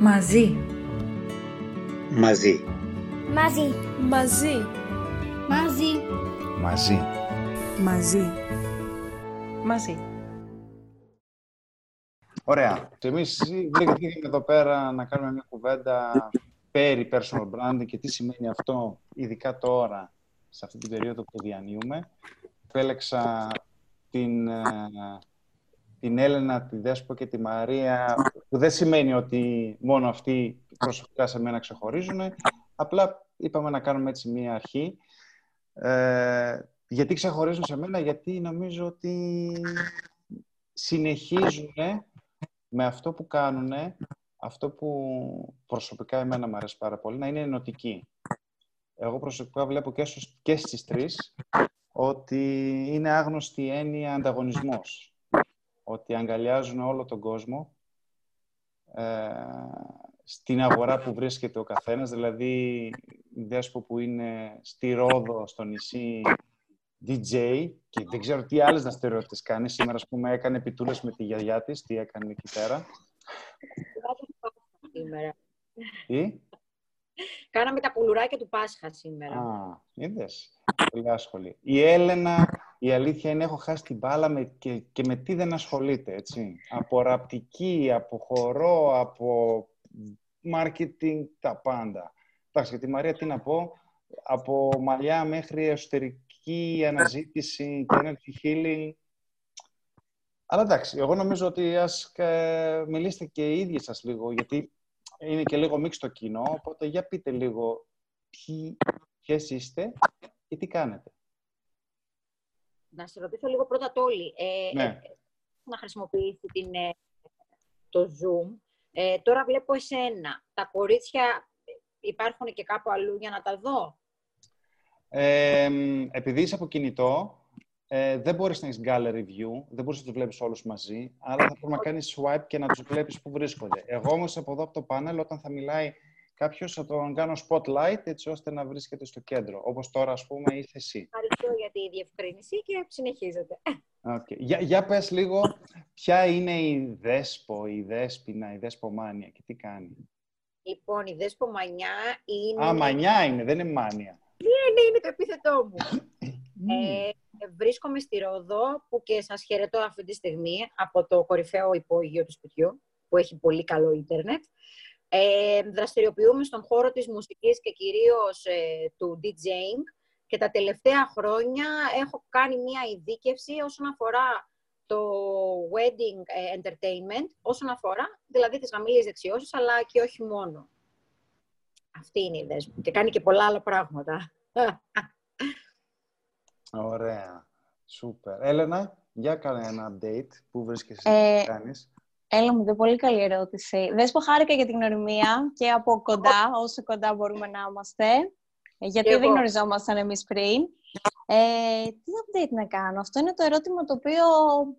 Μαζί. Μαζί. Μαζί. Μαζί. Μαζί. Μαζί. Μαζί. Μαζί. Ωραία. Εμείς βρήκαμε εδώ πέρα να κάνουμε μια κουβέντα περί personal branding και τι σημαίνει αυτό, ειδικά τώρα, σε αυτή την περίοδο που διανύουμε. Επέλεξα την, ε, την Έλενα, τη Δέσπο και τη Μαρία, που δεν σημαίνει ότι μόνο αυτοί προσωπικά σε μένα ξεχωρίζουν. Απλά είπαμε να κάνουμε έτσι μία αρχή. Ε, γιατί ξεχωρίζουν σε μένα, γιατί νομίζω ότι συνεχίζουν με αυτό που κάνουν, αυτό που προσωπικά εμένα μου αρέσει πάρα πολύ, να είναι ενωτική. Εγώ προσωπικά βλέπω και, στους, και στις τρεις ότι είναι άγνωστη η έννοια ανταγωνισμός. Ότι αγκαλιάζουν όλο τον κόσμο ε, στην αγορά που βρίσκεται ο καθένας. Δηλαδή, η Δέσπο που είναι στη Ρόδο, στο νησί, DJ και δεν ξέρω τι άλλες δραστηριότητες κάνει. Σήμερα, ας πούμε, έκανε επιτούλες με τη γιαγιά της. Τι έκανε εκεί πέρα; σήμερα. Τι; Κάναμε τα πουλουράκια του Πάσχα σήμερα. Α, είδες. Πολύ άσχολη. Η Έλενα, η αλήθεια είναι, έχω χάσει την μπάλα με, και, και με τι δεν ασχολείται, έτσι. Από ραπτική, από χορό, από marketing, τα πάντα. Εντάξει, για τη Μαρία τι να πω, από μαλλιά μέχρι εσωτερική αναζήτηση και energy healing. Αλλά εντάξει, εγώ νομίζω ότι ας ε, μιλήσετε και οι ίδιοι σας λίγο, γιατί είναι και λίγο μίξτο κοινό, οπότε για πείτε λίγο ποιοι, ποιες είστε και τι κάνετε. Να σε ρωτήσω λίγο πρώτα Τόλι. Ε, Ναι. ε, να χρησιμοποιήσει την, ε, το Zoom. Ε, τώρα βλέπω εσένα. Τα κορίτσια υπάρχουν και κάπου αλλού για να τα δω; Ε, μ, επειδή είσαι από κινητό, ε, δεν μπορείς να έχεις gallery view, δεν μπορείς να τους βλέπεις όλους μαζί, άρα θα πρέπει να κάνεις swipe και να τους βλέπεις που βρίσκονται. Εγώ όμως από εδώ από το panel, όταν θα μιλάει κάποιος, θα τον κάνω spotlight, έτσι ώστε να βρίσκεται στο κέντρο. Όπως τώρα, ας πούμε, είσαι εσύ. Ευχαριστώ για τη διευκρίνηση και συνεχίζετε. Okay. Για, για πες λίγο, ποια είναι η Δέσπο, η Δέσποινα, η Δέσπομάνια και τι κάνει. Λοιπόν, η Δέσπο Μανιά είναι... Α, μανιά είναι, δεν είναι μάνια. Ναι, είναι το επίθετό μου. Ε, βρίσκομαι στη Ρόδο, που και σας χαιρετώ αυτή τη στιγμή από το κορυφαίο υπόγειο του σπιτιού, που έχει πολύ καλό ίντερνετ. Ε, δραστηριοποιούμε στον χώρο της μουσικής και κυρίως ε, του DJing και τα τελευταία χρόνια έχω κάνει μία ειδίκευση όσον αφορά το wedding ε, entertainment, όσον αφορά δηλαδή τις γαμήλιες δεξιώσεις, αλλά και όχι μόνο. Αυτή είναι η ιδέα μου. Και κάνει και πολλά άλλα πράγματα. Ωραία. Σούπερ. Έλενα, για κάνε ένα update. Πού βρίσκεσαι, Ε, τι κάνεις. Έλα μου, πολύ καλή ερώτηση. Δες που χάρηκα για την γνωριμία και από κοντά, όσο κοντά μπορούμε να είμαστε. Ε, Γιατί Και δεν εγώ. γνωριζόμασταν εμείς πριν. Ε, τι update να κάνω; Αυτό είναι το ερώτημα το οποίο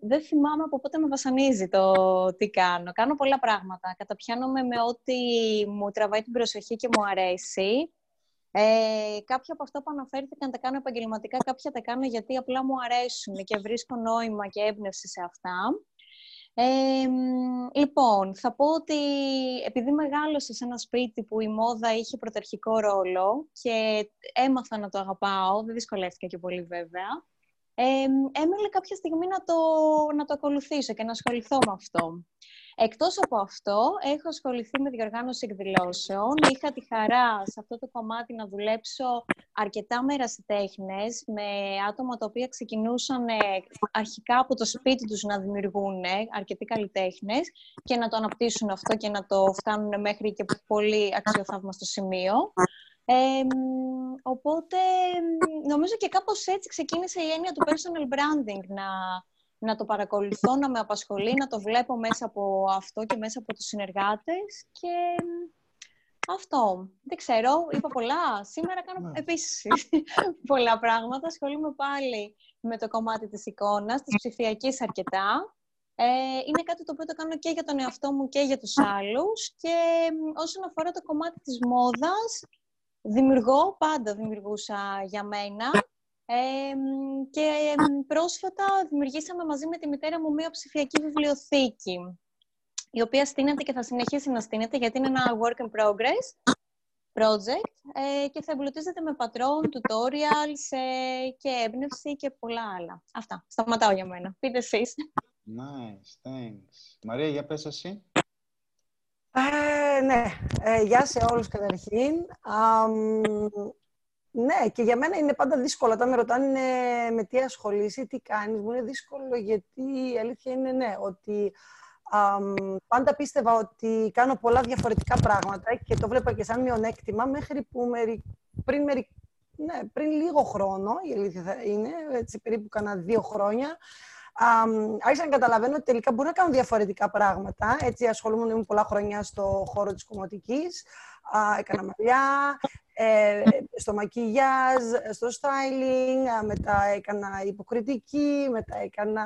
δεν θυμάμαι από πότε με βασανίζει το τι κάνω. Κάνω πολλά πράγματα. Καταπιάνομαι με ό,τι μου τραβάει την προσοχή και μου αρέσει. Ε, κάποια από αυτά που αναφέρθηκαν τα κάνω επαγγελματικά, κάποια τα κάνω γιατί απλά μου αρέσουν και βρίσκω νόημα και έμπνευση σε αυτά. Ε, μ, λοιπόν, θα πω ότι επειδή μεγάλωσα σε ένα σπίτι που η μόδα είχε πρωταρχικό ρόλο και έμαθα να το αγαπάω, δεν δυσκολεύτηκα και πολύ βέβαια, ε, μ, έμελε κάποια στιγμή να το, να το ακολουθήσω και να ασχοληθώ με αυτό. Εκτός από αυτό, έχω ασχοληθεί με διοργάνωση εκδηλώσεων. Είχα τη χαρά σε αυτό το κομμάτι να δουλέψω αρκετά με ερασιτέχνες, με άτομα τα οποία ξεκινούσαν ε, αρχικά από το σπίτι τους να δημιουργούν ε, αρκετοί καλλιτέχνες και να το αναπτύσσουν αυτό και να το φτάνουν μέχρι και πολύ αξιοθαύμαστο σημείο. Ε, μ, οπότε, μ, νομίζω και κάπως έτσι ξεκίνησε η έννοια του personal branding, να, να το παρακολουθώ, να με απασχολεί, να το βλέπω μέσα από αυτό και μέσα από τους συνεργάτες και μ, αυτό. Δεν ξέρω, είπα πολλά. Σήμερα κάνω Ναι. επίσης πολλά πράγματα. Ασχολούμαι πάλι με το κομμάτι της εικόνας, της ψηφιακής αρκετά. Ε, είναι κάτι το οποίο το κάνω και για τον εαυτό μου και για τους άλλους. Και μ, όσον αφορά το κομμάτι της μόδας, δημιουργώ, πάντα δημιουργούσα για μένα. Ε, και πρόσφατα δημιουργήσαμε μαζί με τη μητέρα μου μία ψηφιακή βιβλιοθήκη, η οποία στείνεται και θα συνεχίσει να στείνεται, γιατί είναι ένα work in progress project ε, και θα εμπλουτίζεται με πατρόν, tutorials ε, και έμπνευση και πολλά άλλα. Αυτά. Σταματάω για μένα. Πείτε εσείς. Nice, thanks. Μαρία, για πες εσύ. Ε, ναι, ε, γεια σε όλους καταρχήν. Ναι, και για μένα είναι πάντα δύσκολο. Όταν με ρωτάνε με τι ασχολείσαι, τι κάνεις, μου είναι δύσκολο γιατί η αλήθεια είναι ναι, ότι πάντα πίστευα ότι κάνω πολλά διαφορετικά πράγματα και το βλέπα και σαν μειονέκτημα μέχρι που πριν, ναι, πριν λίγο χρόνο, η αλήθεια θα είναι, έτσι περίπου κάνα δύο χρόνια, άρχισα να καταλαβαίνω ότι τελικά μπορώ να κάνω διαφορετικά πράγματα. Έτσι ασχολούμαι πολλά χρόνια στο χώρο της κομμωτικής. Έκανα μαλλιά, ε, στο μακιγιάζ, στο styling, μετά έκανα υποκριτική, μετά έκανα,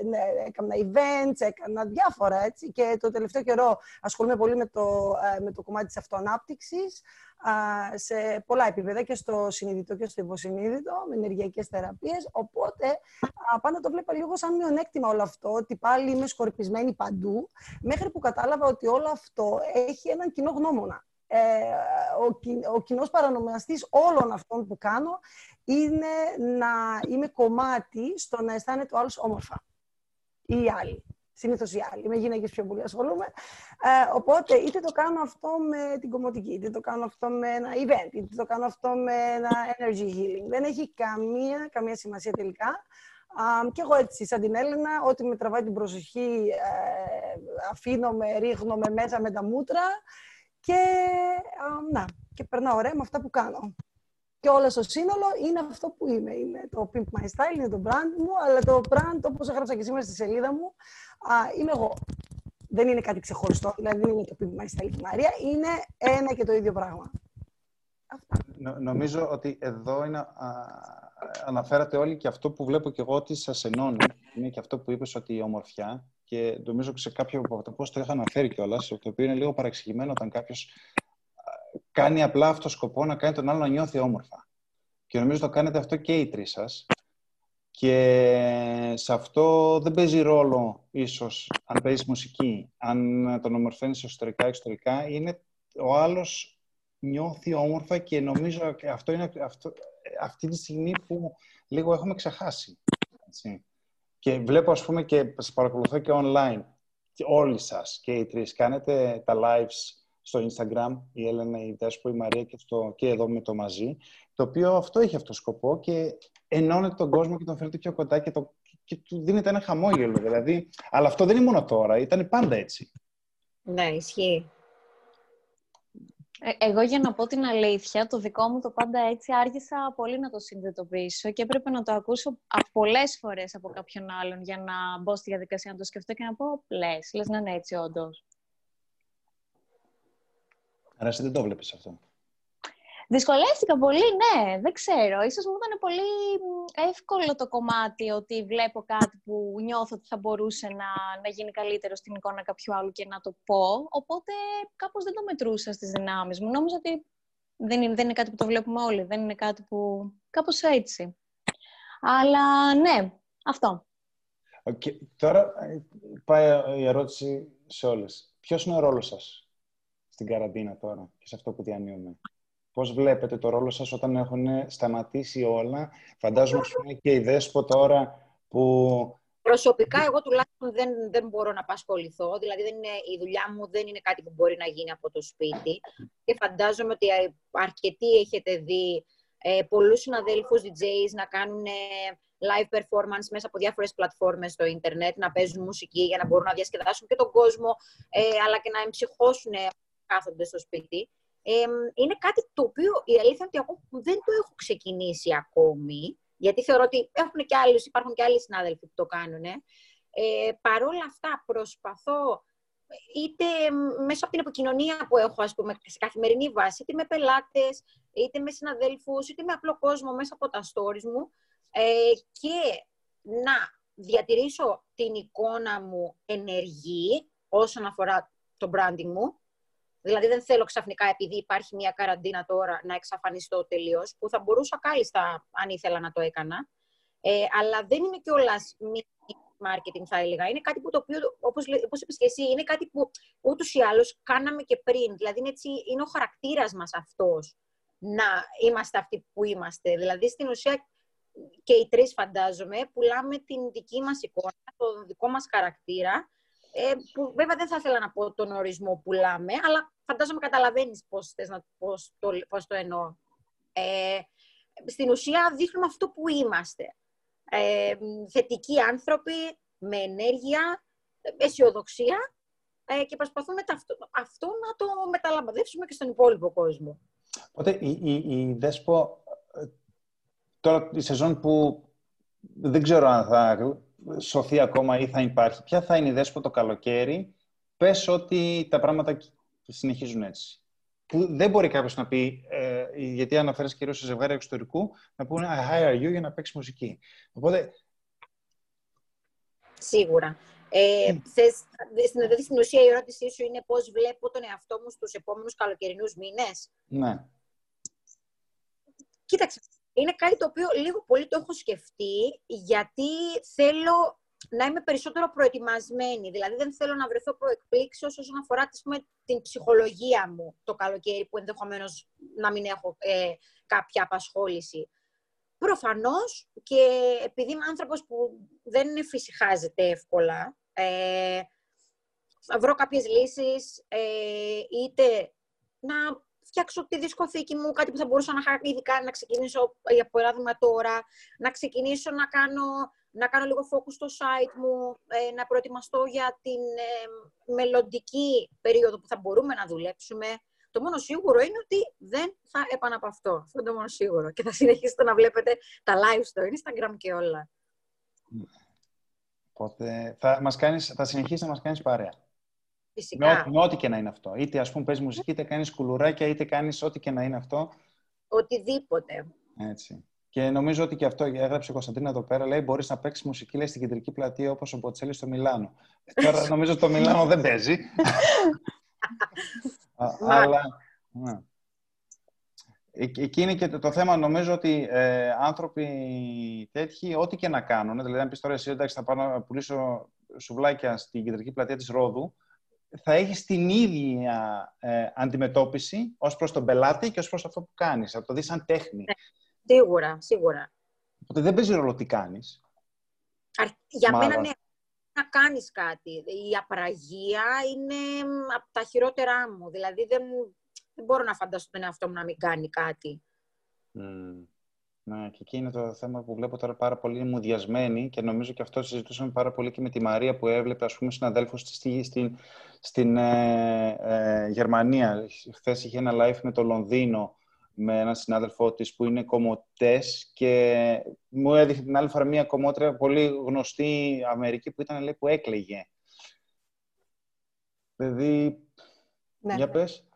ε, ναι, έκανα events, έκανα διάφορα, έτσι. Και το τελευταίο καιρό ασχολούμαι πολύ με το, ε, με το κομμάτι της αυτοανάπτυξης, σε πολλά επίπεδα και στο συνειδητό και στο υποσυνείδητο, με ενεργειακές θεραπείες. Οπότε, πάντα το βλέπα λίγο σαν μειονέκτημα όλο αυτό, ότι πάλι είμαι σκορπισμένη παντού, μέχρι που κατάλαβα ότι όλο αυτό έχει έναν κοινό γνώμονα ε, ο, ο κοινός παρανομαστής όλων αυτών που κάνω είναι να είμαι κομμάτι στο να αισθάνεται ο άλλος όμορφα. Ή οι άλλοι. Συνήθως οι άλλοι. Με γυναίκες πιο πολύ ασχολούμαι. Ε, οπότε είτε το κάνω αυτό με την κομμωτική, είτε το κάνω αυτό με ένα event, είτε το κάνω αυτό με ένα energy healing. Δεν έχει καμία, καμία σημασία τελικά. Um, και εγώ έτσι, σαν την Έλληνα, ό,τι με τραβάει την προσοχή, ε, αφήνω με, ρίχνω με μέσα με τα μούτρα και, να, και περνάω ωραία με αυτά που κάνω. Και όλο στο σύνολο είναι αυτό που είμαι. Είναι το Pimp My Style, είναι το brand μου, αλλά το brand, όπως έγραψα και σήμερα στη σελίδα μου, α, είμαι εγώ. Δεν είναι κάτι ξεχωριστό, δηλαδή δεν είναι το Pimp My Style και Μαρία, είναι ένα και το ίδιο πράγμα. νομίζω ότι εδώ είναι, α, αναφέρατε όλοι και αυτό που βλέπω και εγώ ότι σας ενώνει. Είναι και αυτό που είπες ότι η ομορφιά και νομίζω σε κάποιο από τα πώ το είχα αναφέρει κιόλας, το οποίο είναι λίγο παραξηγημένο όταν κάποιος κάνει απλά αυτό σκοπό να κάνει τον άλλο να νιώθει όμορφα. Και νομίζω το κάνετε αυτό και οι τρεις σας. Και σε αυτό δεν παίζει ρόλο ίσως αν παίζεις μουσική, αν τον ομορφαίνεις εσωτερικά εξωτερικά, είναι ο άλλος νιώθει όμορφα και νομίζω αυτό είναι αυτό, αυτή τη στιγμή που λίγο έχουμε ξεχάσει. Έτσι. Και βλέπω, ας πούμε, και σας παρακολουθώ και online. Και όλοι σας και οι τρεις κάνετε τα lives στο Instagram, η Έλενα, η Δέσπο, η Μαρία και, στο, και εδώ με το μαζί, το οποίο αυτό έχει αυτό σκοπό και ενώνεται τον κόσμο και τον φέρνετε πιο κοντά και, το, και του δίνεται ένα χαμόγελο. Δηλαδή. Αλλά αυτό δεν είναι μόνο τώρα, ήταν πάντα έτσι. Ναι, ισχύει. Ε, εγώ για να πω την αλήθεια, το δικό μου το πάντα έτσι άργησα πολύ να το συνειδητοποιήσω και έπρεπε να το ακούσω πολλές φορές από κάποιον άλλον για να μπω στη διαδικασία να το σκεφτώ και να πω λες, λες να είναι έτσι όντως. Άρα εσύ δεν το βλέπεις αυτό. Δυσκολεύτηκα πολύ, ναι, δεν ξέρω. Ίσως μου ήταν πολύ εύκολο το κομμάτι ότι βλέπω κάτι που νιώθω ότι θα μπορούσε να, να γίνει καλύτερο στην εικόνα κάποιου άλλου και να το πω. Οπότε κάπως δεν το μετρούσα στις δυνάμεις μου. Νόμιζα ότι δεν είναι, δεν είναι κάτι που το βλέπουμε όλοι. Δεν είναι κάτι που... Κάπως έτσι. Αλλά ναι, αυτό. Okay. Τώρα ε, πάει η ερώτηση σε όλες. Ποιος είναι ο ρόλος σας στην καραντίνα τώρα και σε αυτό που διανύουμε; Πώς βλέπετε το ρόλο σας όταν έχουν σταματήσει όλα. Φαντάζομαι και η Δέσπο τώρα που... Προσωπικά, εγώ τουλάχιστον δεν, δεν μπορώ να απασχοληθώ. Δηλαδή, δεν είναι, η δουλειά μου δεν είναι κάτι που μπορεί να γίνει από το σπίτι. Και φαντάζομαι ότι αρκετοί έχετε δει ε, πολλούς συναδέλφους DJs να κάνουν ε, live performance μέσα από διάφορες πλατφόρμες στο ίντερνετ, να παίζουν μουσική για να μπορούν να διασκεδάσουν και τον κόσμο, ε, αλλά και να εμψυχώσουν κάθονται στο σπίτι είναι κάτι το οποίο η αλήθεια είναι ότι εγώ δεν το έχω ξεκινήσει ακόμη, γιατί θεωρώ ότι έχουν και άλλους, υπάρχουν και άλλοι συνάδελφοι που το κάνουν. Ε, παρόλα αυτά προσπαθώ είτε μέσα από την επικοινωνία που έχω ας πούμε, σε καθημερινή βάση, είτε με πελάτες, είτε με συναδέλφους, είτε με απλό κόσμο μέσα από τα stories μου ε, και να διατηρήσω την εικόνα μου ενεργή όσον αφορά το branding μου, Δηλαδή δεν θέλω ξαφνικά επειδή υπάρχει μια καραντίνα τώρα να εξαφανιστώ τελείως, που θα μπορούσα κάλλιστα αν ήθελα να το έκανα. Ε, αλλά δεν είναι κιόλας μη marketing θα έλεγα. Είναι κάτι που το οποίο, όπως, όπως είπες και εσύ, είναι κάτι που ούτως ή άλλως κάναμε και πριν. Δηλαδή είναι, έτσι, είναι ο χαρακτήρας μας αυτός να είμαστε αυτοί που είμαστε. Δηλαδή στην ουσία και οι τρεις φαντάζομαι πουλάμε την δική μας εικόνα, το δικό μας χαρακτήρα ε, που βέβαια δεν θα ήθελα να πω τον ορισμό που πουλάμε, αλλά φαντάζομαι καταλαβαίνεις πώς, θες να, πώς, το, πώς το εννοώ. Ε, στην ουσία δείχνουμε αυτό που είμαστε. Ε, θετικοί άνθρωποι, με ενέργεια, αισιοδοξία ε, και προσπαθούμε αυτό, αυτό να το μεταλαμπαδεύσουμε και στον υπόλοιπο κόσμο. Οπότε η, η, η Δέσπο, ε, τώρα η σεζόν που δεν ξέρω αν θα σωθεί ακόμα ή θα υπάρχει. Ποια θα είναι η δέσπο το καλοκαίρι, πες ότι τα πράγματα συνεχίζουν έτσι. Που δεν μπορεί κάποιος να πει, ε, γιατί αναφέρεις κυρίως σε ζευγάρια εξωτερικού, να πούνε I hire you για να παίξει μουσική. Οπότε. Σίγουρα. Ε, θες, δηλαδή, στην ουσία η ερώτησή σου είναι πώς βλέπω τον εαυτό μου στους επόμενους καλοκαιρινούς μήνες; Ναι. Κοίταξε, είναι κάτι το οποίο λίγο πολύ το έχω σκεφτεί, γιατί θέλω να είμαι περισσότερο προετοιμασμένη. Δηλαδή, δεν θέλω να βρεθώ προεκπλήξεως όσον αφορά την ψυχολογία μου το καλοκαίρι, που ενδεχομένως να μην έχω ε, κάποια απασχόληση. Προφανώς και επειδή είμαι άνθρωπος που δεν φυσικάζεται εύκολα, ε, θα βρω κάποιες λύσεις, ε, είτε να φτιάξω τη δισκοθήκη μου, κάτι που θα μπορούσα να είχα ειδικά να ξεκινήσω, για παράδειγμα τώρα, να ξεκινήσω να κάνω, να κάνω λίγο focus στο site μου, ε, να προετοιμαστώ για την ε, μελλοντική περίοδο που θα μπορούμε να δουλέψουμε. Το μόνο σίγουρο είναι ότι δεν θα επαναπαυτώ. Αυτό είναι το μόνο σίγουρο. Και θα συνεχίσετε να βλέπετε τα live στο Instagram και όλα. Οπότε θα, μας κάνεις, θα συνεχίσεις να μας κάνεις παρέα. Φυσικά. Με, ό,τι και να είναι αυτό. Είτε ας πούμε παίζει μουσική, είτε κάνεις κουλουράκια, είτε κάνεις ό,τι και να είναι αυτό. Οτιδήποτε. Έτσι. Και νομίζω ότι και αυτό έγραψε η Κωνσταντίνα εδώ πέρα. Λέει: Μπορείς να παίξεις μουσική λέει, στην κεντρική πλατεία όπως ο Μποτσέλη στο Μιλάνο. Τώρα νομίζω ότι το Μιλάνο δεν παίζει. Αλλά. Ναι. Εκεί είναι και το θέμα, νομίζω ότι ε, άνθρωποι τέτοιοι, ό,τι και να κάνουν, δηλαδή αν πεις τώρα εσύ, εντάξει, θα πάω να πουλήσω σουβλάκια στην κεντρική πλατεία της Ρόδου, θα έχεις την ίδια ε, αντιμετώπιση ως προς τον πελάτη και ως προς αυτό που κάνεις. Θα το δεις σαν τέχνη. Ναι, σίγουρα, σίγουρα. Οπότε δεν παίζει ρόλο τι κάνεις. Για μένα, ναι, να κάνεις κάτι. Η απραγία είναι από τα χειρότερά μου. Δηλαδή, δεν, δεν μπορώ να φανταστώ τον εαυτό μου να μην κάνει κάτι. Ναι, και εκεί είναι το θέμα που βλέπω τώρα πάρα πολύ μουδιασμένη και νομίζω και αυτό συζητούσαμε πάρα πολύ και με τη Μαρία που έβλεπε, ας πούμε, συναδέλφους στη, στην, στην ε, ε, Γερμανία. Χθες είχε ένα live με το Λονδίνο με έναν συνάδελφό της που είναι κομμωτές και μου έδειχνε την άλλη φορά μία κομμότρια πολύ γνωστή Αμερική που ήταν λέει, που έκλαιγε. Δηλαδή, ναι. για πες.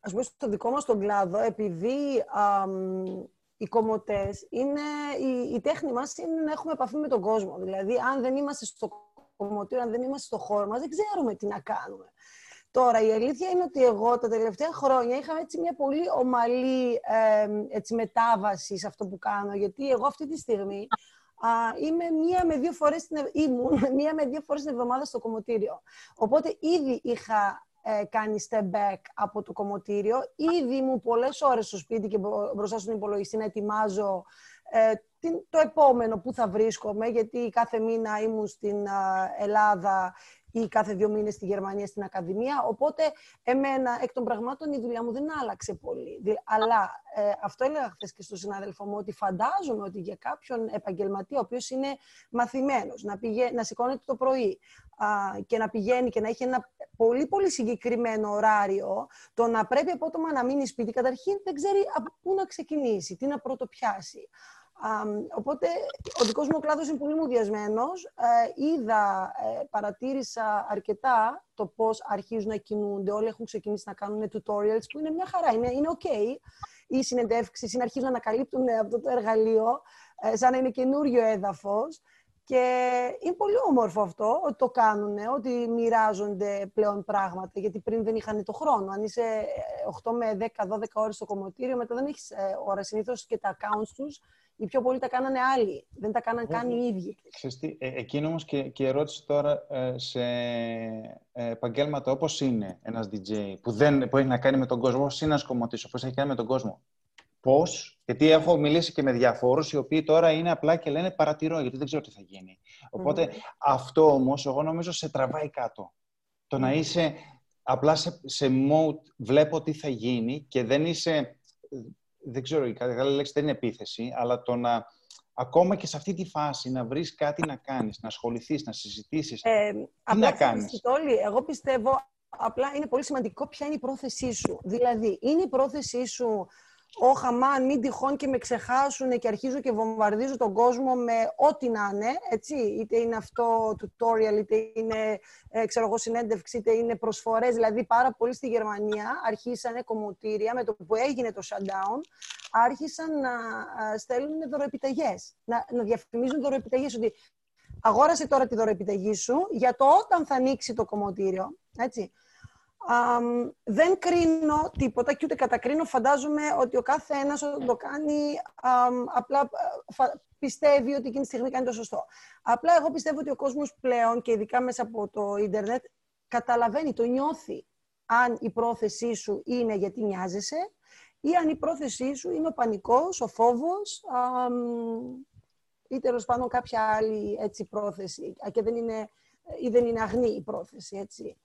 Ας πούμε στο δικό μας τον κλάδο, επειδή οι κομμωτές είναι, η, η τέχνη μας είναι να έχουμε επαφή με τον κόσμο. Δηλαδή, αν δεν είμαστε στο κομμωτήριο, αν δεν είμαστε στο χώρο μας, δεν ξέρουμε τι να κάνουμε. Τώρα, η αλήθεια είναι ότι εγώ τα τελευταία χρόνια είχα έτσι μια πολύ ομαλή ε, έτσι, μετάβαση σε αυτό που κάνω, γιατί εγώ αυτή τη στιγμή α, είμαι μία με δύο φορές, ήμουν μία με δύο φορές την εβδομάδα στο κομμωτήριο. Οπότε ήδη είχα ε, κάνει step back από το κομμωτήριο. Ήδη ήμουν πολλές ώρες στο σπίτι και μπροστά στον υπολογιστή να ετοιμάζω ε, το επόμενο που θα βρίσκομαι, γιατί κάθε μήνα ήμουν στην Ελλάδα ή κάθε δύο μήνες στη Γερμανία στην Ακαδημία. Οπότε, εμένα, εκ των πραγμάτων, η δουλειά μου δεν άλλαξε πολύ. Αλλά ε, αυτό έλεγα χθες και στον συνάδελφό μου, ότι φαντάζομαι ότι για κάποιον επαγγελματία, ο οποίος είναι μαθημένος, να, πηγα... να σηκώνεται το πρωί α, και να πηγαίνει και να έχει ένα πολύ πολύ συγκεκριμένο ωράριο, το να πρέπει απότομα να μείνει σπίτι, καταρχήν δεν ξέρει από πού να ξεκινήσει, τι να πρωτοπιάσει οπότε, ο δικός μου κλάδος είναι πολύ μουδιασμένος. Ε, είδα, ε, παρατήρησα αρκετά το πώς αρχίζουν να κινούνται. Όλοι έχουν ξεκινήσει να κάνουν tutorials, που είναι μια χαρά, είναι, είναι ok. Οι συνεντεύξεις είναι αρχίζουν να ανακαλύπτουν αυτό το εργαλείο, ε, σαν να είναι καινούριο έδαφος. Και είναι πολύ όμορφο αυτό ότι το κάνουν, ότι μοιράζονται πλέον πράγματα, γιατί πριν δεν είχαν το χρόνο. Αν είσαι 8 με 10-12 ώρες στο κομμωτήριο, μετά δεν έχεις ε, ώρα. Συνήθως και τα accounts τους, οι πιο πολλοί τα κάνανε άλλοι. Δεν τα κάναν καν οι ίδιοι. Ξέρετε, εκείνο όμως και, και ερώτηση τώρα ε, σε ε, επαγγέλματα όπως είναι ένας DJ, που, δεν, που έχει να κάνει με τον κόσμο, όπως είναι ένας κομμωτής, όπως έχει κάνει με τον κόσμο. Πώς, γιατί έχω μιλήσει και με διαφόρους οι οποίοι τώρα είναι απλά και λένε παρατηρώ, γιατί δεν ξέρω τι θα γίνει. αυτό όμως, εγώ νομίζω σε τραβάει κάτω. Το να είσαι απλά σε, σε mode, βλέπω τι θα γίνει και δεν είσαι. Δεν ξέρω, η καλή λέξη δεν είναι επίθεση, αλλά το να ακόμα και σε αυτή τη φάση να βρεις κάτι να κάνεις, να ασχοληθείς, να συζητήσεις, ε, τι απλά να κάνεις. Όλοι, εγώ πιστεύω, απλά είναι πολύ σημαντικό ποια είναι η πρόθεσή σου. Δηλαδή, είναι η πρόθεσή σου όχι αμάν, μην τυχόν και με ξεχάσουν και αρχίζω και βομβαρδίζω τον κόσμο με ό,τι να είναι, έτσι. Είτε είναι αυτό tutorial, είτε είναι, ε, ξέρω εγώ, συνέντευξη, είτε είναι προσφορές. Δηλαδή, πάρα πολύ στη Γερμανία αρχίσανε κομμωτήρια, με το που έγινε το shutdown, άρχισαν να στέλνουν δωροεπιταγές, να, να διαφημίζουν δωροεπιταγές, ότι αγόρασε τώρα τη δωροεπιταγή σου για το όταν θα ανοίξει το κομμωτήριο, έτσι δεν κρίνω τίποτα και ούτε κατακρίνω. Φαντάζομαι ότι ο κάθε ένας όταν το κάνει απλά πιστεύει ότι εκείνη τη στιγμή κάνει το σωστό. Απλά εγώ πιστεύω ότι ο κόσμος πλέον και ειδικά μέσα από το ίντερνετ καταλαβαίνει, το νιώθει αν η πρόθεσή σου είναι γιατί νοιάζεσαι ή αν η πρόθεσή σου είναι ο πανικός, ο φόβος ή τέλος πάντων κάποια άλλη έτσι, πρόθεση και δεν είναι, ή δεν είναι αγνή η πρόθεση. Έτσι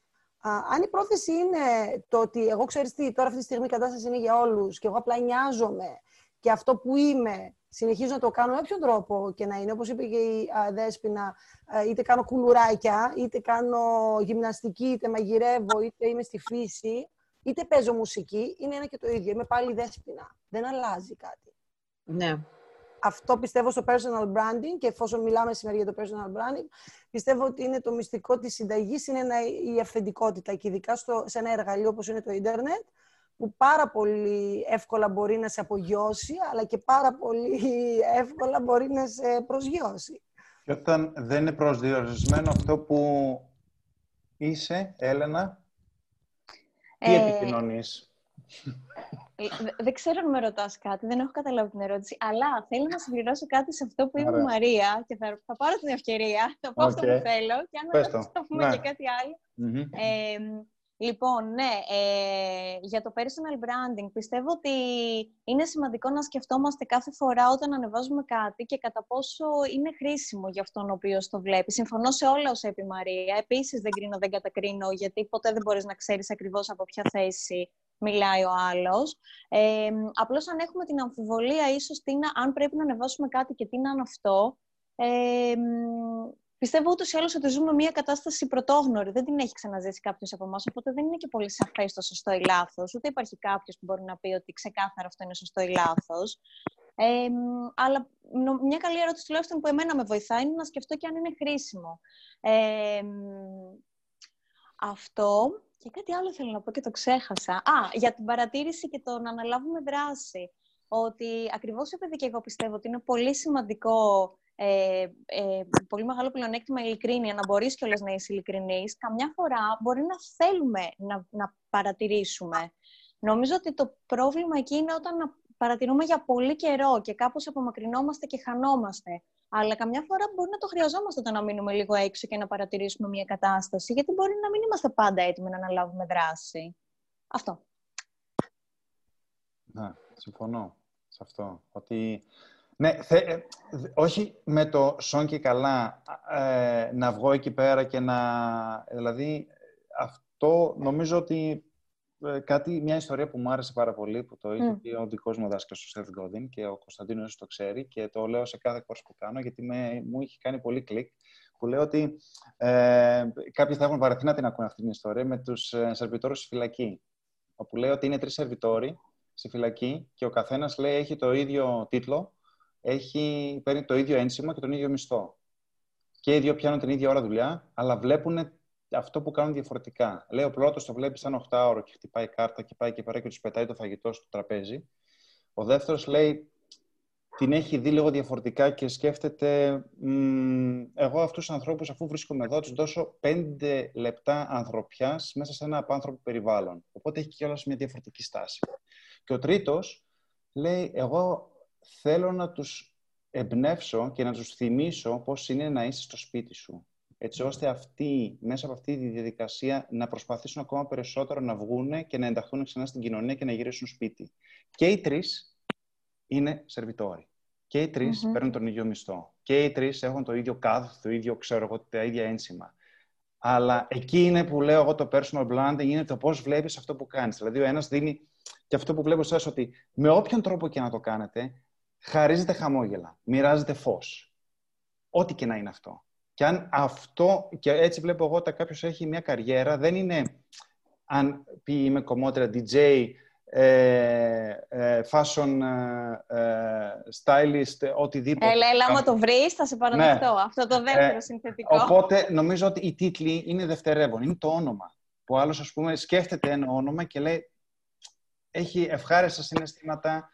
αν η πρόθεση είναι το ότι εγώ ξέρεις τι, τώρα αυτή τη στιγμή η κατάσταση είναι για όλους και εγώ απλά νοιάζομαι και αυτό που είμαι συνεχίζω να το κάνω με όποιον τρόπο και να είναι, όπως είπε και η Δέσποινα, είτε κάνω κουλουράκια, είτε κάνω γυμναστική, είτε μαγειρεύω, είτε είμαι στη φύση, είτε παίζω μουσική, είναι ένα και το ίδιο. Είμαι πάλι Δέσποινα. Δεν αλλάζει κάτι. Ναι αυτό πιστεύω στο personal branding και εφόσον μιλάμε σήμερα για το personal branding, πιστεύω ότι είναι το μυστικό της συνταγής, είναι η αυθεντικότητα και ειδικά στο, σε ένα εργαλείο όπως είναι το ίντερνετ, που πάρα πολύ εύκολα μπορεί να σε απογειώσει, αλλά και πάρα πολύ εύκολα μπορεί να σε προσγειώσει. Και όταν δεν είναι προσδιορισμένο αυτό που είσαι, Έλενα, τι ε... επικοινωνείς; Ε, δεν ξέρω αν με ρωτάς κάτι, δεν έχω καταλάβει την ερώτηση, αλλά θέλω να συμπληρώσω κάτι σε αυτό που είπε η Μαρία και θα, θα πάρω την ευκαιρία, θα πω αυτό που θέλω και αν δεν θα πούμε ναι. και κάτι λοιπόν, ναι, ε, για το personal branding πιστεύω ότι είναι σημαντικό να σκεφτόμαστε κάθε φορά όταν ανεβάζουμε κάτι και κατά πόσο είναι χρήσιμο για αυτόν ο οποίος το βλέπει. Συμφωνώ σε όλα όσα είπε η Μαρία. Επίσης, δεν κρίνω, δεν κατακρίνω, γιατί ποτέ δεν μπορείς να ξέρεις ακριβώς από ποια θέση μιλάει ο άλλος. Ε, απλώς αν έχουμε την αμφιβολία ίσως τι αν πρέπει να ανεβάσουμε κάτι και τι να είναι αυτό, ε, πιστεύω ούτως ή άλλως ότι ζούμε μια κατάσταση πρωτόγνωρη. Δεν την έχει ξαναζήσει κάποιος από εμάς, οπότε δεν είναι και πολύ σαφές το σωστό ή λάθος. Ούτε υπάρχει κάποιος που μπορεί να πει ότι ξεκάθαρα αυτό είναι σωστό ή λάθος. Ε, αλλά μια καλή ερώτηση τουλάχιστον που εμένα με βοηθάει είναι να σκεφτώ και αν είναι χρήσιμο. Ε, αυτό. Και κάτι άλλο θέλω να πω και το ξέχασα. Α, για την παρατήρηση και το να αναλάβουμε δράση. Ότι ακριβώς επειδή και εγώ πιστεύω ότι είναι πολύ σημαντικό, ε, ε, πολύ μεγάλο πλεονέκτημα ειλικρίνεια, να μπορείς κιόλας να είσαι ειλικρινής, καμιά φορά μπορεί να θέλουμε να, να παρατηρήσουμε. Νομίζω ότι το πρόβλημα εκεί είναι όταν παρατηρούμε για πολύ καιρό και κάπως απομακρυνόμαστε και χανόμαστε. Αλλά καμιά φορά μπορεί να το χρειαζόμαστε το να μείνουμε λίγο έξω και να παρατηρήσουμε μια κατάσταση, γιατί μπορεί να μην είμαστε πάντα έτοιμοι να αναλάβουμε δράση. Αυτό. Ναι, συμφωνώ σε αυτό. Ότι... Ναι, θε... Ε, όχι με το σόν και καλά ε, να βγω εκεί πέρα και να... Δηλαδή, αυτό νομίζω ότι ε, κάτι, μια ιστορία που μου άρεσε πάρα πολύ, που το είχε πει ο δικός μου δάσκαλος ο Σεφ Γκόδιν και ο Κωνσταντίνος το ξέρει και το λέω σε κάθε κόρς που κάνω γιατί με, μου είχε κάνει πολύ κλικ. Που λέω ότι ε, κάποιοι θα έχουν βαρεθεί να την ακούνε αυτή την ιστορία με τους ε, σερβιτόρους στη φυλακή. Όπου λέει ότι είναι τρεις σερβιτόροι στη φυλακή και ο καθένας λέει έχει το ίδιο τίτλο, έχει, παίρνει το ίδιο ένσημα και τον ίδιο μισθό. Και οι δύο πιάνουν την ίδια ώρα δουλειά, αλλά βλέπουν αυτό που κάνουν διαφορετικά. Λέει ο πρώτος το βλέπει σαν 8 ώρο και χτυπάει κάρτα και πάει και πέρα και τους πετάει το φαγητό στο τραπέζι. Ο δεύτερος λέει την έχει δει λίγο διαφορετικά και σκέφτεται εγώ αυτούς τους ανθρώπους, αφού βρίσκομαι εδώ, τους δώσω πέντε λεπτά ανθρωπιάς μέσα σε ένα απάνθρωπο περιβάλλον. Οπότε έχει και μια διαφορετική στάση. Και ο τρίτος λέει, εγώ θέλω να τους εμπνεύσω και να τους θυμίσω πώς είναι να είσαι στο σπίτι σου. Έτσι ώστε αυτοί, μέσα από αυτή τη διαδικασία, να προσπαθήσουν ακόμα περισσότερο να βγουν και να ενταχθούν ξανά στην κοινωνία και να γυρίσουν σπίτι. Και οι τρεις είναι σερβιτόροι. Και οι τρεις mm παίρνουν τον ίδιο μισθό. Και οι τρεις έχουν το ίδιο κάδ, το ίδιο, ξέρω εγώ, τα ίδια ένσημα. Αλλά εκεί είναι που λέω εγώ το personal branding, είναι το πώς βλέπεις αυτό που κάνεις. Δηλαδή, ο ένας δίνει και αυτό που βλέπω εσά ότι με όποιον τρόπο και να το κάνετε, χαρίζετε χαμόγελα, μοιράζετε φως. Ό,τι και να είναι αυτό. Και αν αυτό, και έτσι βλέπω εγώ ότι κάποιος έχει μια καριέρα, δεν είναι αν πει είμαι κομμότρια DJ, ε, ε, fashion ε, stylist, οτιδήποτε. Έλα, έλα, άμα το βρεις, θα σε παραδεχτώ. Ναι. Αυτό το δεύτερο συνθετικό. Οπότε, νομίζω ότι οι τίτλοι είναι δευτερεύον. Είναι το όνομα. Που άλλος, ας πούμε, σκέφτεται ένα όνομα και λέει έχει ευχάριστα συναισθήματα,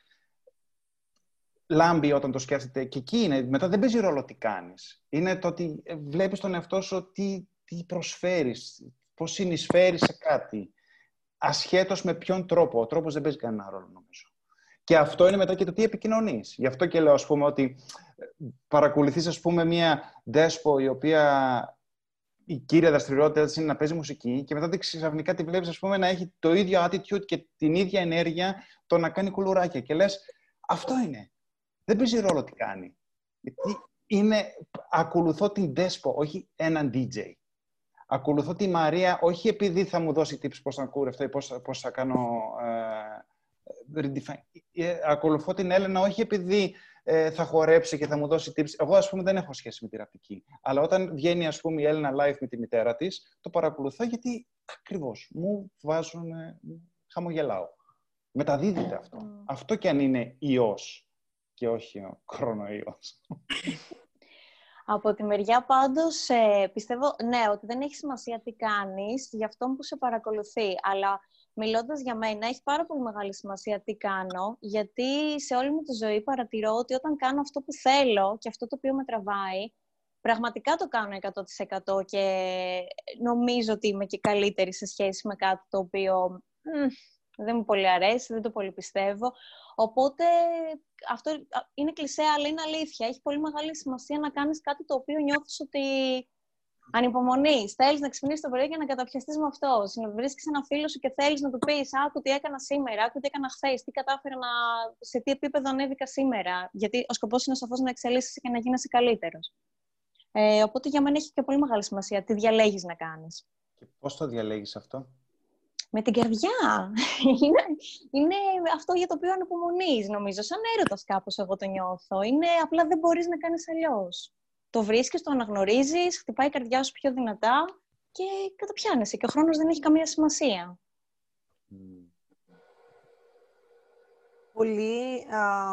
λάμπει όταν το σκέφτεται. Και εκεί είναι. Μετά δεν παίζει ρόλο τι κάνεις. Είναι το ότι βλέπεις τον εαυτό σου τι, τι προσφέρεις, πώς συνεισφέρεις σε κάτι ασχέτως με ποιον τρόπο. Ο τρόπος δεν παίζει κανένα ρόλο, νομίζω. Και αυτό είναι μετά και το τι επικοινωνείς. Γι' αυτό και λέω, ας πούμε, ότι ε, παρακολουθείς, ας πούμε, μία δέσπο η οποία η κύρια δραστηριότητα της είναι να παίζει μουσική και μετά ξαφνικά τη βλέπεις, ας πούμε, να έχει το ίδιο attitude και την ίδια ενέργεια το να κάνει κουλουράκια. Και λες, αυτό είναι. Δεν παίζει ρόλο τι κάνει. Γιατί είναι, ακολουθώ την δέσπο, όχι έναν DJ ακολουθώ τη Μαρία όχι επειδή θα μου δώσει tips πώς να κούρευτώ ή πώς, πώς θα κάνω ε, ε, ακολουθώ την Έλενα όχι επειδή ε, θα χορέψει και θα μου δώσει tips. Εγώ, ας πούμε, δεν έχω σχέση με τη ραπτική. Αλλά όταν βγαίνει, ας πούμε, η Έλενα live με τη μητέρα της, το παρακολουθώ γιατί ακριβώς μου βάζουν, χαμογελάω. Μεταδίδεται αυτό. Αυτό και αν είναι ιός και όχι ο κορονοϊός. Από τη μεριά πάντως ε, πιστεύω, ναι, ότι δεν έχει σημασία τι κάνεις για αυτό που σε παρακολουθεί. Αλλά μιλώντας για μένα, έχει πάρα πολύ μεγάλη σημασία τι κάνω, γιατί σε όλη μου τη ζωή παρατηρώ ότι όταν κάνω αυτό που θέλω και αυτό το οποίο με τραβάει, πραγματικά το κάνω 100% και νομίζω ότι είμαι και καλύτερη σε σχέση με κάτι το οποίο δεν μου πολύ αρέσει, δεν το πολύ πιστεύω. Οπότε αυτό είναι κλεισέ, αλλά είναι αλήθεια. Έχει πολύ μεγάλη σημασία να κάνεις κάτι το οποίο νιώθεις ότι ανυπομονείς. Θέλεις να ξυπνήσεις το πρωί και να καταπιαστείς με αυτό. Να βρίσκει ένα φίλο σου και θέλεις να του πεις: Άκου τι έκανα σήμερα, άκου τι έκανα χθες, τι κατάφερα να. σε τι επίπεδο ανέβηκα σήμερα. Γιατί ο σκοπός είναι σαφώς να εξελίσσει και να γίνεσαι καλύτερος. Ε, οπότε για μένα έχει και πολύ μεγάλη σημασία τι διαλέγεις να κάνεις. Και πώς το διαλέγεις αυτό, με την καρδιά. είναι, είναι αυτό για το οποίο ανυπομονείς, νομίζω. Σαν έρωτας κάπως εγώ το νιώθω. Είναι απλά δεν μπορείς να κάνεις αλλιώς. Το βρίσκεις, το αναγνωρίζεις, χτυπάει η καρδιά σου πιο δυνατά και καταπιάνεσαι. Και ο χρόνος δεν έχει καμία σημασία. Πολύ,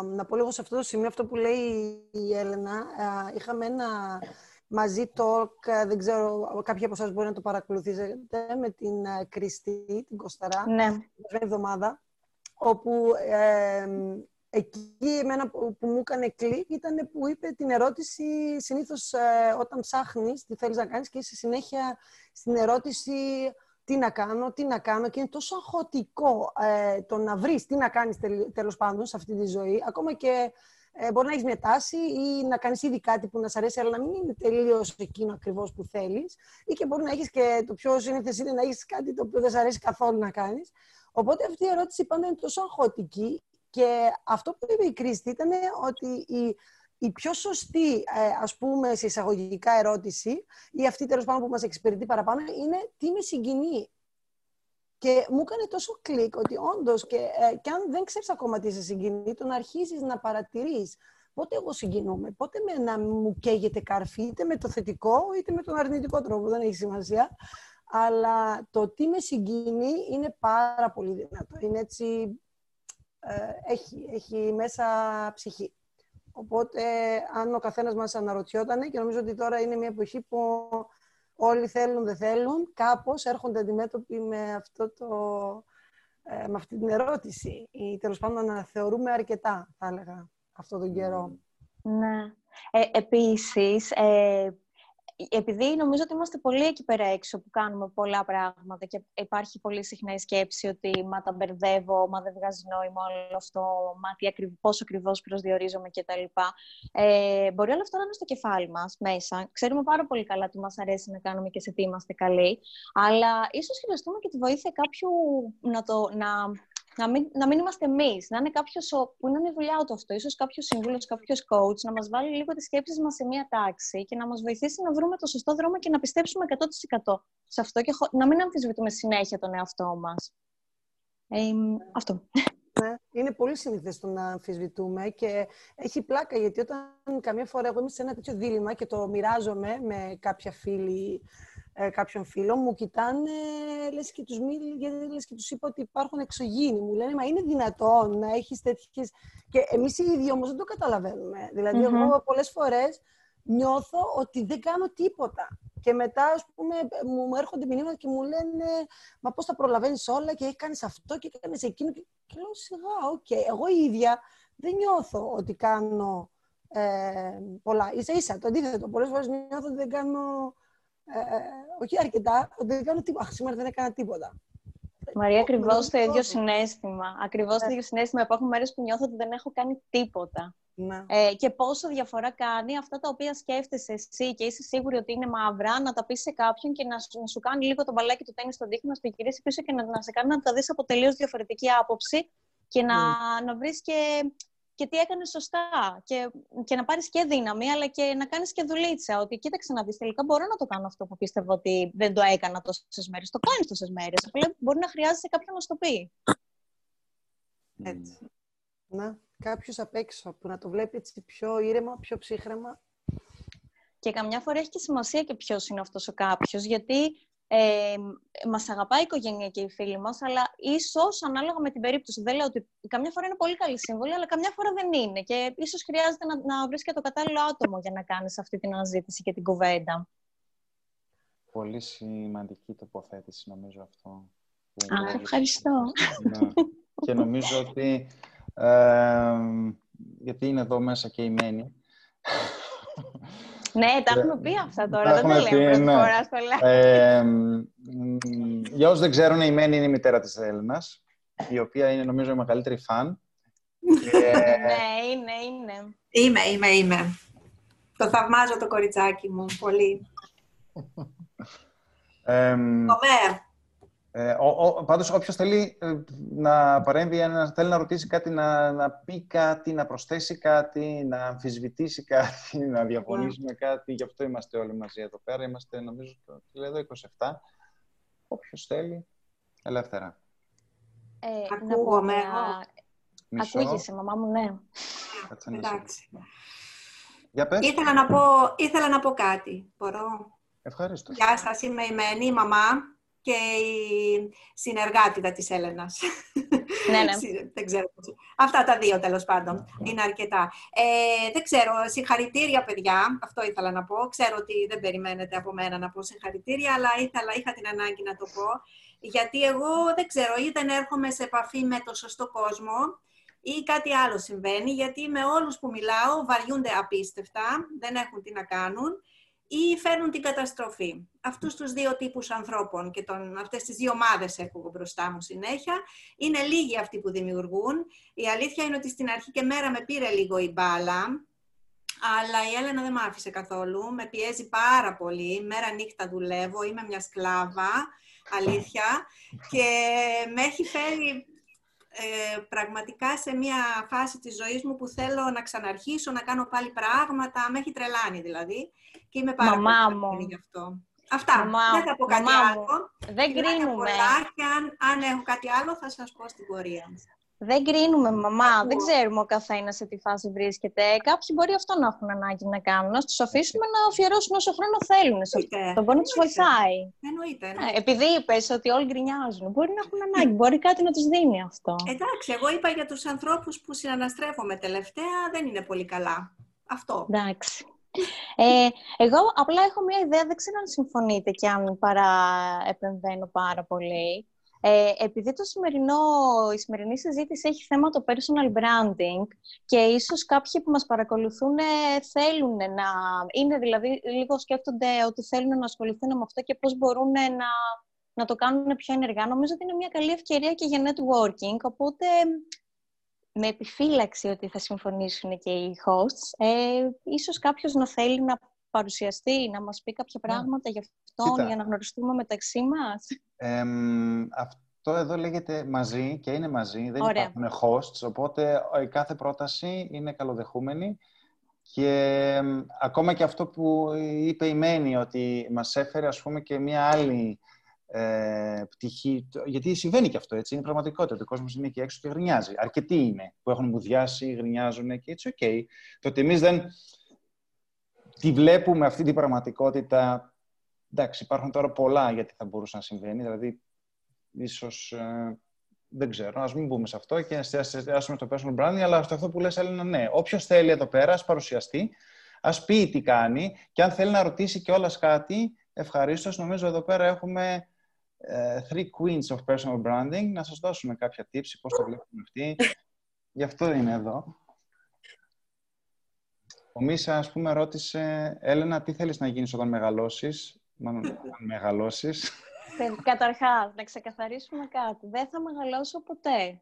να πω λίγο σε αυτό το σημείο, αυτό που λέει η Έλενα. είχαμε ένα μαζί talk, ε, δεν ξέρω, κάποιοι από εσάς μπορεί να το παρακολουθήσετε, με την ε, Κριστή, την Κοσταρά, ναι. την εβδομάδα, όπου ε, εκεί εμένα που, που μου έκανε κλικ ήταν που είπε την ερώτηση συνήθως ε, όταν ψάχνεις τι θέλεις να κάνεις και είσαι συνέχεια στην ερώτηση τι να κάνω, τι να κάνω και είναι τόσο αγχωτικό το να βρεις τι να κάνεις τέλος πάντων σε αυτή τη ζωή, ακόμα και ε, μπορεί να έχεις μια τάση ή να κάνεις ήδη κάτι που να σ' αρέσει, αλλά να μην είναι τελείως εκείνο ακριβώς που θέλεις. Ή και μπορεί να έχεις και το πιο σύνηθες είναι να έχεις κάτι το οποίο δεν σ' αρέσει καθόλου να κάνεις. Οπότε αυτή η ερώτηση πάντα είναι τόσο αγχωτική. Και αυτό που είπε η Κρίστη ήταν ότι η, η πιο σωστή, ε, ας πούμε, σε εισαγωγικά ερώτηση, ή αυτή τέλος πάντων που μας εξυπηρετεί παραπάνω, είναι τι με συγκινεί. Και μου έκανε τόσο κλικ ότι όντως, και, ε, και αν δεν ξέρεις ακόμα τι σε συγκινεί, το να αρχίζεις να παρατηρείς πότε εγώ συγκινούμαι, πότε με να μου καίγεται καρφί, είτε με το θετικό είτε με τον αρνητικό τρόπο, δεν έχει σημασία. Αλλά το τι με συγκινεί είναι πάρα πολύ δυνατό. Είναι έτσι, ε, έχει, έχει μέσα ψυχή. Οπότε, αν ο καθένας μας αναρωτιόταν, και νομίζω ότι τώρα είναι μια εποχή που όλοι θέλουν, δεν θέλουν, κάπως έρχονται αντιμέτωποι με, αυτό το, ε, με αυτή την ερώτηση ή τέλος πάντων να θεωρούμε αρκετά, θα έλεγα, αυτόν τον καιρό. Ναι. Ε, επίσης, ε, επειδή νομίζω ότι είμαστε πολύ εκεί πέρα έξω που κάνουμε πολλά πράγματα και υπάρχει πολύ συχνά η σκέψη ότι μα τα μπερδεύω, μα δεν βγάζει νόημα όλο αυτό, μα τι ακριβ, πόσο ακριβώς προσδιορίζομαι κτλ. Ε, μπορεί όλο αυτό να είναι στο κεφάλι μας μέσα. Ξέρουμε πάρα πολύ καλά τι μας αρέσει να κάνουμε και σε τι είμαστε καλοί. Αλλά ίσως χρειαστούμε και τη βοήθεια κάποιου να, το, να να μην, να μην είμαστε εμείς, να είναι κάποιος που είναι η δουλειά του αυτό, ίσως κάποιος σύμβουλο, κάποιος coach, να μας βάλει λίγο τις σκέψεις μας σε μία τάξη και να μας βοηθήσει να βρούμε το σωστό δρόμο και να πιστέψουμε 100% σε αυτό και να μην αμφισβητούμε συνέχεια τον εαυτό μας. Ε, αυτό. Ναι, είναι πολύ συνηθές το να αμφισβητούμε και έχει πλάκα γιατί όταν καμιά φορά εγώ είμαι σε ένα τέτοιο δίλημα και το μοιράζομαι με κάποια φίλη ε, κάποιον φίλο μου, κοιτάνε, λες και τους, λες και τους είπα ότι υπάρχουν εξωγήινοι. Μου λένε, μα είναι δυνατόν να έχεις τέτοιες... Και εμείς οι ίδιοι όμως δεν το καταλαβαίνουμε. Δηλαδή, εγώ πολλές φορές νιώθω ότι δεν κάνω τίποτα. Και μετά, ας πούμε, μου έρχονται μηνύματα και μου λένε «Μα πώς τα προλαβαίνεις όλα και κάνεις αυτό και κάνεις εκείνο». Και, και λέω «Σιγά, OK». Okay. Εγώ η ίδια δεν νιώθω ότι κάνω ε, πολλά. Ίσα ίσα, το αντίθετο. Πολλές φορές νιώθω ότι δεν κάνω ε, όχι αρκετά, ότι δεν κάνω τίποτα. Σήμερα δεν έκανα τίποτα. Μαρία, ακριβώς το ίδιο συναίσθημα. Ακριβώς το ίδιο συναίσθημα. Υπάρχουν μέρες που νιώθω ότι δεν έχω κάνει τίποτα. Ναι. Ε, και πόσο διαφορά κάνει αυτά τα οποία σκέφτεσαι εσύ και είσαι σίγουρη ότι είναι μαύρα, να τα πεις σε κάποιον και να σου, να σου κάνει λίγο το μπαλάκι του τένις στον δείχνει, να σου γυρίσει πίσω και να, να σε κάνει να τα δεις από τελείως διαφορετική άποψη και να, mm. να βρεις και και τι έκανες σωστά. Και, και να πάρεις και δύναμη, αλλά και να κάνεις και δουλίτσα. Ότι κοίταξε να δεις, τελικά μπορώ να το κάνω αυτό που πίστευα ότι δεν το έκανα τόσες μέρες. Το κάνεις τόσες μέρες. Απλά μπορεί να χρειάζεσαι κάποιον να σου το πει. Έτσι. Να, κάποιος απ' έξω που να το βλέπει έτσι πιο ήρεμα, πιο ψύχρεμα. Και καμιά φορά έχει και σημασία και ποιος είναι αυτός ο κάποιος, γιατί ε, μας αγαπάει η οικογένεια και οι φίλοι μας, αλλά ίσως ανάλογα με την περίπτωση. Δεν λέω ότι καμιά φορά είναι πολύ καλή σύμβολη, αλλά καμιά φορά δεν είναι. Και ίσως χρειάζεται να, να βρεις και το κατάλληλο άτομο για να κάνεις αυτή την αναζήτηση και την κουβέντα. Πολύ σημαντική τοποθέτηση, νομίζω αυτό. Α, ευχαριστώ. Ναι. και νομίζω ότι, ε, γιατί είναι εδώ μέσα και η Μένη, ναι, τα έχουμε πει αυτά τώρα, δεν τα λέμε πρώτη ναι. φορά στο ε, Για όσους δεν ξέρουν, η Μένη είναι η μητέρα της Έλληνας, η οποία είναι νομίζω η μεγαλύτερη φαν. Ναι, είναι, είναι. Είμαι, είμαι, είμαι. Το θαυμάζω το κοριτσάκι μου, πολύ. Ε, ε, ο, πάντως, όποιος θέλει ε, να παρέμβει, να θέλει να ρωτήσει κάτι, να, να πει κάτι, να προσθέσει κάτι, να αμφισβητήσει κάτι, να διαφωνήσει με κάτι, γι' αυτό είμαστε όλοι μαζί εδώ πέρα. Είμαστε, νομίζω, εδώ 27. Όποιος θέλει, ελεύθερα. Ε, Ακούγομαι εγώ. Ακούγεσαι, μαμά μου, ναι. Εντάξει. Για πες. Ήθελα να, πω, ήθελα να πω κάτι. Μπορώ; Ευχαριστώ. Γεια σας, είμαι η Μένη, η μαμά και η συνεργάτητα της Έλενας. Ναι, ναι. δεν ξέρω. Αυτά τα δύο, τέλος πάντων, είναι αρκετά. Ε, δεν ξέρω, συγχαρητήρια, παιδιά. Αυτό ήθελα να πω. Ξέρω ότι δεν περιμένετε από μένα να πω συγχαρητήρια, αλλά ήθελα, είχα την ανάγκη να το πω. Γιατί εγώ, δεν ξέρω, ή δεν έρχομαι σε επαφή με το σωστό κόσμο, ή κάτι άλλο συμβαίνει, γιατί με όλους που μιλάω βαριούνται απίστευτα, δεν έχουν τι να κάνουν ή φέρνουν την καταστροφή. Αυτούς τους δύο τύπους ανθρώπων και τον, αυτές τις δύο ομάδες έχω μπροστά μου συνέχεια. Είναι λίγοι αυτοί που δημιουργούν. Η αλήθεια είναι ότι στην αρχή και μέρα με πήρε λίγο η μπάλα, αλλά η Έλενα δεν με άφησε καθόλου. Με πιέζει πάρα πολύ. Μέρα νύχτα δουλεύω. Είμαι μια σκλάβα, αλήθεια. Και με έχει φέρει ε, πραγματικά σε μια φάση της ζωής μου που θέλω να ξαναρχίσω, να κάνω πάλι πράγματα. Με έχει τρελάνει δηλαδή. Και είμαι πάρα Μαμά πολύ μου. γι' αυτό. Αυτά. Μαμά, δεν θα πω κάτι άλλο. Δεν κρίνουμε. και αν, αν έχω κάτι άλλο θα σας πω στην πορεία. Δεν κρίνουμε, μαμά. Δεν ξέρουμε ο καθένας σε τι φάση βρίσκεται. Κάποιοι μπορεί αυτό να έχουν ανάγκη να κάνουν. Να τους αφήσουμε να αφιερώσουν όσο χρόνο θέλουν. Το μπορεί να του βοηθάει. Εννοείται. Ε, επειδή είπες ότι όλοι γκρινιάζουν, μπορεί να έχουν ανάγκη. μπορεί κάτι να τους δίνει αυτό. Εντάξει, εγώ είπα για τους ανθρώπους που συναναστρέφομαι τελευταία δεν είναι πολύ καλά. Αυτό. Εντάξει. Ε, εγώ απλά έχω μια ιδέα, δεν ξέρω αν συμφωνείτε και αν παρά επεμβαίνω πάρα πολύ. Ε, επειδή το σημερινό, η σημερινή συζήτηση έχει θέμα το personal branding και ίσως κάποιοι που μας παρακολουθούν ε, θέλουν να... Είναι δηλαδή λίγο σκέφτονται ότι θέλουν να ασχοληθούν με αυτό και πώς μπορούν να, να το κάνουν πιο ενεργά. Νομίζω ότι είναι μια καλή ευκαιρία και για networking, οπότε με επιφύλαξη ότι θα συμφωνήσουν και οι hosts, ε, ίσως κάποιος να θέλει να παρουσιαστεί, να μας πει κάποια ναι. πράγματα γι' αυτό, για να γνωριστούμε μεταξύ μας. αυτό εδώ λέγεται μαζί και είναι μαζί, δεν Ωραία. υπάρχουν hosts, οπότε η κάθε πρόταση είναι καλοδεχούμενη. Και ακόμα και αυτό που είπε η Μένη, ότι μας έφερε ας πούμε και μία άλλη ε, πτυχή. Γιατί συμβαίνει και αυτό, έτσι. Είναι πραγματικότητα. Ο κόσμος είναι εκεί έξω και γρινιάζει. Αρκετοί είναι που έχουν μουδιάσει, γρινιάζουν και έτσι, OK. Okay. Το ότι εμείς δεν τη βλέπουμε αυτή την πραγματικότητα. Εντάξει, υπάρχουν τώρα πολλά γιατί θα μπορούσε να συμβαίνει. Δηλαδή, ίσως. Ε, δεν ξέρω, ας μην μπούμε σε αυτό και να εστιάσουμε στο personal branding, αλλά στο αυτό που λες, Έλενα, ναι. Όποιος θέλει εδώ πέρα, ας παρουσιαστεί, ας πει τι κάνει και αν θέλει να ρωτήσει κιόλας κάτι, ευχαρίστως. Νομίζω εδώ πέρα έχουμε ε, three queens of personal branding, να σας δώσουμε κάποια tips, πώς το βλέπουν αυτοί. Γι' αυτό είναι εδώ. Ο Μίσα, ας πούμε, ρώτησε, Έλενα, τι θέλεις να γίνεις όταν μεγαλώσεις, μάλλον όταν μεγαλώσεις. Καταρχάς, να ξεκαθαρίσουμε κάτι. Δεν θα μεγαλώσω ποτέ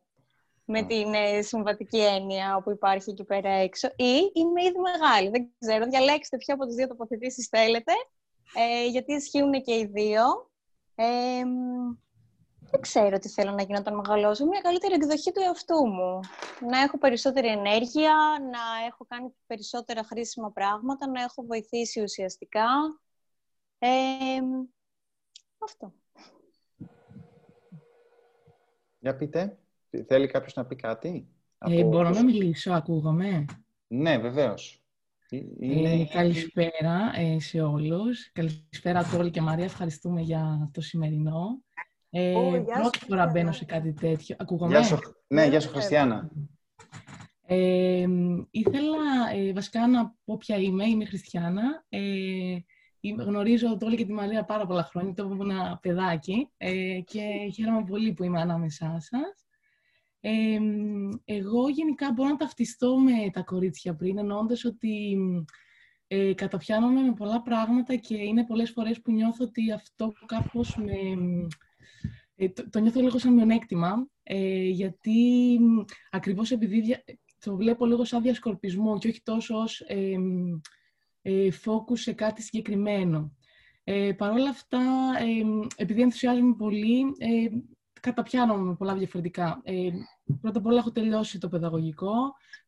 με την ε, συμβατική έννοια που υπάρχει εκεί πέρα έξω ή είμαι ήδη μεγάλη. Δεν ξέρω, διαλέξτε ποια από τις δύο τοποθετήσεις θέλετε, ε, γιατί ισχύουν και οι δύο. Ε, δεν ξέρω τι θέλω να γίνω όταν μεγαλώσω. Μια καλύτερη εκδοχή του εαυτού μου. Να έχω περισσότερη ενέργεια, να έχω κάνει περισσότερα χρήσιμα πράγματα, να έχω βοηθήσει ουσιαστικά. Ε, αυτό. Για πείτε. Θέλει κάποιος να πει κάτι. Ε, Μπορώ να μιλήσω, ακούγομαι; Ναι, βεβαίως. Ε, καλησπέρα ε, σε όλους. Καλησπέρα Τόλ και Μαρία. Ευχαριστούμε για το σημερινό. Ε, oh, πρώτη φορά μπαίνω σε κάτι τέτοιο. Ακούγομαι; Γεια σου, ναι, γεια σου Χριστιανά. Ε, ήθελα ε, βασικά να πω ποια είμαι. Είμαι Χριστιανά. Ε, γνωρίζω το και τη Μαρία πάρα πολλά χρόνια. Το ένα παιδάκι ε, και χαίρομαι πολύ που είμαι ανάμεσά σας εγώ γενικά μπορώ να ταυτιστώ με τα κορίτσια πριν, εννοώντας ότι ε, καταπιάνομαι με πολλά πράγματα και είναι πολλές φορές που νιώθω ότι αυτό κάπως με... Ε, το, το, νιώθω λίγο σαν μειονέκτημα, ε, γιατί ακριβώς επειδή το βλέπω λίγο σαν διασκορπισμό και όχι τόσο ως ε, ε, focus σε κάτι συγκεκριμένο. Ε, Παρ' όλα αυτά, επειδή ενθουσιάζομαι πολύ, ε, καταπιάνομαι με πολλά διαφορετικά. Ε, πρώτα απ' όλα έχω τελειώσει το παιδαγωγικό.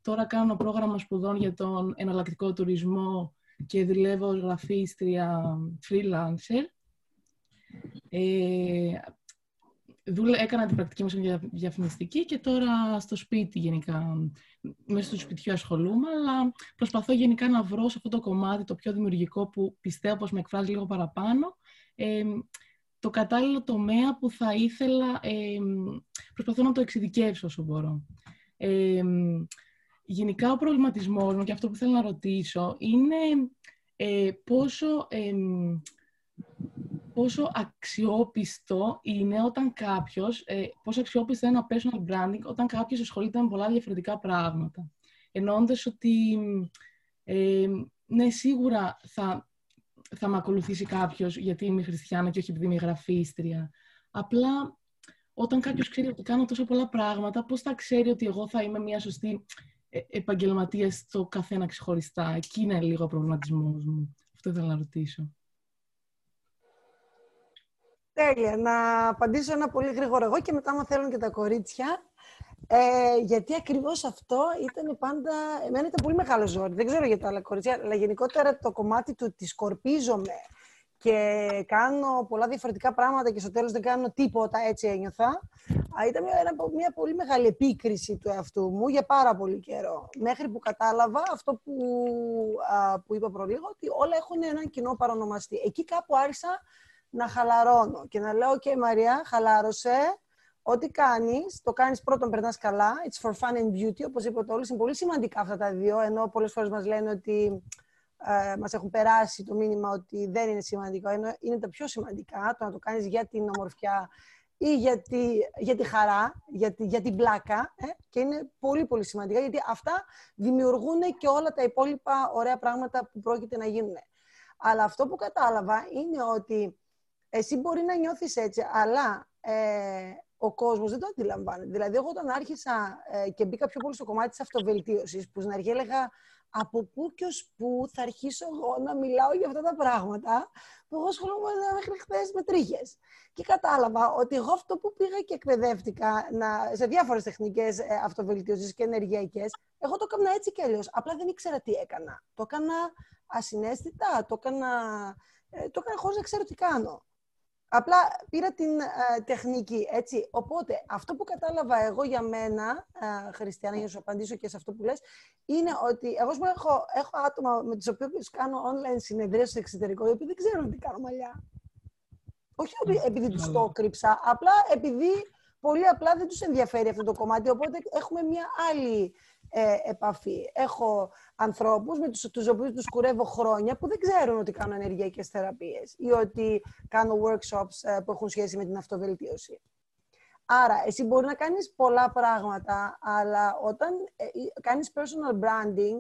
Τώρα κάνω πρόγραμμα σπουδών για τον εναλλακτικό τουρισμό και δουλεύω ως γραφίστρια freelancer. Ε, δούλε, έκανα την πρακτική μου σε διαφημιστική και τώρα στο σπίτι γενικά, μέσα στο σπιτιού ασχολούμαι, αλλά προσπαθώ γενικά να βρω σε αυτό το κομμάτι το πιο δημιουργικό που πιστεύω πως με εκφράζει λίγο παραπάνω. Ε, το κατάλληλο τομέα που θα ήθελα, ε, προσπαθώ να το εξειδικεύσω όσο μπορώ. Ε, γενικά ο προβληματισμός μου και αυτό που θέλω να ρωτήσω είναι ε, πόσο, πόσο αξιόπιστο είναι όταν κάποιος, ε, πόσο αξιόπιστο είναι ένα personal branding όταν κάποιος ασχολείται με πολλά διαφορετικά πράγματα. Εννοώντας ότι, ναι, σίγουρα θα θα με ακολουθήσει κάποιος γιατί είμαι χριστιανά και όχι επειδή είμαι γραφίστρια. Απλά όταν κάποιος ξέρει ότι κάνω τόσο πολλά πράγματα, πώς θα ξέρει ότι εγώ θα είμαι μια σωστή ε, επαγγελματία στο καθένα ξεχωριστά; Εκεί είναι λίγο ο προβληματισμός μου. Αυτό ήθελα να ρωτήσω. Τέλεια. Να απαντήσω ένα πολύ γρήγορο εγώ και μετά, αν θέλουν και τα κορίτσια. Ε, γιατί ακριβώς αυτό ήταν πάντα. Εμένα ήταν πολύ μεγάλο ζόρι. Δεν ξέρω για τα άλλα κορίτσια, αλλά γενικότερα το κομμάτι του ότι σκορπίζομαι και κάνω πολλά διαφορετικά πράγματα και στο τέλος δεν κάνω τίποτα, έτσι ένιωθα. Ήταν μια, μια πολύ μεγάλη επίκριση του εαυτού μου για πάρα πολύ καιρό. Μέχρι που κατάλαβα αυτό που, α, που είπα προλίγο, ότι όλα έχουν έναν κοινό παρονομαστή. Εκεί κάπου άρχισα να χαλαρώνω και να λέω, OK Μαρία, χαλάρωσε, Ό,τι κάνεις, το κάνεις πρώτον, περνάς καλά. It's for fun and beauty, όπως είπε ο Είναι πολύ σημαντικά αυτά τα δύο, ενώ πολλές φορές μας λένε ότι ε, μας έχουν περάσει το μήνυμα ότι δεν είναι σημαντικό. Ενώ είναι τα πιο σημαντικά, το να το κάνεις για την ομορφιά ή για τη, για τη χαρά, για, τη, για την πλάκα ε, και είναι πολύ πολύ σημαντικά γιατί αυτά δημιουργούν και όλα τα υπόλοιπα ωραία πράγματα που πρόκειται να γίνουν. Αλλά αυτό που κατάλαβα είναι ότι εσύ μπορεί να νιώθεις έτσι, αλλά ε, ο κόσμος δεν το αντιλαμβάνεται. Δηλαδή, εγώ όταν άρχισα ε, και μπήκα πιο πολύ στο κομμάτι της αυτοβελτίωσης, που στην αρχή έλεγα από πού και ως πού θα αρχίσω εγώ να μιλάω για αυτά τα πράγματα που εγώ ασχολούμαι μέχρι χθες με τρίχες. Και κατάλαβα ότι εγώ αυτό που πήγα και εκπαιδεύτηκα να, σε διάφορες τεχνικές ε, αυτοβελτίωσης και ενεργειακές, εγώ το έκανα έτσι κι αλλιώς. Απλά δεν ήξερα τι έκανα. Το έκανα ασυναίσθητα, το έκανα, ε, το έκανα χωρίς να ξέρω τι κάνω. Απλά πήρα την ε, τεχνική, έτσι. Οπότε, αυτό που κατάλαβα εγώ για μένα, ε, Χριστιανά, για να σου απαντήσω και σε αυτό που λες, είναι ότι εγώ έχω, έχω άτομα με τους οποίους κάνω online συνεδρίες στο εξωτερικό, οι οποίοι δεν ξέρουν τι κάνω μαλλιά. Όχι επειδή τους το κρύψα, απλά επειδή πολύ απλά δεν τους ενδιαφέρει αυτό το κομμάτι, οπότε έχουμε μια άλλη ε, επαφή. Έχω ανθρώπους με τους, τους οποίους τους κουρεύω χρόνια που δεν ξέρουν ότι κάνω ενεργειακές θεραπείες ή ότι κάνω workshops ε, που έχουν σχέση με την αυτοβελτίωση. Άρα, εσύ μπορεί να κάνεις πολλά πράγματα, αλλά όταν ε, κάνεις personal branding,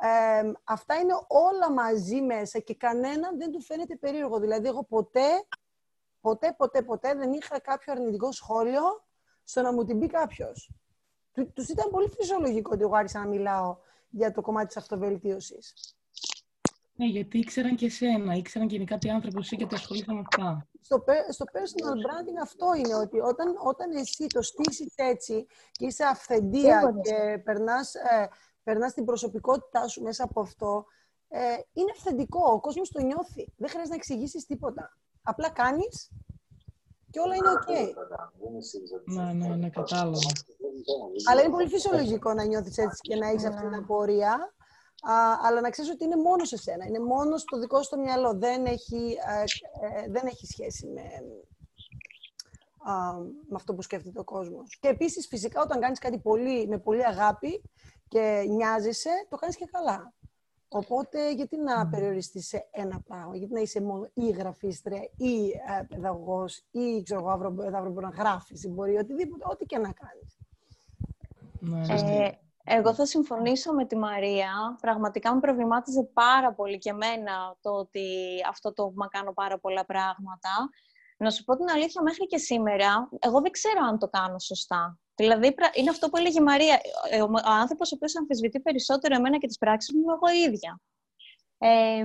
ε, αυτά είναι όλα μαζί μέσα και κανέναν δεν του φαίνεται περίεργο. Δηλαδή, εγώ ποτέ, ποτέ, ποτέ, ποτέ δεν είχα κάποιο αρνητικό σχόλιο στο να μου την πει κάποιος του ήταν πολύ φυσιολογικό ότι εγώ άρχισα να μιλάω για το κομμάτι τη αυτοβελτίωση. Ναι, γιατί ήξεραν και εσένα, ήξεραν γενικά τι άνθρωπο είσαι και τι ασχολείσαι με αυτά. Στο, στο personal branding αυτό είναι ότι όταν, όταν εσύ το στήσει έτσι και είσαι αυθεντία και περνάς, ε, περνάς την προσωπικότητά σου μέσα από αυτό, ε, είναι αυθεντικό. Ο κόσμος το νιώθει. Δεν χρειάζεται να εξηγήσει τίποτα. Απλά κάνεις και όλα είναι οκ. Ναι, ναι, ναι, κατάλαβα. Αλλά είναι πολύ φυσιολογικό να νιώθεις έτσι και να έχεις αυτή την απορία. Α, αλλά να ξέρεις ότι είναι μόνο σε σένα. Είναι μόνο στο δικό σου το μυαλό. Δεν έχει, ε, ε, δεν έχει σχέση με, α, με αυτό που σκέφτεται ο κόσμος. Και επίσης, φυσικά, όταν κάνεις κάτι πολύ, με πολύ αγάπη και νοιάζεσαι, το κάνεις και καλά. Οπότε, γιατί να περιοριστείς σε ένα πράγμα, γιατί να είσαι μόνο ή γραφίστρια ή ε, παιδαγωγός ή ξέρω εγώ, μπορεί να γράφεις ή μπορεί οτιδήποτε, ό,τι και να κάνεις. Ναι, ε, εγώ θα συμφωνήσω με τη Μαρία. Πραγματικά με προβλημάτιζε πάρα πολύ και εμένα το ότι αυτό το μα κάνω πάρα πολλά πράγματα. Να σου πω την αλήθεια, μέχρι και σήμερα, εγώ δεν ξέρω αν το κάνω σωστά. Δηλαδή, είναι αυτό που έλεγε η Μαρία. Ε, ο άνθρωπος ο οποίος αμφισβητεί περισσότερο εμένα και τις πράξεις μου, εγώ ίδια. Ε,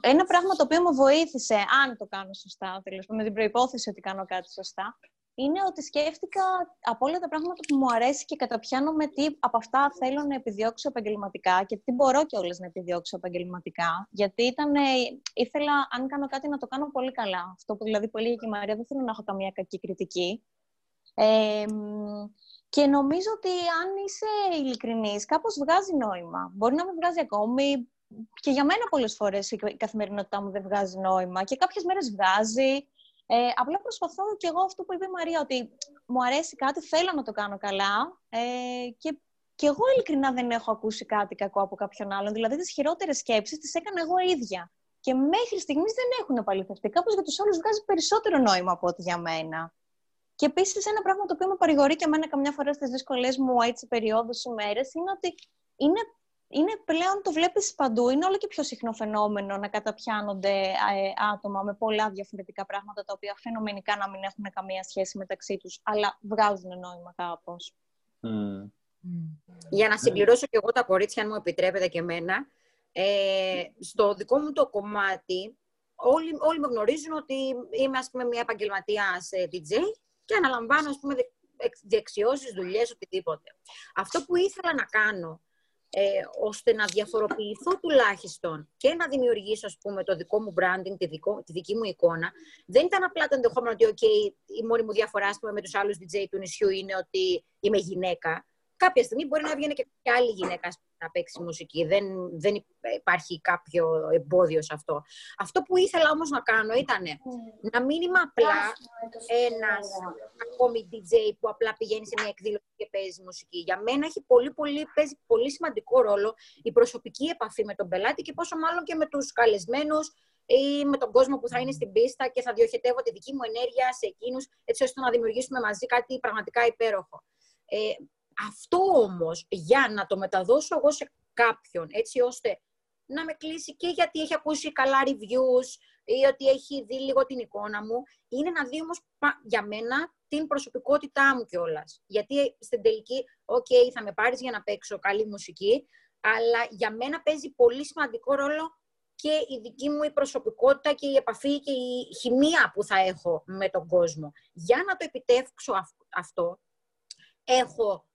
ένα πράγμα το οποίο μου βοήθησε, αν το κάνω σωστά, δηλαδή, με την προπόθεση ότι κάνω κάτι σωστά, είναι ότι σκέφτηκα από όλα τα πράγματα που μου αρέσει και καταπιάνω τι από αυτά θέλω να επιδιώξω επαγγελματικά και τι μπορώ κιόλας να επιδιώξω επαγγελματικά. Γιατί ήταν, ήθελα, αν κάνω κάτι, να το κάνω πολύ καλά. Αυτό που δηλαδή που έλεγε και η Μαρία, δεν θέλω να έχω καμία κακή κριτική. Ε, και νομίζω ότι αν είσαι ειλικρινής, κάπως βγάζει νόημα. Μπορεί να μην βγάζει ακόμη. Και για μένα πολλές φορές η καθημερινότητά μου δεν βγάζει νόημα. Και κάποιες μέρες βγάζει. Ε, απλά προσπαθώ και εγώ αυτό που είπε η Μαρία, ότι μου αρέσει κάτι, θέλω να το κάνω καλά ε, και, και εγώ ειλικρινά δεν έχω ακούσει κάτι κακό από κάποιον άλλον. Δηλαδή, τις χειρότερες σκέψεις τις έκανα εγώ ίδια. Και μέχρι στιγμής δεν έχουν επαληθευτεί. Κάπως για τους άλλους βγάζει περισσότερο νόημα από ό,τι για μένα. Και επίσης, ένα πράγμα το οποίο με παρηγορεί και εμένα καμιά φορά στις δύσκολε μου έτσι περιόδους ημέρες είναι ότι είναι είναι πλέον, το βλέπεις παντού, είναι όλο και πιο συχνό φαινόμενο να καταπιάνονται ε, άτομα με πολλά διαφορετικά πράγματα, τα οποία φαινομενικά να μην έχουν καμία σχέση μεταξύ τους, αλλά βγάζουν νόημα κάπως. Mm. Για να συμπληρώσω και εγώ τα κορίτσια, αν μου επιτρέπετε και εμένα, ε, στο δικό μου το κομμάτι, όλοι, όλοι με γνωρίζουν ότι είμαι, ας πούμε, μια επαγγελματία DJ και αναλαμβάνω, ας πούμε, δεξιώσεις, δουλειές, οτιδήποτε. Αυτό που ήθελα να κάνω ε, ώστε να διαφοροποιηθώ τουλάχιστον και να δημιουργήσω ας πούμε, το δικό μου branding, τη, δικό, τη δική μου εικόνα. Δεν ήταν απλά το ενδεχόμενο ότι okay, η μόνη μου διαφορά πούμε, με τους άλλους DJ του νησιού είναι ότι είμαι γυναίκα. Κάποια στιγμή μπορεί να βγαίνει και άλλη γυναίκα να παίξει μουσική. Δεν, δεν υπάρχει κάποιο εμπόδιο σε αυτό. Αυτό που ήθελα όμως να κάνω ήταν να μην είμαι απλά ένας ακόμη DJ που απλά πηγαίνει σε μια εκδήλωση και παίζει μουσική. Για μένα έχει πολύ, πολύ, παίζει πολύ σημαντικό ρόλο η προσωπική επαφή με τον πελάτη και πόσο μάλλον και με τους καλεσμένους ή με τον κόσμο που θα είναι στην πίστα και θα διοχετεύω τη δική μου ενέργεια σε εκείνους, έτσι ώστε να δημιουργήσουμε μαζί κάτι πραγματικά υπέροχο. Ε, αυτό όμως, για να το μεταδώσω εγώ σε κάποιον, έτσι ώστε να με κλείσει και γιατί έχει ακούσει καλά reviews ή ότι έχει δει λίγο την εικόνα μου, είναι να δει όμως για μένα την προσωπικότητά μου κιόλας. Γιατί στην τελική, OK, θα με πάρεις για να παίξω καλή μουσική, αλλά για μένα παίζει πολύ σημαντικό ρόλο και η δική μου η προσωπικότητα και η επαφή και η χημεία που θα έχω με τον κόσμο. Για να το επιτεύξω αυτό, έχω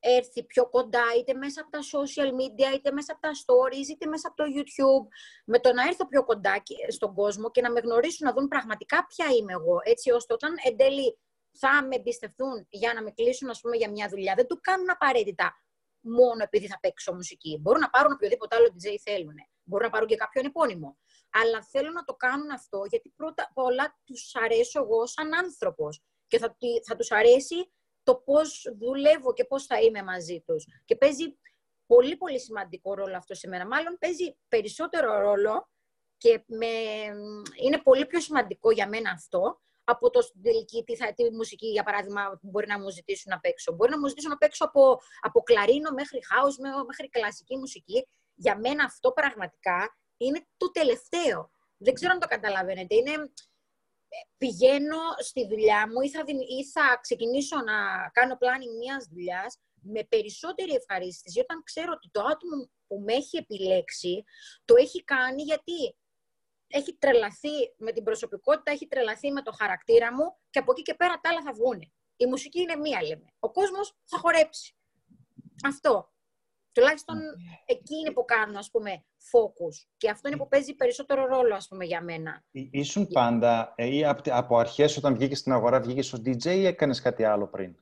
έρθει πιο κοντά, είτε μέσα από τα social media, είτε μέσα από τα stories, είτε μέσα από το YouTube, με το να έρθω πιο κοντά στον κόσμο και να με γνωρίσουν, να δουν πραγματικά ποια είμαι εγώ, έτσι ώστε όταν εν τέλει θα με εμπιστευτούν για να με κλείσουν, ας πούμε, για μια δουλειά, δεν το κάνουν απαραίτητα μόνο επειδή θα παίξω μουσική. Μπορούν να πάρουν οποιοδήποτε άλλο DJ θέλουν. Μπορούν να πάρουν και κάποιον επώνυμο. Αλλά θέλω να το κάνουν αυτό γιατί πρώτα απ' όλα τους αρέσω εγώ σαν άνθρωπος. Και θα, θα τους αρέσει το πώς δουλεύω και πώς θα είμαι μαζί τους. Και παίζει πολύ πολύ σημαντικό ρόλο αυτό σε μένα. Μάλλον παίζει περισσότερο ρόλο και με... είναι πολύ πιο σημαντικό για μένα αυτό από το τελική τι, θα, τι μουσική, για παράδειγμα, μπορεί να μου ζητήσουν να παίξω. Μπορεί να μου ζητήσουν να παίξω από, από κλαρίνο μέχρι house, μέχρι κλασική μουσική. Για μένα αυτό πραγματικά είναι το τελευταίο. Δεν ξέρω αν το καταλαβαίνετε. Είναι, πηγαίνω στη δουλειά μου ή θα, ή θα ξεκινήσω να κάνω planning μιας δουλειάς με περισσότερη ευχαρίστηση όταν ξέρω ότι το άτομο που με έχει επιλέξει το έχει κάνει γιατί έχει τρελαθεί με την προσωπικότητα, έχει τρελαθεί με το χαρακτήρα μου και από εκεί και πέρα τα άλλα θα βγουν. Η μουσική είναι μία, λέμε. Ο κόσμος θα χορέψει. Αυτό. Τουλάχιστον εκεί είναι που κάνω, ας πούμε, focus. Και αυτό είναι που παίζει περισσότερο ρόλο, ας πούμε, για μένα. Ήσουν πάντα, ε, ή από αρχές όταν βγήκες στην αγορά, βγήκες ως DJ ή έκανες κάτι άλλο πριν;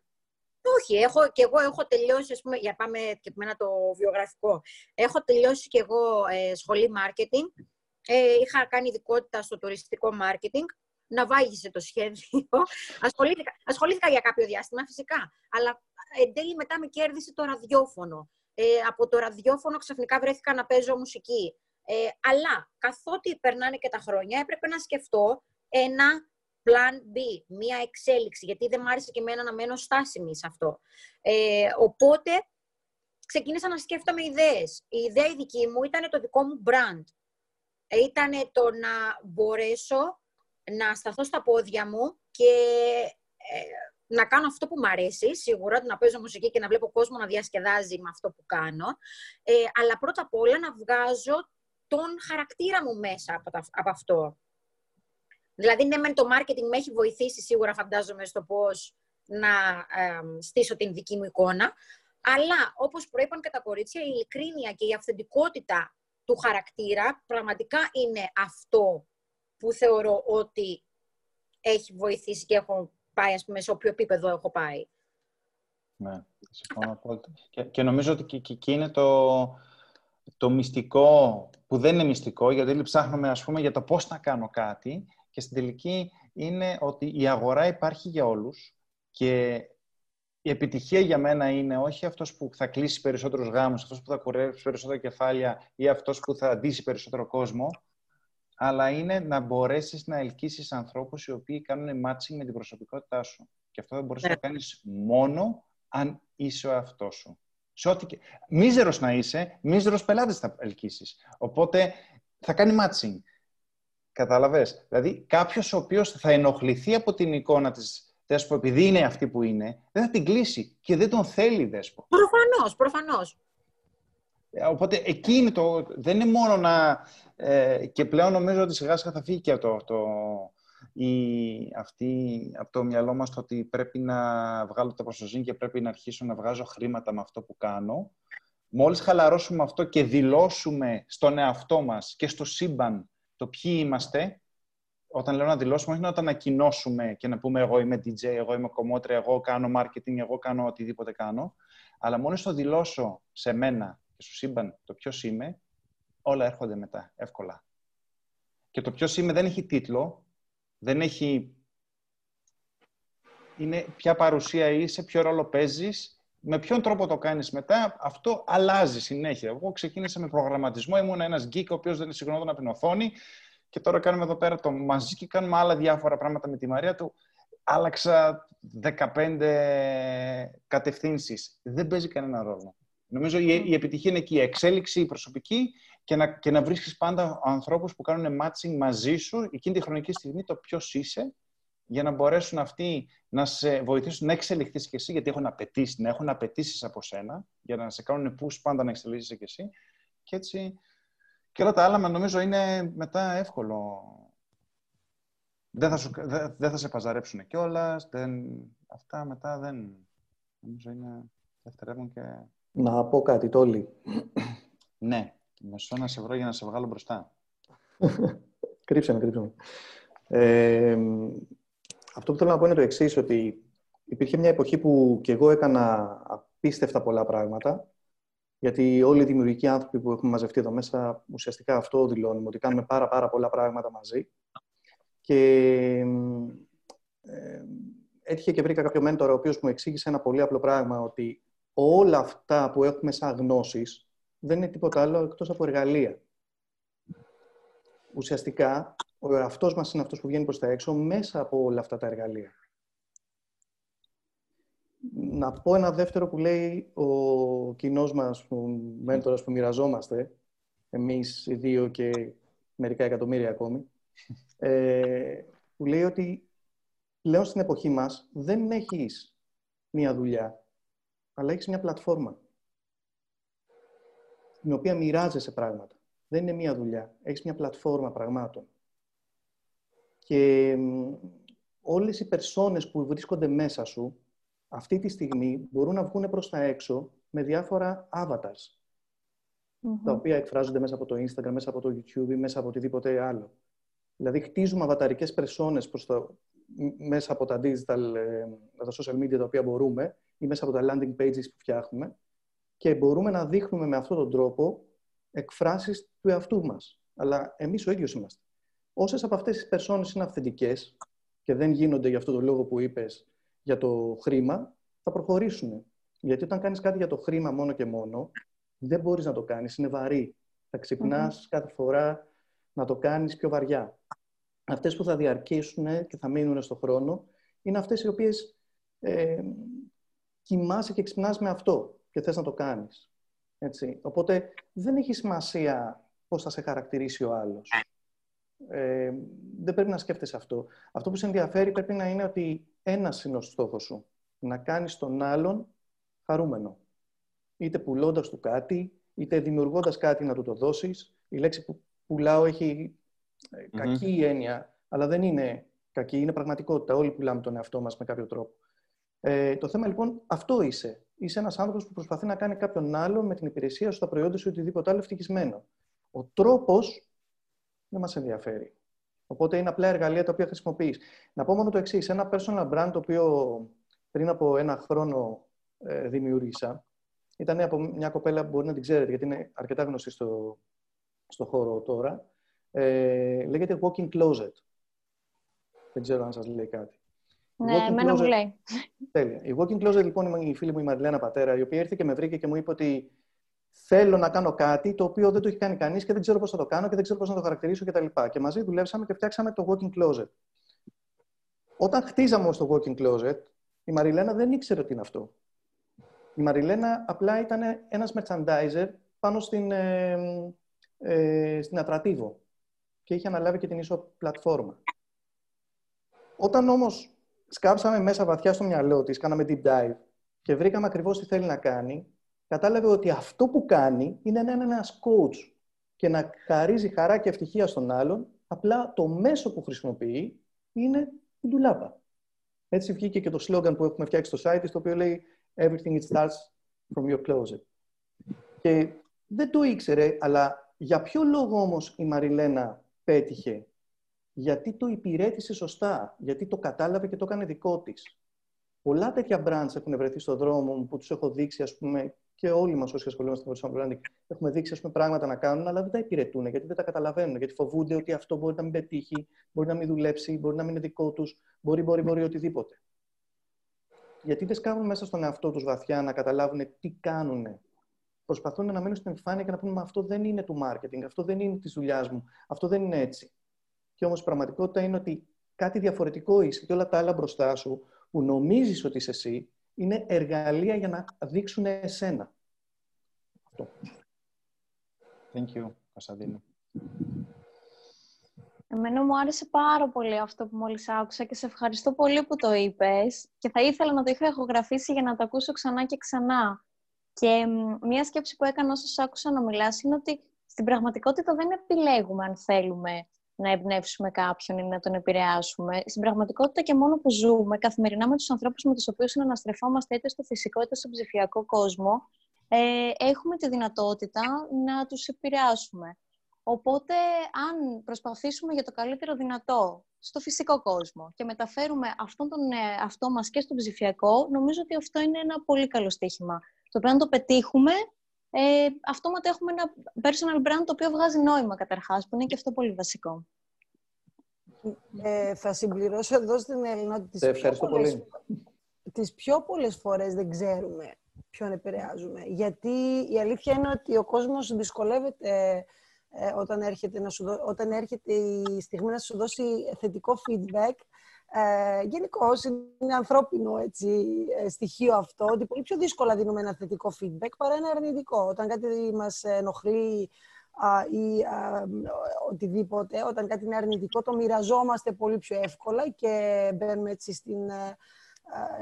Όχι, έχω, και εγώ έχω τελειώσει, ας πούμε, για πάμε και μένα το βιογραφικό. Έχω τελειώσει και εγώ ε, σχολή marketing ε, είχα κάνει ειδικότητα στο τουριστικό μάρκετινγκ, να βάγισε το σχέδιο. ασχολήθηκα, ασχολήθηκα για κάποιο διάστημα, φυσικά. Αλλά εν τέλει μετά με κέρδισε το ραδιόφωνο. Ε, από το ραδιόφωνο ξαφνικά βρέθηκα να παίζω μουσική. Ε, αλλά καθότι περνάνε και τα χρόνια, έπρεπε να σκεφτώ ένα plan B, μία εξέλιξη, γιατί δεν μ' άρεσε και εμένα να μένω στάσιμη σε αυτό. Ε, οπότε ξεκίνησα να σκέφτομαι ιδέες. Η ιδέα η δική μου ήταν το δικό μου brand ήταν το να μπορέσω να σταθώ στα πόδια μου και ε, να κάνω αυτό που μου αρέσει, σίγουρα, να παίζω μουσική και να βλέπω κόσμο να διασκεδάζει με αυτό που κάνω, ε, αλλά πρώτα απ' όλα να βγάζω τον χαρακτήρα μου μέσα από, από αυτό. Δηλαδή, ναι, μεν το marketing με έχει βοηθήσει σίγουρα, φαντάζομαι, στο πώς να ε, στήσω την δική μου εικόνα, αλλά όπως προείπαν και τα κορίτσια, η ειλικρίνεια και η αυθεντικότητα του χαρακτήρα πραγματικά είναι αυτό που θεωρώ ότι έχει βοηθήσει και έχω πάει, ας πούμε, σε όποιο επίπεδο έχω πάει. Ναι, συμφωνώ απόλυτα. Και, και νομίζω ότι και εκεί είναι το, το μυστικό, που δεν είναι μυστικό, γιατί ψάχνουμε, ας πούμε, για το πώς να κάνω κάτι και στην τελική είναι ότι η αγορά υπάρχει για όλους και η επιτυχία για μένα είναι όχι αυτός που θα κλείσει περισσότερους γάμους, αυτός που θα κουρέψει περισσότερα κεφάλια ή αυτός που θα ντύσει περισσότερο κόσμο, αλλά είναι να μπορέσεις να ελκύσεις ανθρώπους οι οποίοι κάνουν matching με την προσωπικότητά σου. Και αυτό δεν μπορείς να το ναι. κάνεις μόνο αν είσαι ο αυτός σου. Σε ό,τι και... Μίζερος να είσαι, μίζερος πελάτες θα ελκύσεις. Οπότε θα κάνει matching. Κατάλαβες. Δηλαδή κάποιος ο οποίος θα ενοχληθεί από την εικόνα της Δέσπο, επειδή είναι αυτή που είναι, δεν θα την κλείσει και δεν τον θέλει, Δέσπο. Προφανώς, προφανώς. Ε, οπότε εκεί είναι το... Δεν είναι μόνο να... Ε, και πλέον νομίζω ότι σιγά σιγά θα φύγει και το, το, η, αυτή, από το μυαλό μας το ότι πρέπει να βγάλω το προστοζήν και πρέπει να αρχίσω να βγάζω χρήματα με αυτό που κάνω. Μόλις χαλαρώσουμε αυτό και δηλώσουμε στον εαυτό μας και στο σύμπαν το ποιοι είμαστε, όταν λέω να δηλώσουμε, όχι να το ανακοινώσουμε και να πούμε εγώ είμαι DJ, εγώ είμαι κομμότρια, εγώ κάνω marketing, εγώ κάνω οτιδήποτε κάνω, αλλά μόλις το δηλώσω σε μένα και στο σύμπαν το ποιος είμαι, όλα έρχονται μετά, εύκολα. Και το ποιος είμαι δεν έχει τίτλο, δεν έχει... Είναι ποια παρουσία είσαι, ποιο ρόλο παίζεις, με ποιον τρόπο το κάνεις μετά, αυτό αλλάζει συνέχεια. Εγώ ξεκίνησα με προγραμματισμό, ήμουν ένας geek ο οποίος δεν συγγνώμη από την οθόνη, Και τώρα κάνουμε εδώ πέρα το μαζί και κάνουμε άλλα διάφορα πράγματα με τη Μαρία του. Άλλαξα 15 κατευθύνσεις. Δεν παίζει κανένα ρόλο. Νομίζω η, η επιτυχία είναι εκεί. Η εξέλιξη η προσωπική και να, και να βρίσκεις πάντα ανθρώπους που κάνουν matching μαζί σου εκείνη τη χρονική στιγμή το ποιος είσαι για να μπορέσουν αυτοί να σε βοηθήσουν να εξελιχθείς και εσύ, γιατί έχουν απαιτήσει, να έχουν απαιτήσεις από σένα, για να σε κάνουν πού πάντα να εξελίσσεσαι και εσύ. Και έτσι. Και όλα τα άλλα, νομίζω, είναι μετά εύκολο. Δεν θα, σου, δεν, δεν θα σε παζαρέψουν κιόλας. Αυτά μετά δεν. Νομίζω είναι δευτερεύουν και. Να πω κάτι, Τόλι. ναι, μεσό να σε βρω για να σε βγάλω μπροστά. κρύψε με, κρύψε με. Ε, αυτό που θέλω να πω είναι το εξής ότι υπήρχε μια εποχή που και εγώ έκανα απίστευτα πολλά πράγματα, γιατί όλοι οι δημιουργικοί άνθρωποι που έχουμε μαζευτεί εδώ μέσα, ουσιαστικά αυτό δηλώνουμε, ότι κάνουμε πάρα, πάρα πολλά πράγματα μαζί. Και ε, έτυχε και βρήκα κάποιο μέντορα, ο οποίος μου εξήγησε ένα πολύ απλό πράγμα, ότι όλα αυτά που έχουμε σαν γνώσεις δεν είναι τίποτα άλλο εκτός από εργαλεία. Ουσιαστικά, ο εαυτός μας είναι αυτός που βγαίνει προς τα έξω μέσα από όλα αυτά τα εργαλεία. Να πω ένα δεύτερο που λέει ο κοινός μας ο μέντορας που μοιραζόμαστε, εμείς οι δύο και μερικά εκατομμύρια ακόμη, ε, που λέει ότι πλέον στην εποχή μας δεν έχεις μία δουλειά, αλλά έχεις μια πλατφόρμα στην οποία μοιράζεσαι πράγματα. Δεν είναι μία δουλειά. Έχεις μια πλατφόρμα πραγμάτων. Και όλες οι περσόνες που βρίσκονται μέσα σου, αυτή τη στιγμή μπορούν να βγουν προς τα έξω με διάφορα avatars, τα οποία εκφράζονται μέσα από το Instagram, μέσα από το YouTube ή μέσα από οτιδήποτε άλλο. Δηλαδή, χτίζουμε αβαταρικές περσόνες προς το, μέσα από τα digital, ε, τα social media τα οποία μπορούμε ή μέσα από τα landing pages που φτιάχνουμε και μπορούμε να δείχνουμε με αυτόν τον τρόπο εκφράσεις του εαυτού μας. Αλλά εμείς ο ίδιος είμαστε. Όσες από αυτές τις περσόνες είναι αυθεντικές και δεν γίνονται για αυτό το λόγο που είπες για το χρήμα, θα προχωρήσουν. Γιατί όταν κάνεις κάτι για το χρήμα μόνο και μόνο, δεν μπορείς να το κάνεις, είναι βαρύ. Θα ξυπνας κάθε φορά να το κάνεις πιο βαριά. Αυτές που θα διαρκήσουν και θα μείνουν στο χρόνο, είναι αυτές οι οποίες ε, κοιμάσαι και ξυπνάς με αυτό και θες να το κάνεις. Έτσι. Οπότε δεν έχει σημασία πώς θα σε χαρακτηρίσει ο άλλος ε, δεν πρέπει να σκέφτεσαι αυτό. Αυτό που σε ενδιαφέρει πρέπει να είναι ότι ένας είναι ο στόχος σου. Να κάνεις τον άλλον χαρούμενο. Είτε πουλώντας του κάτι, είτε δημιουργώντας κάτι να του το δώσεις. Η λέξη που πουλάω έχει ε, κακή έννοια, αλλά δεν είναι κακή, είναι πραγματικότητα. Όλοι πουλάμε τον εαυτό μας με κάποιο τρόπο. Ε, το θέμα λοιπόν αυτό είσαι. Είσαι ένας άνθρωπος που προσπαθεί να κάνει κάποιον άλλον με την υπηρεσία σου, τα προϊόντα σου ή οτιδήποτε άλλο ευτυχισμένο. Ο τρόπος δεν μας ενδιαφέρει. Οπότε είναι απλά εργαλεία τα οποία χρησιμοποιείς. Να πω μόνο το εξής. Ένα personal brand το οποίο πριν από ένα χρόνο ε, δημιούργησα ήταν από μια κοπέλα που μπορεί να την ξέρετε γιατί είναι αρκετά γνωστή στο, στο χώρο τώρα. Ε, λέγεται Walking Closet. Δεν ξέρω αν σας λέει κάτι. Ναι, εμένα μου λέει. Τέλεια. Η Walking Closet λοιπόν είναι η φίλη μου η Μαριλένα Πατέρα, η οποία ήρθε και με βρήκε και μου είπε ότι θέλω να κάνω κάτι το οποίο δεν το έχει κάνει κανείς και δεν ξέρω πώς θα το κάνω και δεν ξέρω πώς να το χαρακτηρίσω κτλ. Και, και μαζί δουλέψαμε και φτιάξαμε το walking closet. Όταν χτίζαμε όμως το walking closet, η Μαριλένα δεν ήξερε τι είναι αυτό. Η Μαριλένα απλά ήταν ένας merchandiser πάνω στην, ε, ε, στην Ατρατίβο και είχε αναλάβει και την ίσο πλατφόρμα. Όταν όμως σκάψαμε μέσα βαθιά στο μυαλό της, κάναμε deep dive και βρήκαμε ακριβώς τι θέλει να κάνει, κατάλαβε ότι αυτό που κάνει είναι να είναι ένας coach και να χαρίζει χαρά και ευτυχία στον άλλον, απλά το μέσο που χρησιμοποιεί είναι η ντουλάπα. Έτσι βγήκε και το σλόγκαν που έχουμε φτιάξει στο site, το οποίο λέει «Everything it starts from your closet». Και δεν το ήξερε, αλλά για ποιο λόγο όμως η Μαριλένα πέτυχε. Γιατί το υπηρέτησε σωστά, γιατί το κατάλαβε και το έκανε δικό της. Πολλά τέτοια brands έχουν βρεθεί στον δρόμο μου που τους έχω δείξει, ας πούμε, και όλοι μας όσοι ασχολούμαστε με το personal branding έχουμε δείξει ας πούμε, πράγματα να κάνουν, αλλά δεν τα υπηρετούν γιατί δεν τα καταλαβαίνουν. Γιατί φοβούνται ότι αυτό μπορεί να μην πετύχει, μπορεί να μην δουλέψει, μπορεί να μην είναι δικό τους, μπορεί, μπορεί, μπορεί οτιδήποτε. Γιατί δεν σκάβουν μέσα στον εαυτό τους βαθιά να καταλάβουν τι κάνουν. Προσπαθούν να μείνουν στην επιφάνεια και να πούνε Μα αυτό δεν είναι του marketing, αυτό δεν είναι της δουλειάς μου, αυτό δεν είναι έτσι. Και όμως η πραγματικότητα είναι ότι κάτι διαφορετικό είσαι και όλα τα άλλα μπροστά σου που νομίζεις ότι είσαι εσύ είναι εργαλεία για να δείξουν εσένα. Αυτό. Thank you, Κωνσταντίνο. Εμένα μου άρεσε πάρα πολύ αυτό που μόλις άκουσα και σε ευχαριστώ πολύ που το είπες και θα ήθελα να το είχα ηχογραφήσει για να το ακούσω ξανά και ξανά. Και μία σκέψη που έκανα όσο άκουσα να μιλάς είναι ότι στην πραγματικότητα δεν επιλέγουμε αν θέλουμε να εμπνεύσουμε κάποιον ή να τον επηρεάσουμε. Στην πραγματικότητα και μόνο που ζούμε καθημερινά με τους ανθρώπους με τους οποίους συναναστρεφόμαστε είτε στο φυσικό είτε στο ψηφιακό κόσμο, ε, έχουμε τη δυνατότητα να τους επηρεάσουμε. Οπότε, αν προσπαθήσουμε για το καλύτερο δυνατό στο φυσικό κόσμο και μεταφέρουμε αυτόν τον ε, αυτό μας και στο ψηφιακό, νομίζω ότι αυτό είναι ένα πολύ καλό στοίχημα. Το πρέπει να το πετύχουμε, ε, αυτόματα έχουμε ένα personal brand το οποίο βγάζει νόημα καταρχάς, που είναι και αυτό πολύ βασικό. Ε, θα συμπληρώσω εδώ στην Έλληνα ότι τις, ευχαριστώ πιο πολλές, πολύ. τις πιο πολλές φορές δεν ξέρουμε ποιον επηρεάζουμε. Γιατί η αλήθεια είναι ότι ο κόσμος δυσκολεύεται ε, όταν, έρχεται να σου δω- όταν έρχεται η στιγμή να σου δώσει θετικό feedback. Ε, Γενικώ είναι ανθρώπινο έτσι, ε, στοιχείο αυτό, ότι πολύ πιο δύσκολα δίνουμε ένα θετικό feedback παρά ένα αρνητικό. Όταν κάτι μας ενοχλεί α, ή α, οτιδήποτε, όταν κάτι είναι αρνητικό, το μοιραζόμαστε πολύ πιο εύκολα και μπαίνουμε έτσι στην, ε, ε,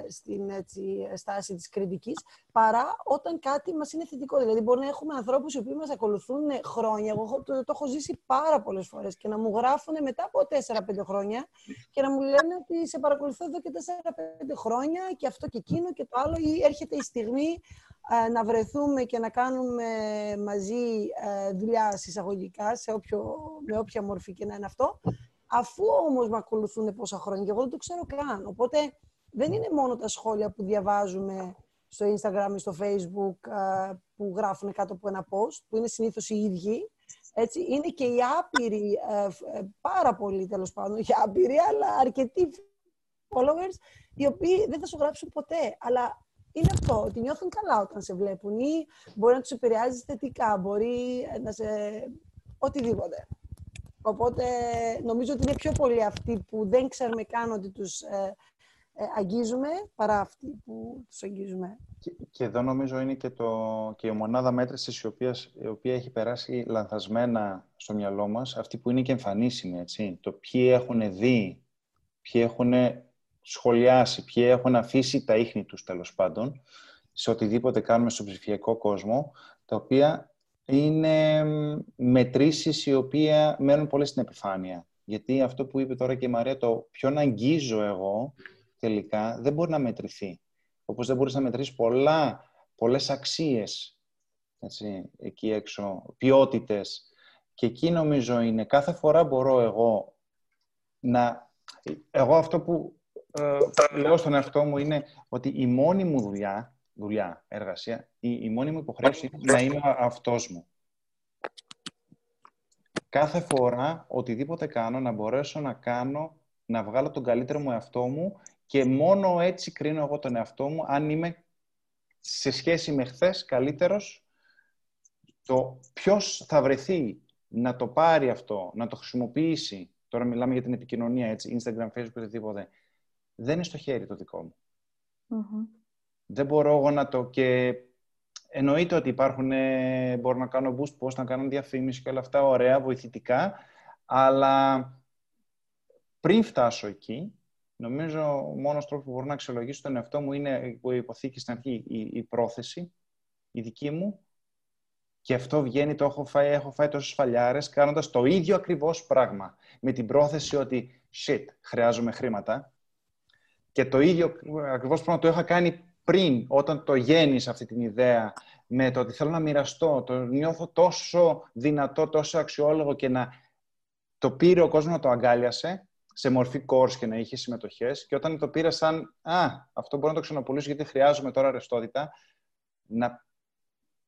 στην έτσι, στάση της κριτικής, παρά όταν κάτι μας είναι θετικό. Δηλαδή, μπορεί να έχουμε ανθρώπους οι οποίοι μας ακολουθούν χρόνια. Εγώ έχω- το, το έχω ζήσει πάρα πολλές φορές και να μου γράφουν μετά από 4-5 χρόνια και να μου λένε ότι σε παρακολουθώ εδώ και 4-5 χρόνια και αυτό και εκείνο και το άλλο ή έρχεται η στιγμή ε, να βρεθούμε και να κάνουμε μαζί ε, δουλειά συσσαγωγικά σε όποιο, με όποια μορφή και να είναι αυτό. Αφού όμως με ακολουθούν πόσα χρόνια και εγώ δεν το ξέρω καν. Οπότε δεν είναι μόνο τα σχόλια που διαβάζουμε στο Instagram ή στο Facebook ε, που γράφουν κάτω από ένα post, που είναι συνήθως οι ίδιοι. Έτσι, είναι και οι άπειροι, ε, φ- ε, πάρα πολλοί τέλος πάντων, οι άπειροι, αλλά αρκετοί followers, οι οποίοι δεν θα σου γράψουν ποτέ. Αλλά είναι αυτό, ότι νιώθουν καλά όταν σε βλέπουν ή μπορεί να τους επηρεάζει θετικά, μπορεί ε, να σε... οτιδήποτε. Οπότε νομίζω ότι είναι πιο πολλοί αυτοί που δεν ξέρουμε καν ότι τους ε, ε, αγγίζουμε παρά αυτοί που τους αγγίζουμε. Και, και εδώ νομίζω είναι και, το, και η μονάδα μέτρησης η οποία, η οποία έχει περάσει λανθασμένα στο μυαλό μας, αυτή που είναι και εμφανίσιμη, έτσι. Το ποιοι έχουν δει, ποιοι έχουν σχολιάσει, ποιοι έχουν αφήσει τα ίχνη τους, τέλος πάντων, σε οτιδήποτε κάνουμε στον ψηφιακό κόσμο, τα οποία είναι μ, μετρήσεις οι οποία μένουν πολύ στην επιφάνεια. Γιατί αυτό που είπε τώρα και η Μαρία, το ποιον αγγίζω εγώ, τελικά, δεν μπορεί να μετρηθεί. Όπως δεν μπορείς να μετρήσεις πολλά, πολλές αξίες έτσι, εκεί έξω, ποιότητες. Και εκεί νομίζω είναι, κάθε φορά μπορώ εγώ να... Εγώ αυτό που ε, λέω στον εαυτό μου είναι ότι η μόνη μου δουλειά, δουλειά, εργασία, η, η μόνη μου υποχρέωση είναι να είμαι αυτός μου. Κάθε φορά, οτιδήποτε κάνω, να μπορέσω να κάνω, να βγάλω τον καλύτερο μου εαυτό μου και μόνο έτσι κρίνω εγώ τον εαυτό μου, αν είμαι σε σχέση με χθες καλύτερος, το ποιος θα βρεθεί να το πάρει αυτό, να το χρησιμοποιήσει, τώρα μιλάμε για την επικοινωνία, έτσι, Instagram, Facebook, οτιδήποτε, δεν είναι στο χέρι το δικό μου. Δεν μπορώ εγώ να το... Και εννοείται ότι υπάρχουν, ε, μπορώ να κάνω boost post, να κάνω διαφήμιση και όλα αυτά, ωραία, βοηθητικά, αλλά πριν φτάσω εκεί, νομίζω ο μόνος τρόπος που μπορώ να αξιολογήσω τον εαυτό μου είναι που υποθήκη στην αρχή η, η πρόθεση, η δική μου, και αυτό βγαίνει, το έχω φάει, έχω φάει τόσες φαλιάρες, κάνοντας το ίδιο ακριβώς πράγμα. Με την πρόθεση ότι, shit, χρειάζομαι χρήματα. Και το ίδιο ακριβώς πράγμα το είχα κάνει πριν, όταν το γέννησα αυτή την ιδέα, με το ότι θέλω να μοιραστώ, το νιώθω τόσο δυνατό, τόσο αξιόλογο και να το πήρε ο κόσμος να το αγκάλιασε, σε μορφή course και να είχες συμμετοχές. Και όταν το πήρα σαν, α, αυτό μπορώ να το ξαναπολύσω γιατί χρειάζομαι τώρα ρευστότητα, να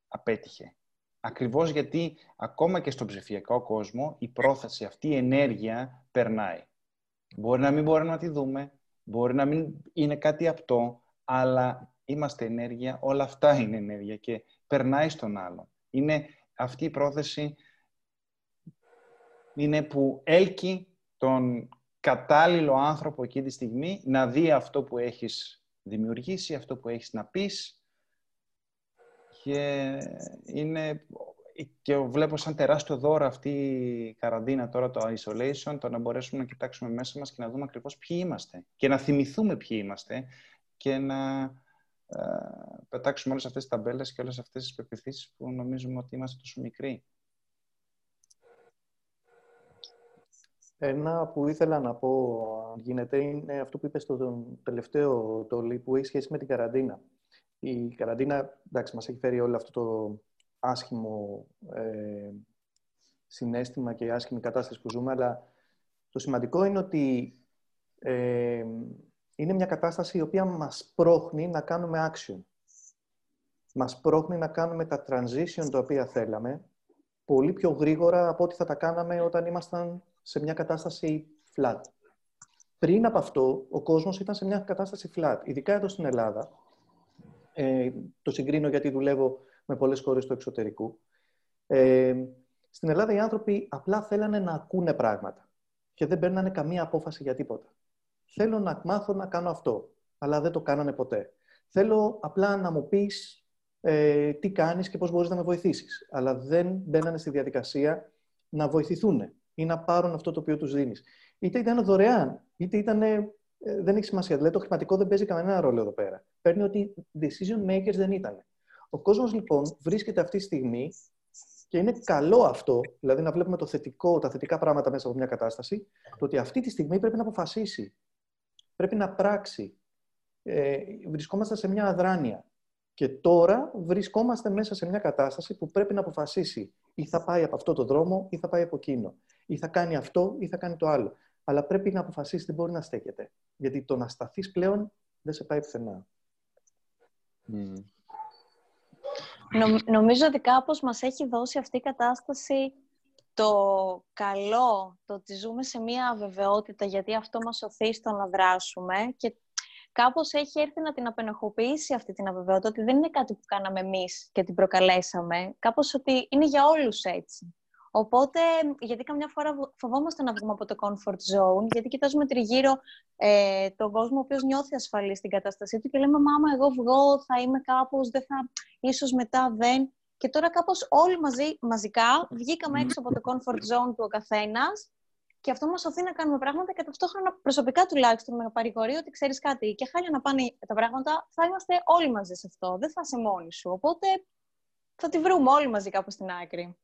απέτυχε. Ακριβώς γιατί ακόμα και στον ψηφιακό κόσμο η πρόθεση, αυτή η ενέργεια περνάει. Μπορεί να μην μπορούμε να τη δούμε, μπορεί να μην είναι κάτι απτό, αλλά είμαστε ενέργεια, όλα αυτά είναι ενέργεια και περνάει στον άλλο. Είναι αυτή η πρόθεση είναι που έλκει τον κατάλληλο άνθρωπο εκεί τη στιγμή να δει αυτό που έχεις δημιουργήσει, αυτό που έχεις να πεις και είναι και βλέπω σαν τεράστιο δώρο αυτή η καραντίνα τώρα, το isolation, το να μπορέσουμε να κοιτάξουμε μέσα μας και να δούμε ακριβώς ποιοι είμαστε και να θυμηθούμε ποιοι είμαστε και να ε, πετάξουμε όλες αυτές τις ταμπέλες και όλες αυτές τις πεπιθήσεις που νομίζουμε ότι είμαστε τόσο μικροί. Ένα που ήθελα να πω, αν γίνεται, είναι αυτό που είπες στο τελευταίο τολί που έχει σχέση με την καραντίνα. Η καραντίνα, εντάξει, μας έχει φέρει όλο αυτό το άσχημο ε, συνέστημα και άσχημη κατάσταση που ζούμε, αλλά το σημαντικό είναι ότι ε, είναι μια κατάσταση η οποία μας πρόχνει να κάνουμε action. Μας πρόχνει να κάνουμε τα transition τα οποία θέλαμε πολύ πιο γρήγορα από ό,τι θα τα κάναμε όταν ήμασταν σε μια κατάσταση flat. Πριν από αυτό, ο κόσμος ήταν σε μια κατάσταση flat. Ειδικά εδώ στην Ελλάδα, ε, το συγκρίνω γιατί δουλεύω με πολλές χώρες του εξωτερικού. Ε, στην Ελλάδα οι άνθρωποι απλά θέλανε να ακούνε πράγματα και δεν παίρνανε καμία απόφαση για τίποτα. Θέλω να μάθω να κάνω αυτό, αλλά δεν το κάνανε ποτέ. Θέλω απλά να μου πεις ε, τι κάνεις και πώς μπορείς να με βοηθήσεις. Αλλά δεν μπαίνανε στη διαδικασία να βοηθηθούν ή να πάρουν αυτό το οποίο τους δίνεις. Είτε ήταν δωρεάν, είτε ήταν... Ε, δεν έχει σημασία. Δηλαδή το χρηματικό δεν παίζει κανένα ρόλο εδώ πέρα. Παίρνει ότι decision makers δεν ήταν. Ο κόσμος λοιπόν βρίσκεται αυτή τη στιγμή και είναι καλό αυτό, δηλαδή να βλέπουμε το θετικό, τα θετικά πράγματα μέσα από μια κατάσταση, το ότι αυτή τη στιγμή πρέπει να αποφασίσει, πρέπει να πράξει. Ε, βρισκόμαστε σε μια αδράνεια. Και τώρα βρισκόμαστε μέσα σε μια κατάσταση που πρέπει να αποφασίσει ή θα πάει από αυτό το δρόμο ή θα πάει από εκείνο. Ή θα κάνει αυτό ή θα κάνει το άλλο. Αλλά πρέπει να αποφασίσεις, δεν μπορεί να στέκεται. Γιατί το να σταθείς πλέον δεν σε πάει πουθενά. Mm νομίζω ότι κάπως μας έχει δώσει αυτή η κατάσταση το καλό, το ότι ζούμε σε μία αβεβαιότητα, γιατί αυτό μας οθεί στο να δράσουμε και κάπως έχει έρθει να την απενοχοποιήσει αυτή την αβεβαιότητα, ότι δεν είναι κάτι που κάναμε εμείς και την προκαλέσαμε, κάπως ότι είναι για όλους έτσι. Οπότε, γιατί καμιά φορά φοβόμαστε να βγούμε από το comfort zone, γιατί κοιτάζουμε τριγύρω ε, τον κόσμο ο οποίος νιώθει ασφαλή στην κατάστασή του και λέμε «Μάμα, εγώ βγω, θα είμαι κάπως, δεν θα, ίσως μετά δεν». Και τώρα κάπως όλοι μαζί, μαζικά βγήκαμε έξω από το comfort zone του ο καθένας και αυτό μας οθεί να κάνουμε πράγματα και ταυτόχρονα προσωπικά τουλάχιστον με παρηγορεί ότι ξέρεις κάτι και χάλια να πάνε τα πράγματα, θα είμαστε όλοι μαζί σε αυτό, δεν θα είσαι μόνη σου. Οπότε θα τη βρούμε όλοι μαζί κάπου στην άκρη.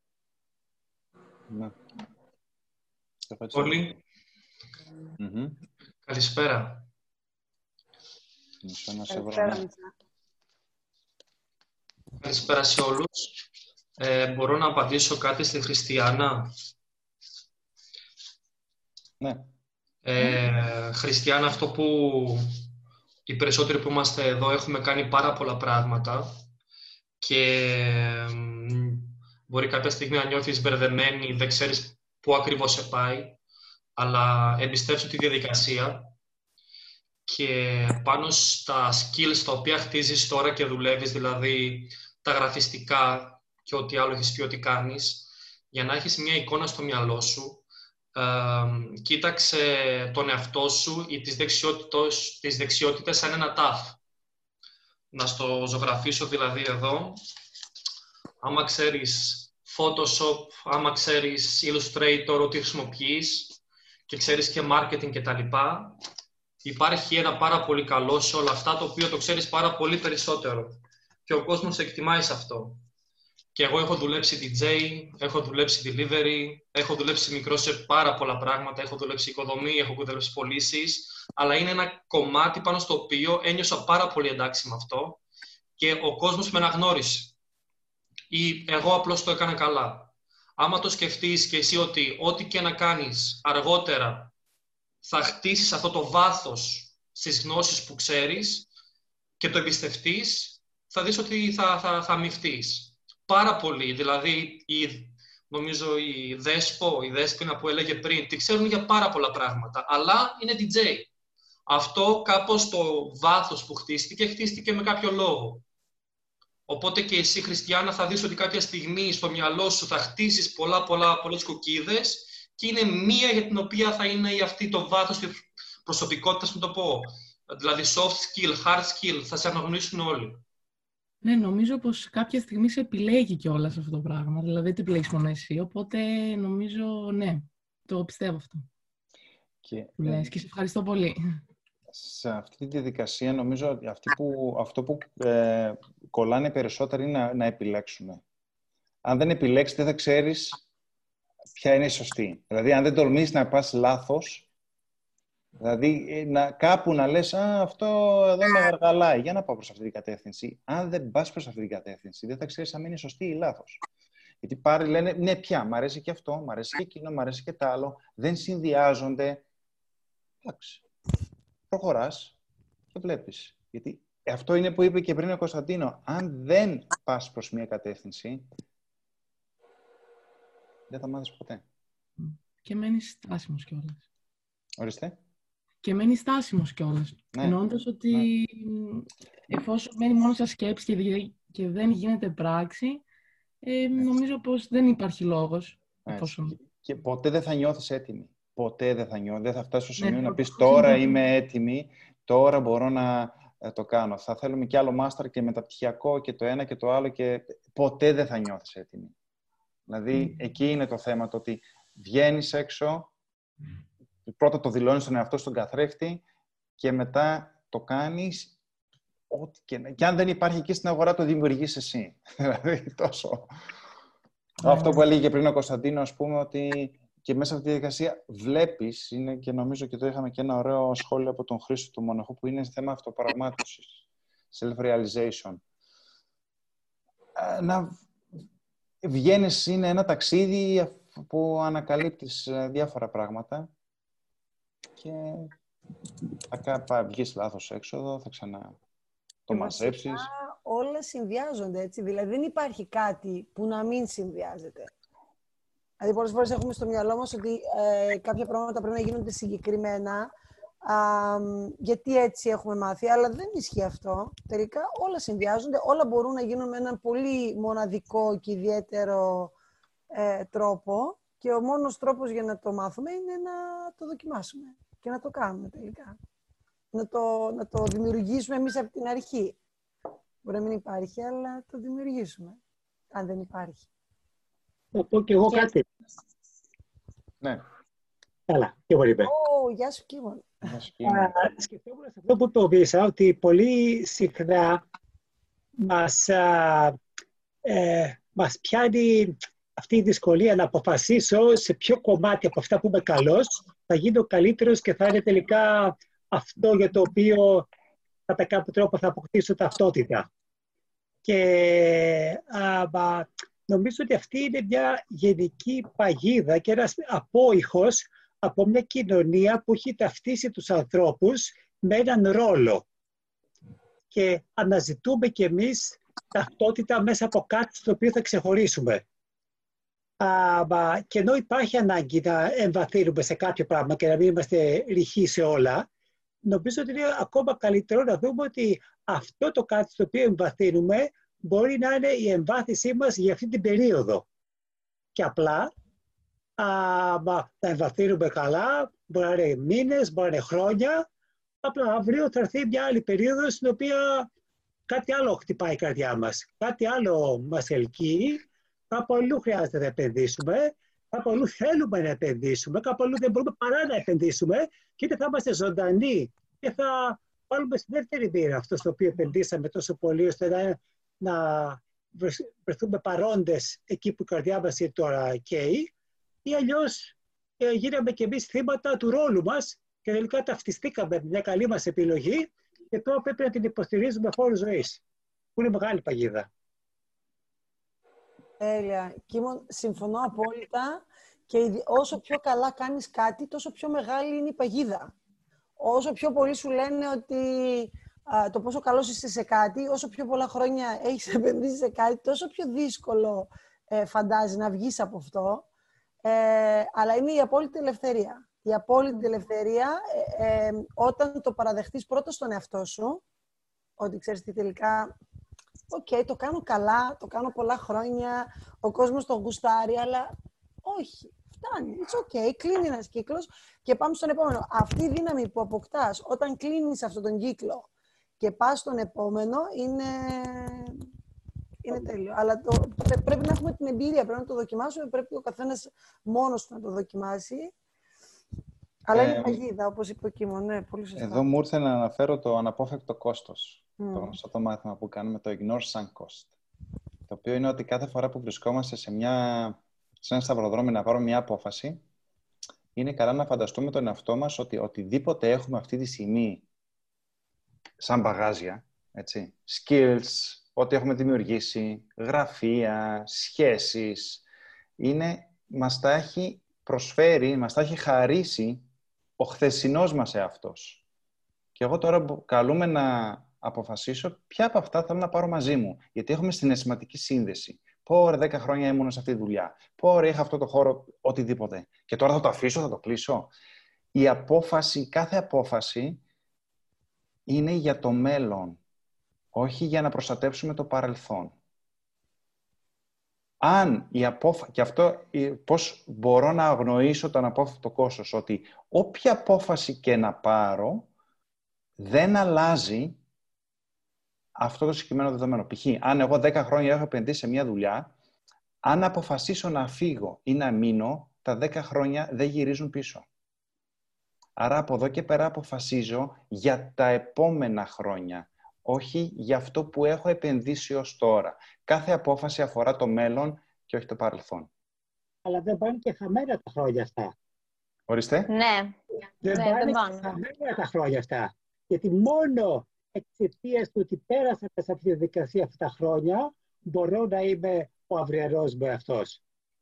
Ναι. Πολύ. Καλησπέρα. Καλησπέρα. Καλησπέρα σε όλους. Ε, μπορώ να απαντήσω κάτι στη Χριστιανά; Ναι. Ε, Χριστιανά, αυτό που οι περισσότεροι που είμαστε εδώ έχουμε κάνει πάρα πολλά πράγματα και Μπορεί κάποια στιγμή να νιώθεις μπερδεμένη, δεν ξέρεις πού ακριβώς σε πάει, αλλά εμπιστεύσου τη διαδικασία και πάνω στα skills τα οποία χτίζεις τώρα και δουλεύεις, δηλαδή τα γραφιστικά και ό,τι άλλο έχεις πει ότι κάνεις, για να έχεις μια εικόνα στο μυαλό σου, ε, κοίταξε τον εαυτό σου ή τις δεξιότητες, τις δεξιότητες σαν ένα τάφ. Να στο ζωγραφίσω δηλαδή εδώ. Άμα ξέρεις Photoshop, άμα ξέρεις Illustrator, ό,τι χρησιμοποιείς και ξέρεις και marketing και τα λοιπά, υπάρχει ένα πάρα πολύ καλό σε όλα αυτά, το οποίο το ξέρεις πάρα πολύ περισσότερο. Και ο κόσμος εκτιμάει σε αυτό. Και εγώ έχω δουλέψει DJ, έχω δουλέψει delivery, έχω δουλέψει μικρό σε πάρα πολλά πράγματα, έχω δουλέψει οικοδομή, έχω δουλέψει πωλήσεις, αλλά είναι ένα κομμάτι πάνω στο οποίο ένιωσα πάρα πολύ εντάξει με αυτό και ο κόσμος με αναγνώρισε ή εγώ απλώς το έκανα καλά. Άμα το σκεφτείς και εσύ ότι ό,τι και να κάνεις αργότερα θα χτίσεις αυτό το βάθος στις γνώσεις που ξέρεις και το εμπιστευτείς, θα δεις ότι θα, θα, θα αμυφθείς. Πάρα πολύ. Δηλαδή, η, νομίζω η Δέσπο, η Δέσποινα που έλεγε πριν, τη ξέρουν για πάρα πολλά πράγματα, αλλά είναι DJ. Αυτό κάπως το βάθος που χτίστηκε, χτίστηκε με κάποιο λόγο. Οπότε και εσύ, Χριστιανά, θα δεις ότι κάποια στιγμή στο μυαλό σου θα χτίσεις πολλά, πολλά, πολλές κοκκίδες και είναι μία για την οποία θα είναι η αυτή το βάθος της προσωπικότητας, να το πω. Δηλαδή soft skill, hard skill, θα σε αναγνωρίσουν όλοι. Ναι, νομίζω πως κάποια στιγμή σε επιλέγει κιόλας αυτό το πράγμα. Δηλαδή δεν το επιλέγεις μόνο εσύ, οπότε νομίζω, ναι, το πιστεύω αυτό. Και, Λες, και σε ευχαριστώ πολύ. σε αυτή τη διαδικασία νομίζω ότι αυτοί που, αυτό που ε, κολλάνε περισσότερο είναι να, να επιλέξουν. Αν δεν επιλέξεις, δεν θα ξέρεις ποια είναι η σωστή. Δηλαδή, αν δεν τολμήσεις να πας λάθος, δηλαδή ε, να, κάπου να λες «Α, αυτό εδώ με αργαλάει, για να πάω προς αυτή την κατεύθυνση». Αν δεν πας προς αυτή την κατεύθυνση, δεν θα ξέρεις αν είναι σωστή ή λάθος. Γιατί πάρει λένε «Ναι, πια, μ' αρέσει και αυτό, μ' αρέσει και εκείνο, μ' αρέσει και το άλλο». Δεν συνδυάζονται. Εντάξει προχωράς και βλέπεις. Γιατί αυτό είναι που είπε και πριν ο Κωνσταντίνο. Αν δεν πας προς μια κατεύθυνση, δεν θα μάθεις ποτέ. Και μένεις στάσιμος κιόλας. Ορίστε. Και μένει στάσιμος κιόλας. Ναι. Εννοώντας ότι εφόσον μένει μόνος στα σκέψη και, δε- και δεν γίνεται πράξη, ε, νομίζω πως δεν υπάρχει λόγος. Έτσι. Εφόσον... Και ποτέ δεν θα νιώθεις έτοιμη. Ποτέ δεν θα νιώθεις. Δεν θα φτάσεις στο Ναι, σημείο να ποτέ πεις δεν τώρα θα- είμαι έτοιμη, τώρα μπορώ να ε, το κάνω. Θα θέλουμε κι άλλο μάσταρ και μεταπτυχιακό και το ένα και το άλλο και ποτέ δεν θα νιώθεις έτοιμη. Δηλαδή, εκεί είναι το θέμα, το ότι βγαίνεις έξω, πρώτα το δηλώνεις στον εαυτό στον καθρέφτη και μετά το κάνεις ό,τι και, να- και αν δεν υπάρχει εκεί στην αγορά, το δημιουργείς εσύ. δηλαδή, τόσο... Αυτό που έλεγε και πριν ο Κωνσταντίνο, ας πούμε, ότι και μέσα από τη διαδικασία βλέπεις, είναι και νομίζω και το είχαμε και ένα ωραίο σχόλιο από τον Χρήστο του Μοναχού, που είναι θέμα αυτοπαραγμάτωσης, self-realization. Ε, Να βγαίνεις, είναι ένα ταξίδι που ανακαλύπτεις ε, διάφορα πράγματα και θα κα- πα- βγεις λάθος έξοδο, θα ξανά το Και μαζέψεις. βασικά όλα συνδυάζονται, έτσι. Δηλαδή δεν υπάρχει κάτι που να μην συνδυάζεται. Δηλαδή πολλές φορές έχουμε στο μυαλό μας ότι ε, κάποια πράγματα πρέπει να γίνονται συγκεκριμένα α, μ, γιατί έτσι έχουμε μάθει, αλλά δεν ισχύει αυτό. Τελικά όλα συνδυάζονται, όλα μπορούν να γίνουν με έναν πολύ μοναδικό και ιδιαίτερο ε, τρόπο και ο μόνος τρόπος για να το μάθουμε είναι να το δοκιμάσουμε και να το κάνουμε τελικά. Να το, να το δημιουργήσουμε εμείς από την αρχή. Μπορεί να μην υπάρχει, αλλά το δημιουργήσουμε, αν δεν υπάρχει. Θα πω και εγώ κάτι. Ναι. Καλά, και εγώ είπε. Ω, γεια σου Κίμων. Α, Σκεφτόμουν σε αυτό που το βίσα ότι πολύ συχνά μας, α, ε, μας πιάνει αυτή η δυσκολία να αποφασίσω σε ποιο κομμάτι από αυτά που είμαι καλός θα γίνω καλύτερος και θα είναι τελικά αυτό για το οποίο κατά κάποιο τρόπο θα αποκτήσω ταυτότητα. Και α, μα, νομίζω ότι αυτή είναι μια γενική παγίδα και ένας απόϊχος από μια κοινωνία που έχει ταυτίσει τους ανθρώπους με έναν ρόλο. Και αναζητούμε κι εμείς ταυτότητα μέσα από κάτι στο οποίο θα ξεχωρίσουμε. Α, μα, και ενώ υπάρχει ανάγκη να εμβαθύνουμε σε κάποιο πράγμα και να μην είμαστε ρηχοί σε όλα, νομίζω ότι είναι ακόμα καλύτερο να δούμε ότι αυτό το κάτι στο οποίο εμβαθύνουμε μπορεί να είναι η εμβάθυνσή μας για αυτή την περίοδο. Και απλά α, μα, να εμβαθύνουμε καλά, μπορεί να είναι μήνες, μπορεί να είναι χρόνια, απλά αύριο θα έρθει μια άλλη περίοδος στην οποία κάτι άλλο χτυπάει η καρδιά μας, κάτι άλλο μας ελκύει, κάπου αλλού χρειάζεται να επενδύσουμε, κάπου αλλού θέλουμε να επενδύσουμε, κάπου αλλού δεν μπορούμε παρά να επενδύσουμε και είτε θα είμαστε ζωντανοί και θα βάλουμε στη δεύτερη μοίρα αυτό στο οποίο επενδύσαμε τόσο πολύ ώστε να, να βρεθούμε παρόντες εκεί που η καρδιά μας είναι τώρα καίει ή αλλιώς ε, γίναμε κι εμείς θύματα του ρόλου μας και τελικά ταυτιστήκαμε με μια καλή μας επιλογή και τώρα πρέπει να την υποστηρίζουμε χώρο ζωής, που είναι μεγάλη παγίδα. Τέλεια. Κίμων, συμφωνώ απόλυτα και ειδι- όσο πιο καλά κάνεις κάτι, τόσο πιο μεγάλη είναι η παγίδα. Όσο πιο πολλοί σου λένε ότι α, το πόσο καλός είσαι σε κάτι, όσο πιο πολλά χρόνια έχεις επενδύσει σε κάτι, τόσο πιο δύσκολο ε, φαντάζει να βγεις από αυτό. Ε, αλλά είναι η απόλυτη ελευθερία. Η απόλυτη ελευθερία ε, ε, όταν το παραδεχτείς πρώτα στον εαυτό σου, ότι ξέρεις τι τελικά οκ, το κάνω καλά, το κάνω πολλά χρόνια, ο κόσμος το γουστάρει, αλλά όχι. φτάνει. It's okay, κλείνει ένας κύκλος και πάμε στον επόμενο. Αυτή η δύναμη που αποκτάς όταν κλείνεις αυτόν τον κύκλο και πας στον επόμενο είναι, είναι τέλειο. Αλλά το, πρέπει να έχουμε την εμπειρία, πρέπει να το δοκιμάσουμε, πρέπει ο καθένας μόνος του να το δοκιμάσει. Αλλά είναι παγίδα, όπως είπε ο Κίμο, ναι, πολύ σωστά. Εδώ μου ήρθε να αναφέρω το αναπόφευκτο κόστος. Το γνωστό το μάθημα που κάνουμε, το ignore sunk cost. Το οποίο είναι ότι κάθε φορά που βρισκόμαστε σε, μια, σε ένα σταυροδρόμι να πάρουμε μια απόφαση, είναι καλά να φανταστούμε τον εαυτό μας ότι οτιδήποτε έχουμε αυτή τη στιγμή σαν μπαγάζια, έτσι, skills, ό,τι έχουμε δημιουργήσει, γραφεία, σχέσεις, είναι, μας τα έχει προσφέρει, μας τα έχει χαρίσει ο χθεσινός μας εαυτός. Και εγώ τώρα καλούμε να αποφασίσω ποια από αυτά θέλω να πάρω μαζί μου. Γιατί έχουμε συναισθηματική σύνδεση. Πω, δέκα χρόνια ήμουν σε αυτή τη δουλειά. Πω, είχα αυτό το χώρο, οτιδήποτε. Και τώρα θα το αφήσω, θα το κλείσω. Η απόφαση, κάθε απόφαση είναι για το μέλλον, όχι για να προστατεύσουμε το παρελθόν. Αν η απόφαση, και αυτό πώς μπορώ να αγνοήσω τον απόφατο κόστος, ότι όποια απόφαση και να πάρω, δεν αλλάζει αυτό το συγκεκριμένο δεδομένο. Π.χ. αν εγώ 10 χρόνια έχω επενδύσει σε μια δουλειά, αν αποφασίσω να φύγω ή να μείνω, τα 10 χρόνια δεν γυρίζουν πίσω. Άρα από εδώ και πέρα αποφασίζω για τα επόμενα χρόνια, όχι για αυτό που έχω επενδύσει ως τώρα. Κάθε απόφαση αφορά το μέλλον και όχι το παρελθόν. Αλλά δεν πάνε και χαμένα τα χρόνια αυτά. Ορίστε. Ναι. Δεν ναι, πάνε δεν και χαμένα τα χρόνια αυτά. Γιατί μόνο εξαιτίας του ότι πέρασα σε αυτή τη διαδικασία αυτά τα χρόνια, μπορώ να είμαι ο αυριανός μου εαυτό.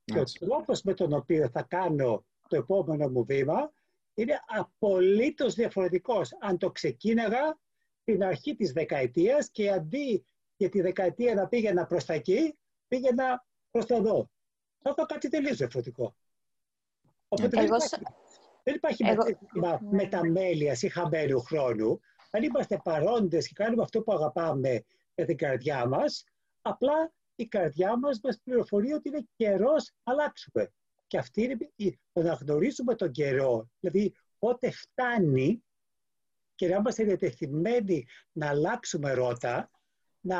Και ο τρόπος με τον οποίο θα κάνω το επόμενο μου βήμα είναι απολύτως διαφορετικός. Αν το ξεκίναγα την αρχή της δεκαετίας και αντί για τη δεκαετία να πήγαινα προς τα εκεί, πήγαινα προς τα εδώ. Θα ήταν κάτι τελείως διαφορετικό. Οπότε δεν υπάρχει, δεν υπάρχει Εγώ... μεταμέλεια ή χαμένου χρόνου αν είμαστε παρόντες και κάνουμε αυτό που αγαπάμε για την καρδιά μας, απλά η καρδιά μας μας πληροφορεί ότι είναι καιρός να αλλάξουμε. Και αυτή είναι το να γνωρίζουμε τον καιρό, δηλαδή πότε φτάνει και να είμαστε διατεθειμένοι να αλλάξουμε ρότα, να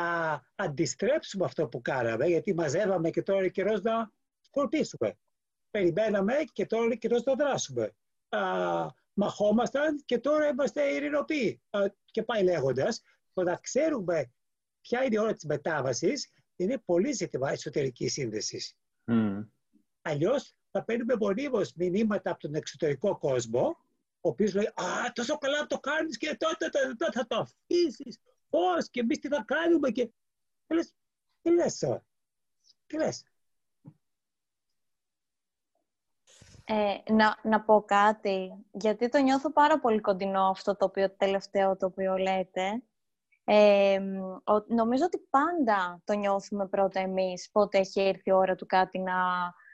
αντιστρέψουμε αυτό που κάναμε, γιατί μαζεύαμε και τώρα είναι καιρός να σκορπίσουμε. Περιμέναμε και τώρα είναι καιρός να δράσουμε μαχόμασταν και τώρα είμαστε ειρηνοποιοί. Και πάει λέγοντας, όταν ξέρουμε ποια είναι η ώρα της μετάβασης, είναι πολύ ζήτημα εσωτερικής σύνδεσης. Mm. Αλλιώς θα παίρνουμε μονίμως μηνύματα από τον εξωτερικό κόσμο, ο οποίος λέει Α, τόσο καλά το κάνεις και τότε, τότε, θα το αφήσεις. Πώς και εμείς τι θα κάνουμε. Και τι λες τώρα. Τι λες. Ε, να, να πω κάτι, γιατί το νιώθω πάρα πολύ κοντινό αυτό το οποίο τελευταίο το οποίο λέτε. Ε, νομίζω ότι πάντα το νιώθουμε πρώτα εμείς, πότε έχει έρθει η ώρα του κάτι να...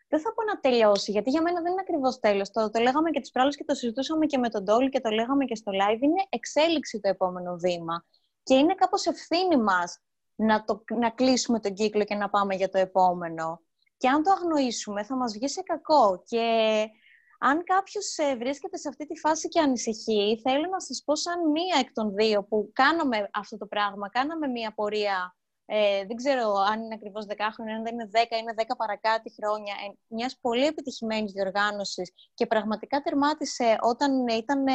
Δεν θα πω να τελειώσει, γιατί για μένα δεν είναι ακριβώς τέλος. Το, το λέγαμε και τις προάλλες και το συζητούσαμε και με τον Τόλι και το λέγαμε και στο live. Είναι εξέλιξη το επόμενο βήμα. Και είναι κάπως ευθύνη μας να, το, να κλείσουμε τον κύκλο και να πάμε για το επόμενο. Και αν το αγνοήσουμε, θα μας βγει σε κακό. Και αν κάποιος ε, βρίσκεται σε αυτή τη φάση και ανησυχεί, θέλω να σας πω σαν μία εκ των δύο που κάναμε αυτό το πράγμα, κάναμε μία πορεία, ε, δεν ξέρω αν είναι ακριβώς 10 χρόνια, αν δεν είναι 10, είναι 10 παρακάτι χρόνια, ε, μιας πολύ επιτυχημένης διοργάνωσης και πραγματικά τερμάτισε όταν ήταν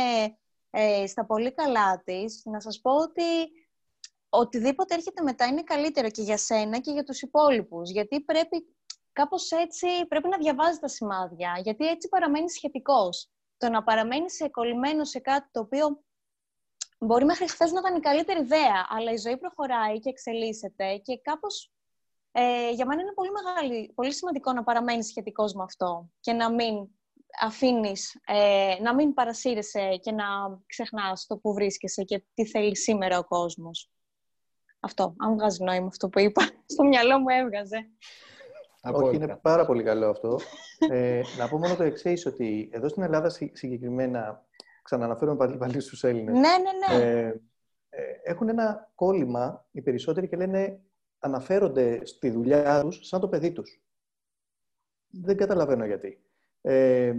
ε, στα πολύ καλά της, να σας πω ότι οτιδήποτε έρχεται μετά είναι καλύτερο και για σένα και για τους υπόλοιπους, γιατί πρέπει Κάπως έτσι πρέπει να διαβάζεις τα σημάδια, γιατί έτσι παραμένεις σχετικός. Το να παραμένεις κολλημένο σε κάτι το οποίο μπορεί μέχρι χθες να ήταν η καλύτερη ιδέα, αλλά η ζωή προχωράει και εξελίσσεται και κάπως. ε, για μένα είναι πολύ, μεγάλη, πολύ σημαντικό να παραμένεις σχετικός με αυτό και να μην αφήνεις, ε, να μην παρασύρεσαι και να ξεχνάς το που βρίσκεσαι και τι θέλει σήμερα ο κόσμος. Αυτό, αν βγάζει νόημα αυτό που είπα, στο μυαλό μου έβγαζε. Όχι, είναι πάρα πολύ καλό αυτό. ε, να πω μόνο το εξής ότι εδώ στην Ελλάδα συγκεκριμένα, ξαναναφέρομαι πάλι, πάλι στους Έλληνες, ναι, ναι, ναι. Ε, ε, έχουν ένα κόλλημα οι περισσότεροι και λένε, αναφέρονται στη δουλειά τους σαν το παιδί τους. Δεν καταλαβαίνω γιατί. Ε,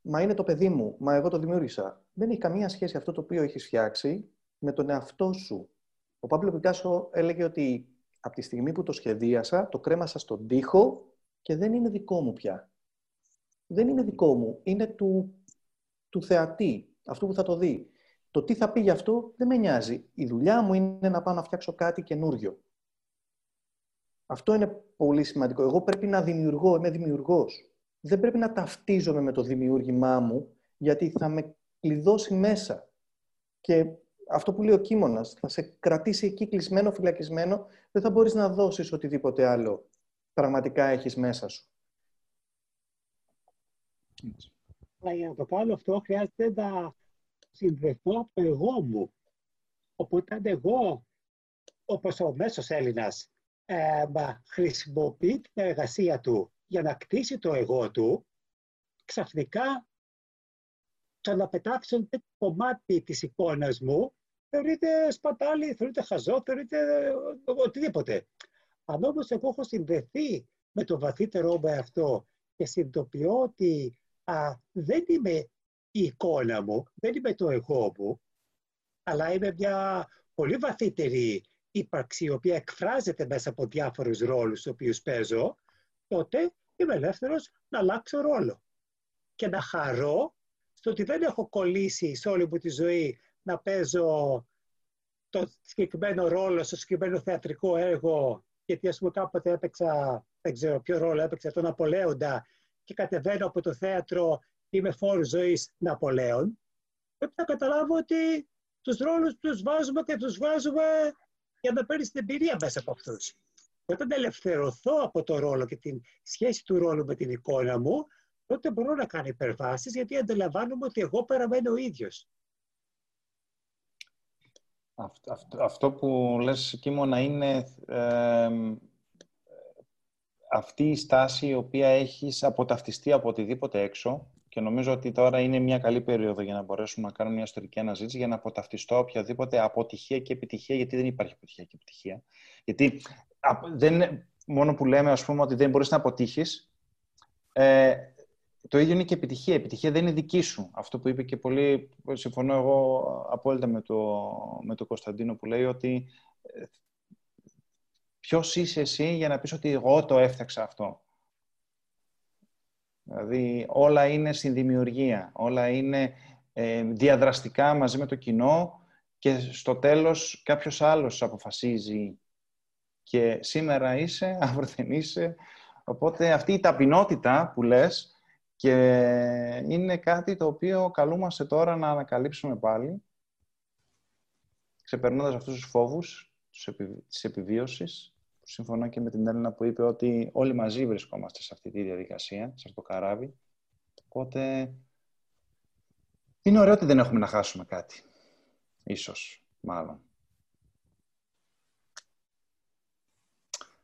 μα είναι το παιδί μου, μα εγώ το δημιούργησα. Δεν έχει καμία σχέση αυτό το οποίο έχεις φτιάξει με τον εαυτό σου. Ο Παύλο Πικάσο έλεγε ότι από τη στιγμή που το σχεδίασα, το κρέμασα στον τοίχο και δεν είναι δικό μου πια. Δεν είναι δικό μου, είναι του, του θεατή, αυτού που θα το δει. Το τι θα πει γι' αυτό δεν με νοιάζει. Η δουλειά μου είναι να πάω να φτιάξω κάτι καινούριο. Αυτό είναι πολύ σημαντικό. Εγώ πρέπει να δημιουργώ, είμαι δημιουργός. Δεν πρέπει να ταυτίζομαι με το δημιούργημά μου, γιατί θα με κλειδώσει μέσα. Και αυτό που λέει ο Κίμωνας, θα σε κρατήσει εκεί κλεισμένο, φυλακισμένο, δεν θα μπορείς να δώσεις οτιδήποτε άλλο πραγματικά έχεις μέσα σου. Αλλά για να το κάνω αυτό χρειάζεται να συνδεθώ από το εγώ μου. Οπότε αν εγώ, όπως ο μέσος Έλληνας, ε, χρησιμοποιεί την εργασία του για να κτίσει το εγώ του, ξαφνικά το να πετάξω ένα κομμάτι της εικόνας μου θεωρείται σπατάλη, θεωρείται χαζό, θεωρείται οτιδήποτε. Αν όμως εγώ έχω συνδεθεί με το βαθύτερό μου αυτό και συνειδητοποιώ ότι α, δεν είμαι η εικόνα μου, δεν είμαι το εγώ μου, αλλά είμαι μια πολύ βαθύτερη ύπαρξη η οποία εκφράζεται μέσα από διάφορους ρόλους του οποίους παίζω, τότε είμαι ελεύθερος να αλλάξω ρόλο και να χαρώ στο ότι δεν έχω κολλήσει σε όλη μου τη ζωή να παίζω το συγκεκριμένο ρόλο στο συγκεκριμένο θεατρικό έργο γιατί ας πούμε κάποτε έπαιξα, δεν ξέρω ποιο ρόλο έπαιξα, τον Απολέοντα και κατεβαίνω από το θέατρο είμαι φόρος ζωής Ναπολέων, πρέπει να καταλάβω ότι τους ρόλους τους βάζουμε και τους βάζουμε για να παίρνεις την εμπειρία μέσα από αυτούς. Όταν ελευθερωθώ από το ρόλο και την σχέση του ρόλου με την εικόνα μου, τότε μπορώ να κάνω υπερβάσεις γιατί αντιλαμβάνομαι ότι εγώ παραμένω ο ίδιος. Αυτό, αυτό, αυτό που λες, Κίμωνα, είναι αυτή η στάση η οποία έχεις αποταυτιστεί από οτιδήποτε έξω και νομίζω ότι τώρα είναι μια καλή περίοδο για να μπορέσουμε να κάνουμε μια ιστορική αναζήτηση για να αποταυτιστώ οποιαδήποτε αποτυχία και επιτυχία, γιατί δεν υπάρχει αποτυχία και επιτυχία. Γιατί δεν, μόνο που λέμε ας πούμε ότι δεν μπορείς να αποτύχεις, ε, το ίδιο είναι και επιτυχία. Επιτυχία δεν είναι δική σου. Αυτό που είπε και πολύ, συμφωνώ εγώ απόλυτα με το, με το Κωνσταντίνο που λέει ότι ε, ποιος είσαι εσύ για να πεις ότι εγώ το έφτιαξα αυτό. Δηλαδή όλα είναι στην δημιουργία, όλα είναι ε, διαδραστικά μαζί με το κοινό και στο τέλος κάποιος άλλος αποφασίζει και σήμερα είσαι, αύριο δεν είσαι. Οπότε αυτή η ταπεινότητα που λες και είναι κάτι το οποίο καλούμαστε τώρα να ανακαλύψουμε πάλι, ξεπερνώντας αυτούς τους φόβους της επιβίωσης. Συμφωνώ και με την Έλληνα που είπε ότι όλοι μαζί βρισκόμαστε σε αυτή τη διαδικασία, σε αυτό το καράβι. Οπότε είναι ωραίο ότι δεν έχουμε να χάσουμε κάτι. Ίσως, μάλλον.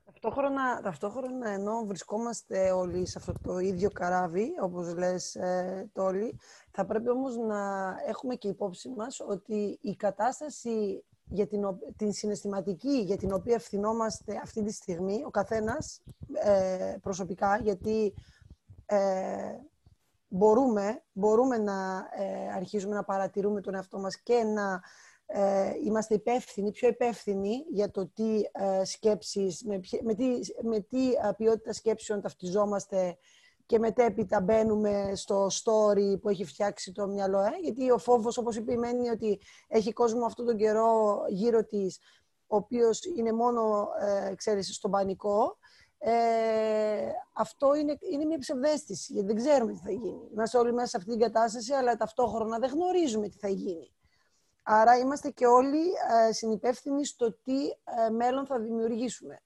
Ταυτόχρονα, ταυτόχρονα ενώ βρισκόμαστε όλοι σε αυτό το ίδιο καράβι, όπως λες ε, Τόλι, θα πρέπει όμως να έχουμε και υπόψη μας ότι η κατάσταση για την, την συναισθηματική για την οποία ευθυνόμαστε αυτή τη στιγμή, ο καθένας ε, προσωπικά, γιατί ε, μπορούμε, μπορούμε να ε, αρχίζουμε να παρατηρούμε τον εαυτό μας και να ε, είμαστε υπεύθυνοι, πιο υπεύθυνοι για το τι ε, σκέψεις, με, με, τι, με τι ε, ποιότητα σκέψεων ταυτιζόμαστε και μετέπειτα μπαίνουμε στο story που έχει φτιάξει το μυαλό. Ε; Γιατί ο φόβος, όπως είπε, μένει ότι έχει κόσμο αυτόν τον καιρό γύρω της, ο οποίος είναι μόνο, ε, ξέρεις, στον πανικό. Ε, αυτό είναι, είναι μια ψευδέστηση, γιατί δεν ξέρουμε τι θα γίνει. Είμαστε όλοι μέσα σε αυτή την κατάσταση, αλλά ταυτόχρονα δεν γνωρίζουμε τι θα γίνει. Άρα είμαστε και όλοι ε, συνυπεύθυνοι στο τι ε, μέλλον θα δημιουργήσουμε.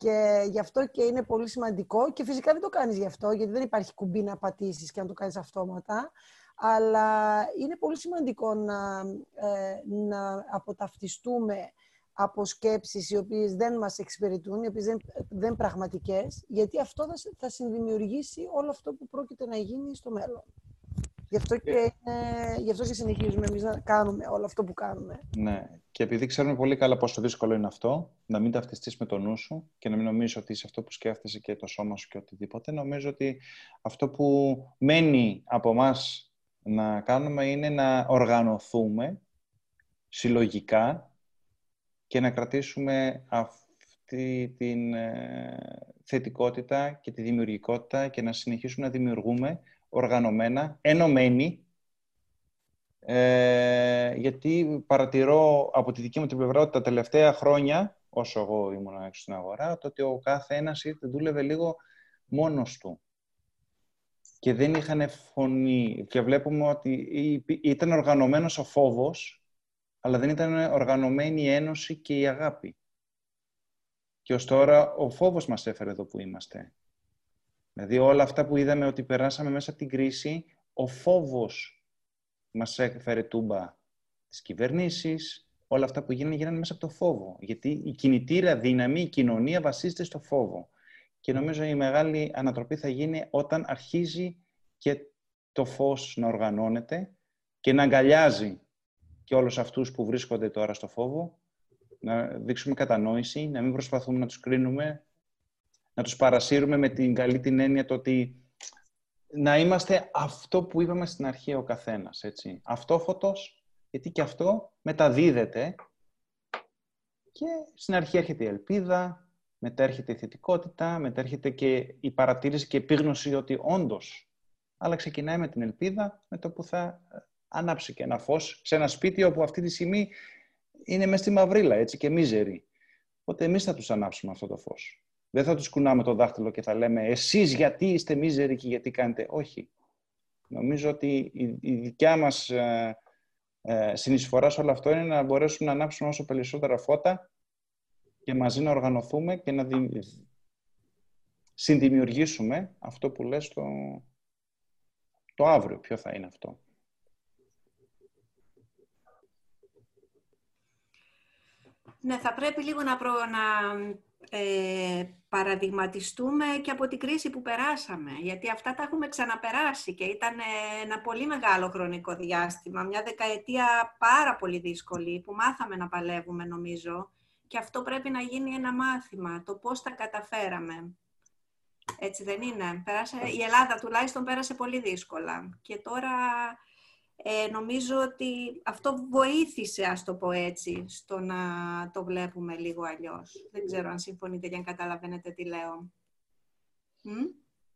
Και γι' αυτό και είναι πολύ σημαντικό και φυσικά δεν το κάνεις γι' αυτό, γιατί δεν υπάρχει κουμπί να πατήσεις και να το κάνεις αυτόματα, αλλά είναι πολύ σημαντικό να, ε, να αποταυτιστούμε από σκέψεις οι οποίες δεν μας εξυπηρετούν, οι οποίες δεν, δεν πραγματικές, γιατί αυτό θα, θα συνδημιουργήσει όλο αυτό που πρόκειται να γίνει στο μέλλον. Γι' αυτό και, είναι- γι' αυτό και συνεχίζουμε εμείς να κάνουμε όλο αυτό που κάνουμε. Ναι. Και επειδή ξέρουμε πολύ καλά πόσο δύσκολο είναι αυτό, να μην ταυτιστείς με το νου σου και να μην νομίζεις ότι είσαι αυτό που σκέφτεσαι και το σώμα σου και οτιδήποτε, νομίζω ότι αυτό που μένει από εμά να κάνουμε είναι να οργανωθούμε συλλογικά και να κρατήσουμε αυτή την ε, θετικότητα και τη δημιουργικότητα και να συνεχίσουμε να δημιουργούμε οργανωμένα, ενωμένοι, ε, γιατί παρατηρώ από τη δική μου την πλευρά ότι τα τελευταία χρόνια, όσο εγώ ήμουν έξω στην αγορά, το ότι ο κάθε ένας ήρθε, δούλευε λίγο μόνος του. Και δεν είχαν φωνή. Και βλέπουμε ότι ή- ήταν οργανωμένος ο φόβος, αλλά δεν ήταν οργανωμένη η ένωση και η αγάπη. Και ως τώρα ο φόβος μας έφερε εδώ που είμαστε. Δηλαδή όλα αυτά που είδαμε ότι περάσαμε μέσα από την κρίση, ο φόβος μας έφερε τούμπα τις κυβερνήσεις, όλα αυτά που γίνανε, γίνανε μέσα από το φόβο. Γιατί η κινητήρα δύναμη, η κοινωνία βασίζεται στο φόβο. Και νομίζω η μεγάλη ανατροπή θα γίνει όταν αρχίζει και το φως να οργανώνεται και να αγκαλιάζει και όλους αυτούς που βρίσκονται τώρα στο φόβο, να δείξουμε κατανόηση, να μην προσπαθούμε να τους κρίνουμε, να τους παρασύρουμε με την καλή την έννοια το ότι να είμαστε αυτό που είπαμε στην αρχή ο καθένας, έτσι. Αυτόφωτος, γιατί και αυτό μεταδίδεται και στην αρχή έρχεται η ελπίδα, μετά έρχεται η θετικότητα, μετά έρχεται και η παρατήρηση και η επίγνωση ότι όντως, αλλά ξεκινάει με την ελπίδα, με το που θα ανάψει και ένα φως σε ένα σπίτι όπου αυτή τη στιγμή είναι μέσα στη μαυρίλα, έτσι, και μίζερη. Οπότε εμείς θα τους ανάψουμε αυτό το φως. Δεν θα τους κουνάμε το δάχτυλο και θα λέμε «Εσείς γιατί είστε μίζεροι και γιατί κάνετε». Όχι. Νομίζω ότι η, η δικιά μας ε, ε, συνεισφορά σε όλο αυτό είναι να μπορέσουμε να ανάψουμε όσο περισσότερα φώτα και μαζί να οργανωθούμε και να δη... συνδημιουργήσουμε αυτό που λες το, το αύριο. Ποιο θα είναι αυτό. Ναι, θα πρέπει λίγο να, προ, να ε, παραδειγματιστούμε και από την κρίση που περάσαμε. Γιατί αυτά τα έχουμε ξαναπεράσει και ήταν ε, ένα πολύ μεγάλο χρονικό διάστημα, μια δεκαετία πάρα πολύ δύσκολη που μάθαμε να παλεύουμε νομίζω και αυτό πρέπει να γίνει ένα μάθημα, το πώς τα καταφέραμε. Έτσι δεν είναι; Πέρασε, η Ελλάδα τουλάχιστον πέρασε πολύ δύσκολα και τώρα ε, νομίζω ότι αυτό βοήθησε, ας το πω έτσι, στο να το βλέπουμε λίγο αλλιώς. Δεν ξέρω αν συμφωνείτε και αν καταλαβαίνετε τι λέω.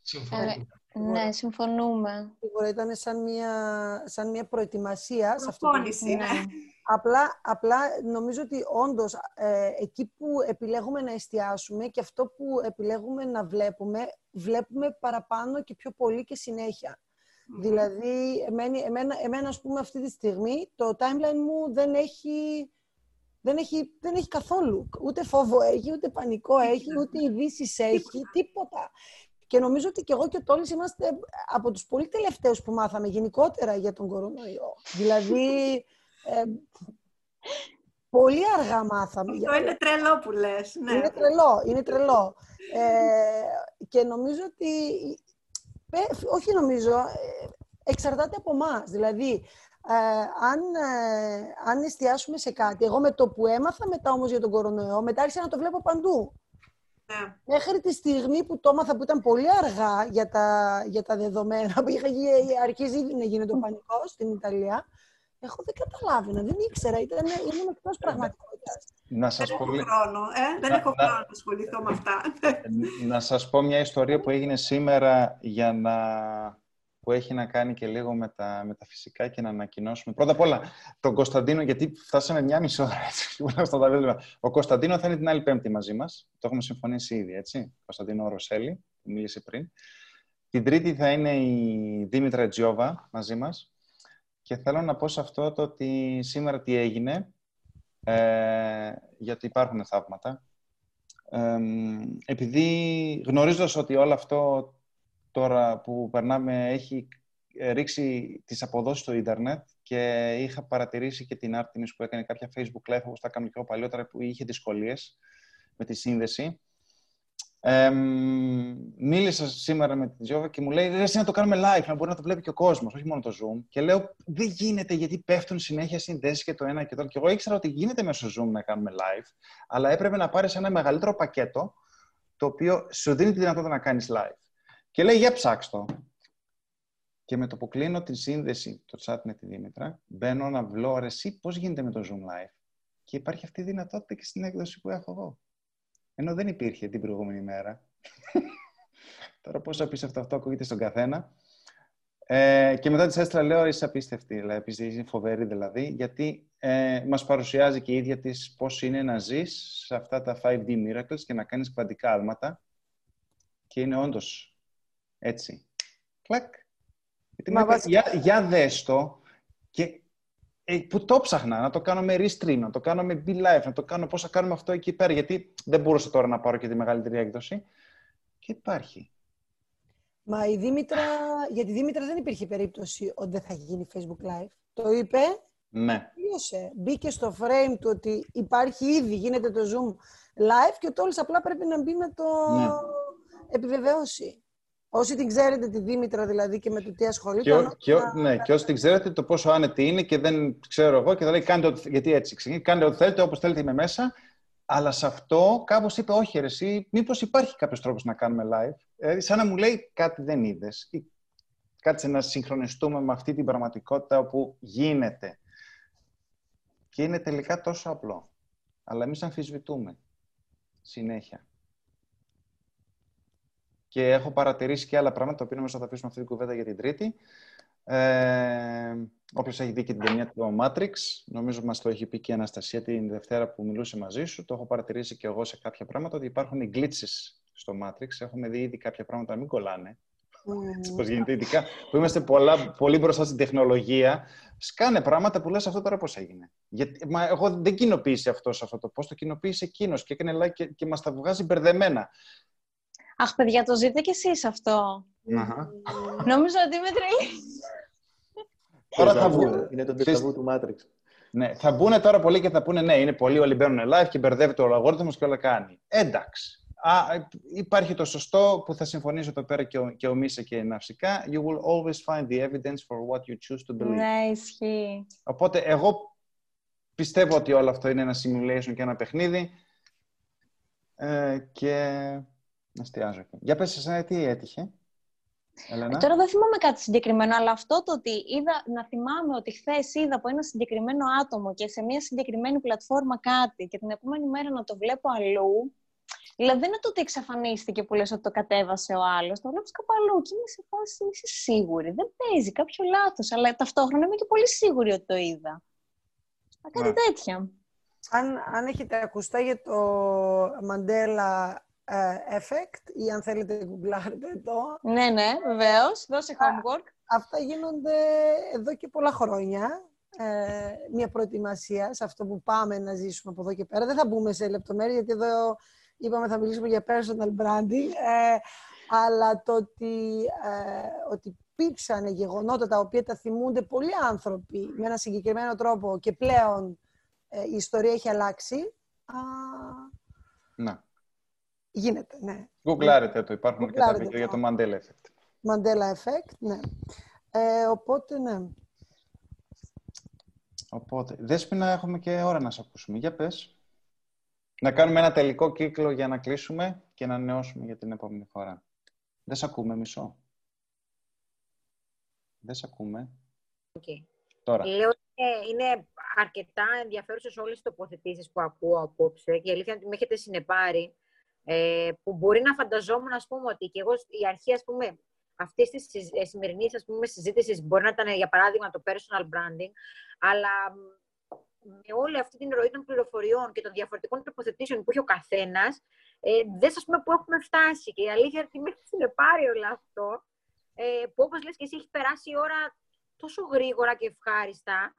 Συμφωνούμε. Ε, ναι, συμφωνούμε. Σίγουρα ήταν σαν μια, σαν μια προετοιμασία. σε αυτό που Προπόνηση, είπαμε. ναι. Απλά, απλά νομίζω ότι όντως ε, εκεί που επιλέγουμε να εστιάσουμε και αυτό που επιλέγουμε να βλέπουμε, βλέπουμε παραπάνω και πιο πολύ και συνέχεια. Δηλαδή, εμένα, εμένα, εμένα, ας πούμε, αυτή τη στιγμή το timeline μου δεν έχει, δεν έχει, δεν έχει καθόλου. Ούτε φόβο έχει, ούτε πανικό έχει, ούτε ειδήσεις έχει, τίποτα. Και νομίζω ότι και εγώ και ο Τόλης είμαστε από τους πολύ τελευταίους που μάθαμε γενικότερα για τον κορονοϊό. Δηλαδή, ε, πολύ αργά μάθαμε. Αυτό είναι τρελό που λες. Ναι. Είναι τρελό, είναι τρελό. Ε, και νομίζω ότι, ε, όχι νομίζω, ε, εξαρτάται από εμάς. Δηλαδή, ε, αν, ε, αν εστιάσουμε σε κάτι, εγώ με το που έμαθα μετά όμως για τον κορονοϊό, μετά άρχισα να το βλέπω παντού. Ναι. Μέχρι τη στιγμή που το έμαθα που ήταν πολύ αργά για τα, για τα δεδομένα, που είχα, γι- αρχίζει ήδη να γίνεται ο πανικός στην Ιταλία, εγώ δεν καταλάβαινα, δεν ήξερα, ήταν, ήμουν εκτός πραγματικότητας. Να σας Δεν πω, έχω μια- χρόνο, ε; Δεν Να- έχω να- χρόνο να ασχοληθώ με αυτά. να σας πω μια ιστορία που έγινε σήμερα για να... που έχει να κάνει και λίγο με τα, με τα φυσικά και να ανακοινώσουμε. Πρώτα απ' όλα, τον Κωνσταντίνο, γιατί φτάσαμε μια μισή ώρα, έτσι, τουλάχιστον τα δεδομένα. Ο Κωνσταντίνο θα είναι την άλλη Πέμπτη μαζί μας. Το έχουμε συμφωνήσει ήδη, έτσι. Κωνσταντίνο Ρωσέλη, που μίλησε πριν. Την Τρίτη θα είναι η Δήμητρα Τζιόβα μαζί μας. Και θέλω να πω σε αυτό το ότι σήμερα τι έγινε, ε, γιατί υπάρχουν θαύματα. Ε, επειδή γνωρίζοντας ότι όλο αυτό τώρα που περνάμε έχει ε, ρίξει τις αποδόσεις στο ίντερνετ και είχα παρατηρήσει και την Άρτιμις που έκανε κάποια Facebook Live όπως τα έκανα και εγώ παλιότερα που είχε δυσκολίες με τη σύνδεση. Ε, μίλησα σήμερα με την Τζόβα και μου λέει: Ρε, να το κάνουμε live, να μπορεί να το βλέπει και ο κόσμος, όχι μόνο το Zoom. Και λέω: Δεν γίνεται γιατί πέφτουν συνέχεια συνδέσεις και το ένα και το άλλο. Και εγώ ήξερα ότι γίνεται μέσω Zoom να κάνουμε live, αλλά έπρεπε να πάρεις ένα μεγαλύτερο πακέτο το οποίο σου δίνει τη δυνατότητα να κάνεις live. Και λέει: Για ψάξ το. Και με το που κλείνω τη σύνδεση, το chat με τη Δήμητρα, μπαίνω να βλώ ρε, εσύ πώς γίνεται με το Zoom live. Και υπάρχει αυτή η δυνατότητα και στην έκδοση που έχω εγώ. Ενώ δεν υπήρχε την προηγούμενη μέρα. Τώρα πόσο απίστευτο αυτό ακούγεται στον καθένα. Ε, και μετά της έστειλα, λέω, είσαι απίστευτη, δηλαδή, είσαι φοβερή δηλαδή, γιατί ε, μας παρουσιάζει και η ίδια της πώς είναι να ζεις σε αυτά τα 5D miracles και να κάνεις κβαντικά άλματα και είναι όντως έτσι. Κλακ. Μα για, για δες το και ε, που το ψάχνα, να το κάνω με restream, να το κάνω με be live, να το κάνω πώς θα κάνουμε αυτό εκεί πέρα, γιατί δεν μπορούσα τώρα να πάρω και τη μεγαλύτερη έκδοση. Και υπάρχει. Μα η Δήμητρα, για τη Δήμητρα δεν υπήρχε περίπτωση ότι δεν θα γίνει Facebook Live. Το είπε, ναι. Τελείωσε. Μπήκε στο frame του ότι υπάρχει ήδη, γίνεται το Zoom live και ο Τόλης απλά πρέπει να μπει να το ναι. επιβεβαιώσει. Όσοι την ξέρετε, τη Δήμητρα δηλαδή και με το τι ασχολείται. Και, και, ναι, και όσοι την ξέρετε, το πόσο άνετη είναι και δεν ξέρω εγώ και θα λέει κάντε ό,τι, γιατί έτσι ξεκινεί, κάντε ό,τι θέλετε, όπως θέλετε είμαι μέσα. Αλλά σε αυτό κάπως είπε, όχι, ρε, εσύ, μήπως υπάρχει κάποιος τρόπος να κάνουμε live. Δηλαδή, σαν να μου λέει κάτι δεν είδες. Κάτσε να συγχρονιστούμε με αυτή την πραγματικότητα όπου γίνεται. Και είναι τελικά τόσο απλό. Αλλά εμείς αμφισβητούμε συνέχεια. Και έχω παρατηρήσει και άλλα πράγματα, τα οποία νομίζω θα αφήσουμε αυτή την κουβέντα για την Τρίτη. Ε, Όποιος έχει δει και την ταινία του Matrix, νομίζω μας το έχει πει και η Αναστασία την Δευτέρα που μιλούσε μαζί σου. Το έχω παρατηρήσει και εγώ σε κάποια πράγματα ότι υπάρχουν οι glitches στο Matrix. Έχουμε δει ήδη κάποια πράγματα να μην κολλάνε. Mm. Πώς γίνεται, ειδικά που είμαστε πολλά, πολύ μπροστά στην τεχνολογία. Σκάνε πράγματα που λες αυτό τώρα πώς έγινε. Γιατί, μα εγώ δεν κοινοποίησε αυτός αυτό το πώ το κοινοποίησε εκείνος και έκανε like και, και μας τα βγάζει μπερδεμένα. Αχ, παιδιά, το ζείτε κι εσείς αυτό. Νομίζω ότι είμαι τρελή. Τώρα θα βγουν. Είναι το ντεζαβού του Matrix. Ναι, θα μπουν τώρα πολλοί και θα πούνε ναι, είναι πολλοί, όλοι μπαίνουν live και μπερδεύεται ο αλγόριθμος και όλα κάνει. Εντάξει. Α, υπάρχει το σωστό που θα συμφωνήσω εδώ πέρα και ο, και ο Μίσα και ναυσικά. You will always find the evidence for what you choose to believe. Ναι, ισχύει. Οπότε εγώ πιστεύω ότι όλο αυτό είναι ένα simulation και ένα παιχνίδι. Ε, και Εστιάζω. Για πες εσένα τι έτυχε. Ελένα. Ε, τώρα δεν θυμάμαι κάτι συγκεκριμένο, αλλά αυτό το ότι είδα, να θυμάμαι ότι χθες είδα από ένα συγκεκριμένο άτομο και σε μια συγκεκριμένη πλατφόρμα κάτι και την επόμενη μέρα να το βλέπω αλλού. Δηλαδή δεν είναι το ότι εξαφανίστηκε που λες ότι το κατέβασε ο άλλος, το βλέπεις κάπου αλλού και είμαι σε φάση, είσαι σίγουρη. Δεν παίζει κάποιο λάθος, αλλά ταυτόχρονα είμαι και πολύ σίγουρη ότι το είδα. Κάτι ναι. τέτοια. Αν, αν έχετε ακουστά για το Mandela ε, effect ή αν θέλετε γκουγκλάρετε το. Ναι, ναι, βεβαίως. Δώσε homework. αυτά γίνονται εδώ και πολλά χρόνια. Ε, μια προετοιμασία σε αυτό που πάμε να ζήσουμε από εδώ και πέρα. Δεν θα μπούμε σε λεπτομέρειες, γιατί εδώ είπαμε θα μιλήσουμε για personal branding. Ε, αλλά το ότι, ε, ότι υπήρξαν γεγονότα τα οποία τα θυμούνται πολλοί άνθρωποι με ένα συγκεκριμένο τρόπο και πλέον ε, η ιστορία έχει αλλάξει. Α, ναι. Γίνεται, ναι. Γκουγκλάρετε το, υπάρχουν και τα βίντεο για το Mandela Effect. Mandela Effect, ναι. Ε, οπότε, ναι. Οπότε, Δέσποινα, έχουμε και ώρα να σε ακούσουμε. Για πες. Να κάνουμε ένα τελικό κύκλο για να κλείσουμε και να νεώσουμε για την επόμενη φορά. Δεν σε ακούμε, μισό. Δεν σε ακούμε. Okay. Τώρα. Λέω ότι είναι αρκετά ενδιαφέρουσες όλες τις τοποθετήσεις που ακούω απόψε και η αλήθεια είναι ότι με έχετε συνεπάρει ε, που μπορεί να φανταζόμουν, ας πούμε, ότι και εγώ η αρχή, ας πούμε, αυτής της ε, σημερινής συζήτησης μπορεί να ήταν, για παράδειγμα, το personal branding, αλλά με όλη αυτή την ροή των πληροφοριών και των διαφορετικών τοποθετήσεων που έχει ο καθένας, ε, δεν σας πούμε πού έχουμε φτάσει. Και η αλήθεια είναι ότι με συνεπάρει όλο αυτό, ε, που όπως λες και εσύ έχει περάσει η ώρα τόσο γρήγορα και ευχάριστα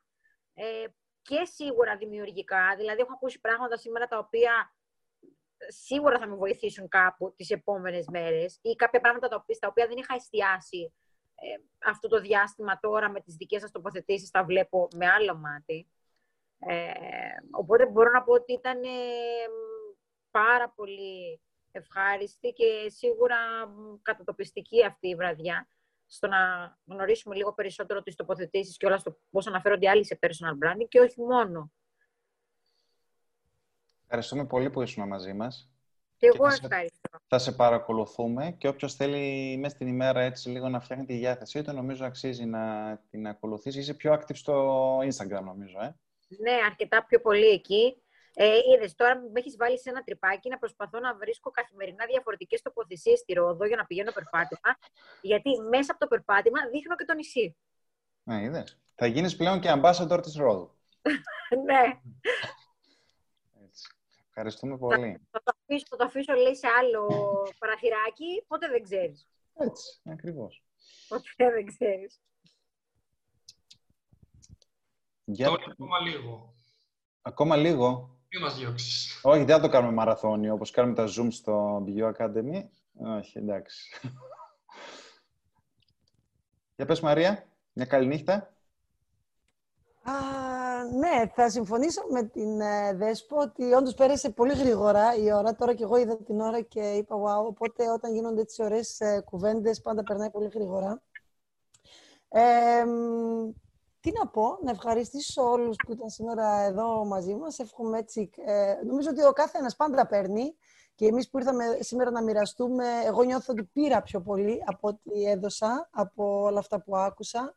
ε, και σίγουρα δημιουργικά. Δηλαδή, έχω ακούσει πράγματα σήμερα τα οποία σίγουρα θα με βοηθήσουν κάπου τις επόμενες μέρες ή κάποια πράγματα τα οποία, στα οποία δεν είχα εστιάσει ε, αυτό το διάστημα τώρα με τις δικές σας τοποθετήσεις τα βλέπω με άλλο μάτι. Ε, οπότε μπορώ να πω ότι ήταν πάρα πολύ ευχάριστη και σίγουρα κατατοπιστική αυτή η βραδιά στο να γνωρίσουμε λίγο περισσότερο τις τοποθετήσεις και όλα στο πώς αναφέρονται άλλοι σε personal branding και όχι μόνο. Ευχαριστούμε πολύ που ήσουν μαζί μας. Και εγώ ευχαριστώ. Θα σε παρακολουθούμε και όποιος θέλει μέσα στην ημέρα έτσι λίγο να φτιάχνει τη διάθεσή του, νομίζω αξίζει να την ακολουθήσει. Είσαι πιο active στο Instagram, νομίζω, ε; Ναι, αρκετά πιο πολύ εκεί. Ε, είδες, τώρα με έχεις βάλει σε ένα τρυπάκι να προσπαθώ να βρίσκω καθημερινά διαφορετικές τοποθεσίες στη Ρόδο για να πηγαίνω περπάτημα, γιατί μέσα από το περπάτημα δείχνω και το νησί. Ναι, είδες. Θα γίνεις πλέον και ambassador της Ρόδου. ναι. Ευχαριστούμε πολύ. Θα, το αφήσω, θα το αφήσω λέει, σε άλλο παραθυράκι, ποτέ δεν ξέρεις. Έτσι, ακριβώς. Ποτέ δεν ξέρεις. Για... Τώρα ακόμα λίγο. Ακόμα λίγο; Μην μας διώξεις. Όχι, δεν θα το κάνουμε μαραθώνιο, όπως κάνουμε τα Zoom στο Bio Academy. Όχι, εντάξει. Για πες Μαρία, μια καλή νύχτα. Ναι, θα συμφωνήσω με την ε, Δέσπο ότι όντως πέρασε πολύ γρήγορα η ώρα. Τώρα και εγώ είδα την ώρα και είπα wow. Οπότε όταν γίνονται έτσι ωραίες ε, κουβέντες πάντα περνάει πολύ γρήγορα. Ε, τι να πω, να ευχαριστήσω όλους που ήταν σήμερα εδώ μαζί μας. Εύχομαι έτσι, ε, νομίζω ότι ο κάθε ένας πάντα παίρνει και εμείς που ήρθαμε σήμερα να μοιραστούμε, εγώ νιώθω ότι πήρα πιο πολύ από ό,τι έδωσα, από όλα αυτά που άκουσα.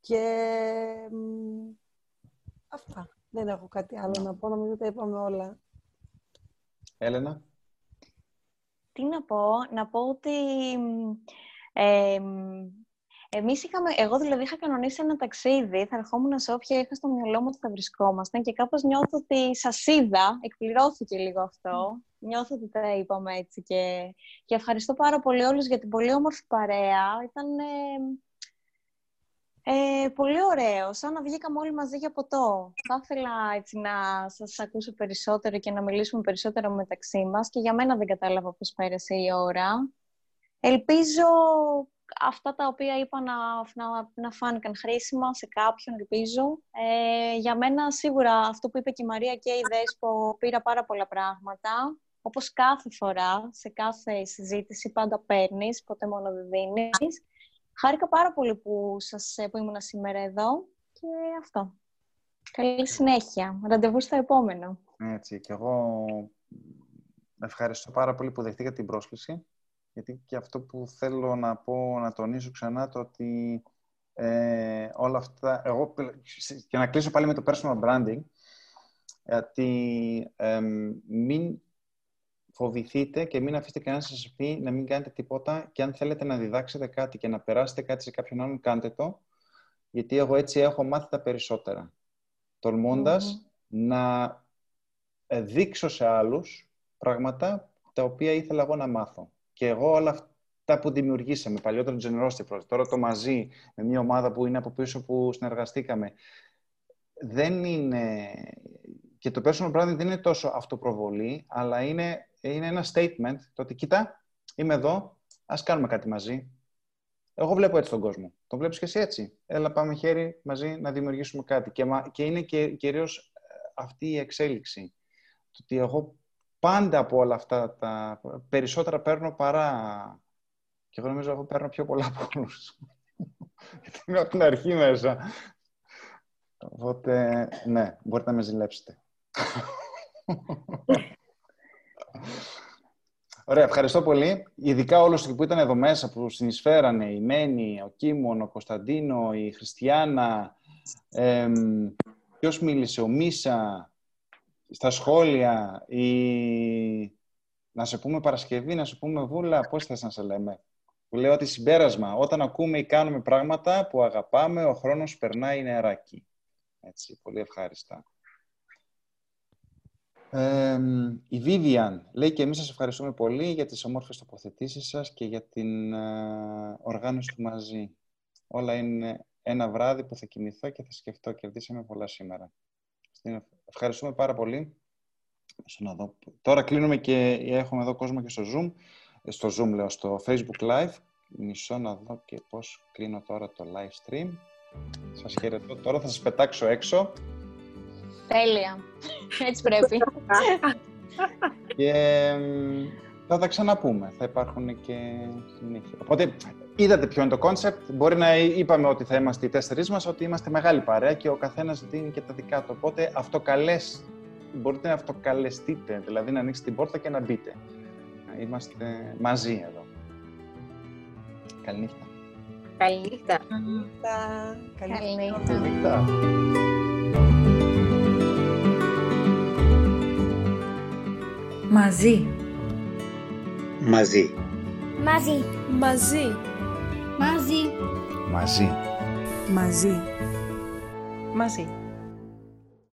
Και αυτά. Δεν έχω κάτι άλλο να πω, νομίζω τα είπαμε όλα. Έλενα. Τι να πω, να πω ότι ε, εμείς είχαμε, εγώ δηλαδή είχα κανονίσει ένα ταξίδι, θα ερχόμουν σε όποια είχα στο μυαλό μου ότι θα βρισκόμασταν και κάπως νιώθω ότι σας είδα, εκπληρώθηκε λίγο αυτό. Νιώθω ότι τα είπαμε έτσι και, και ευχαριστώ πάρα πολύ όλους για την πολύ όμορφη παρέα. Ήταν ε, πολύ ωραίο, σαν να βγήκαμε όλοι μαζί για ποτό. Θα ήθελα έτσι να σας ακούσω περισσότερο και να μιλήσουμε περισσότερο μεταξύ μας και για μένα δεν κατάλαβα πώς πέρασε η ώρα. Ελπίζω αυτά τα οποία είπα να, να, να φάνηκαν χρήσιμα σε κάποιον, ελπίζω. Ε, για μένα σίγουρα αυτό που είπε και η Μαρία και η Δέσπο πήρα πάρα πολλά πράγματα. Όπως κάθε φορά, σε κάθε συζήτηση πάντα παίρνεις, ποτέ μόνο δεν δίνεις. Χάρηκα πάρα πολύ που, σας, που ήμουν σήμερα εδώ και αυτό. Καλή συνέχεια. Ραντεβού στο επόμενο. Έτσι, και εγώ ευχαριστώ πάρα πολύ που δεχτήκατε την πρόσκληση γιατί και αυτό που θέλω να πω, να τονίσω ξανά, το ότι ε, όλα αυτά, εγώ, και να κλείσω πάλι με το personal branding, γιατί ε, μην φοβηθείτε και μην αφήσετε κανένας να σας πει να μην κάνετε τίποτα και αν θέλετε να διδάξετε κάτι και να περάσετε κάτι σε κάποιον άλλον, κάντε το, γιατί εγώ έτσι έχω μάθει τα περισσότερα. να ε, δείξω σε άλλους πράγματα τα οποία ήθελα εγώ να μάθω. Και εγώ όλα αυτά που δημιουργήσαμε, παλιότερο Generosity Project, τώρα το μαζί με μια ομάδα που είναι από πίσω που συνεργαστήκαμε, δεν είναι... Και το personal branding δεν είναι τόσο αυτοπροβολή, αλλά είναι, είναι ένα statement, το ότι κοίτα, είμαι εδώ, ας κάνουμε κάτι μαζί. Εγώ βλέπω έτσι τον κόσμο. Τον βλέπεις και εσύ έτσι. Έλα πάμε χέρι μαζί να δημιουργήσουμε κάτι. Και, και είναι και κυρίως ε, αυτή η εξέλιξη. Το ότι εγώ πάντα από όλα αυτά τα περισσότερα παίρνω παρά... Και εγώ νομίζω εγώ παίρνω πιο πολλά από όλους. Γιατί είμαι από την αρχή μέσα. Οπότε, ναι, μπορείτε να με ζηλέψετε. Ωραία, ευχαριστώ πολύ. Ειδικά όλους που ήταν εδώ μέσα, που συνεισφέρανε, η Μένη, ο Κίμων, ο Κωνσταντίνο, η Χριστιανά, ε, ποιος μίλησε, ο Μίσα, στα σχόλια ή να σε πούμε Παρασκευή, να σε πούμε Βούλα, πώς θες να σε λέμε; Που λέω ότι συμπέρασμα, όταν ακούμε ή κάνουμε πράγματα που αγαπάμε, ο χρόνος περνάει νεράκι. Έτσι, πολύ ευχάριστα. Η Vivian λέει και εμείς σας ευχαριστούμε πολύ για τις ομόρφες τοποθετήσεις σας και για την ε, οργάνωση του μαζί. Όλα είναι ένα βράδυ που θα κοιμηθώ και θα σκεφτώ. Κερδίσαμε πολλά σήμερα. Ευχαριστούμε πάρα πολύ. Να δω. Τώρα κλείνουμε και έχουμε εδώ κόσμο και στο Zoom. Ε, στο Zoom λέω, στο Facebook Live. Μισό να δω και πώς κλείνω τώρα το live stream. Σας χαιρετώ. Τώρα θα σας πετάξω έξω. Τέλεια. Έτσι πρέπει. και Θα τα ξαναπούμε. Θα υπάρχουν και συνέχεια. Οπότε, είδατε ποιο είναι το κόνσεπτ. Μπορεί να είπαμε ότι θα είμαστε οι τέσσερις μας, ότι είμαστε μεγάλη παρέα και ο καθένας δίνει και τα δικά του. Οπότε, αυτοκαλές, μπορείτε να αυτοκαλεστείτε, δηλαδή να ανοίξετε την πόρτα και να μπείτε. Είμαστε μαζί εδώ. Καληνύχτα. Καληνύχτα. Καληνύχτα. Καληνύχτα. Μαζί. Μαζί. Μαζί. Μαζί. Μαζί. Μαζί. Μαζί. Μαζί.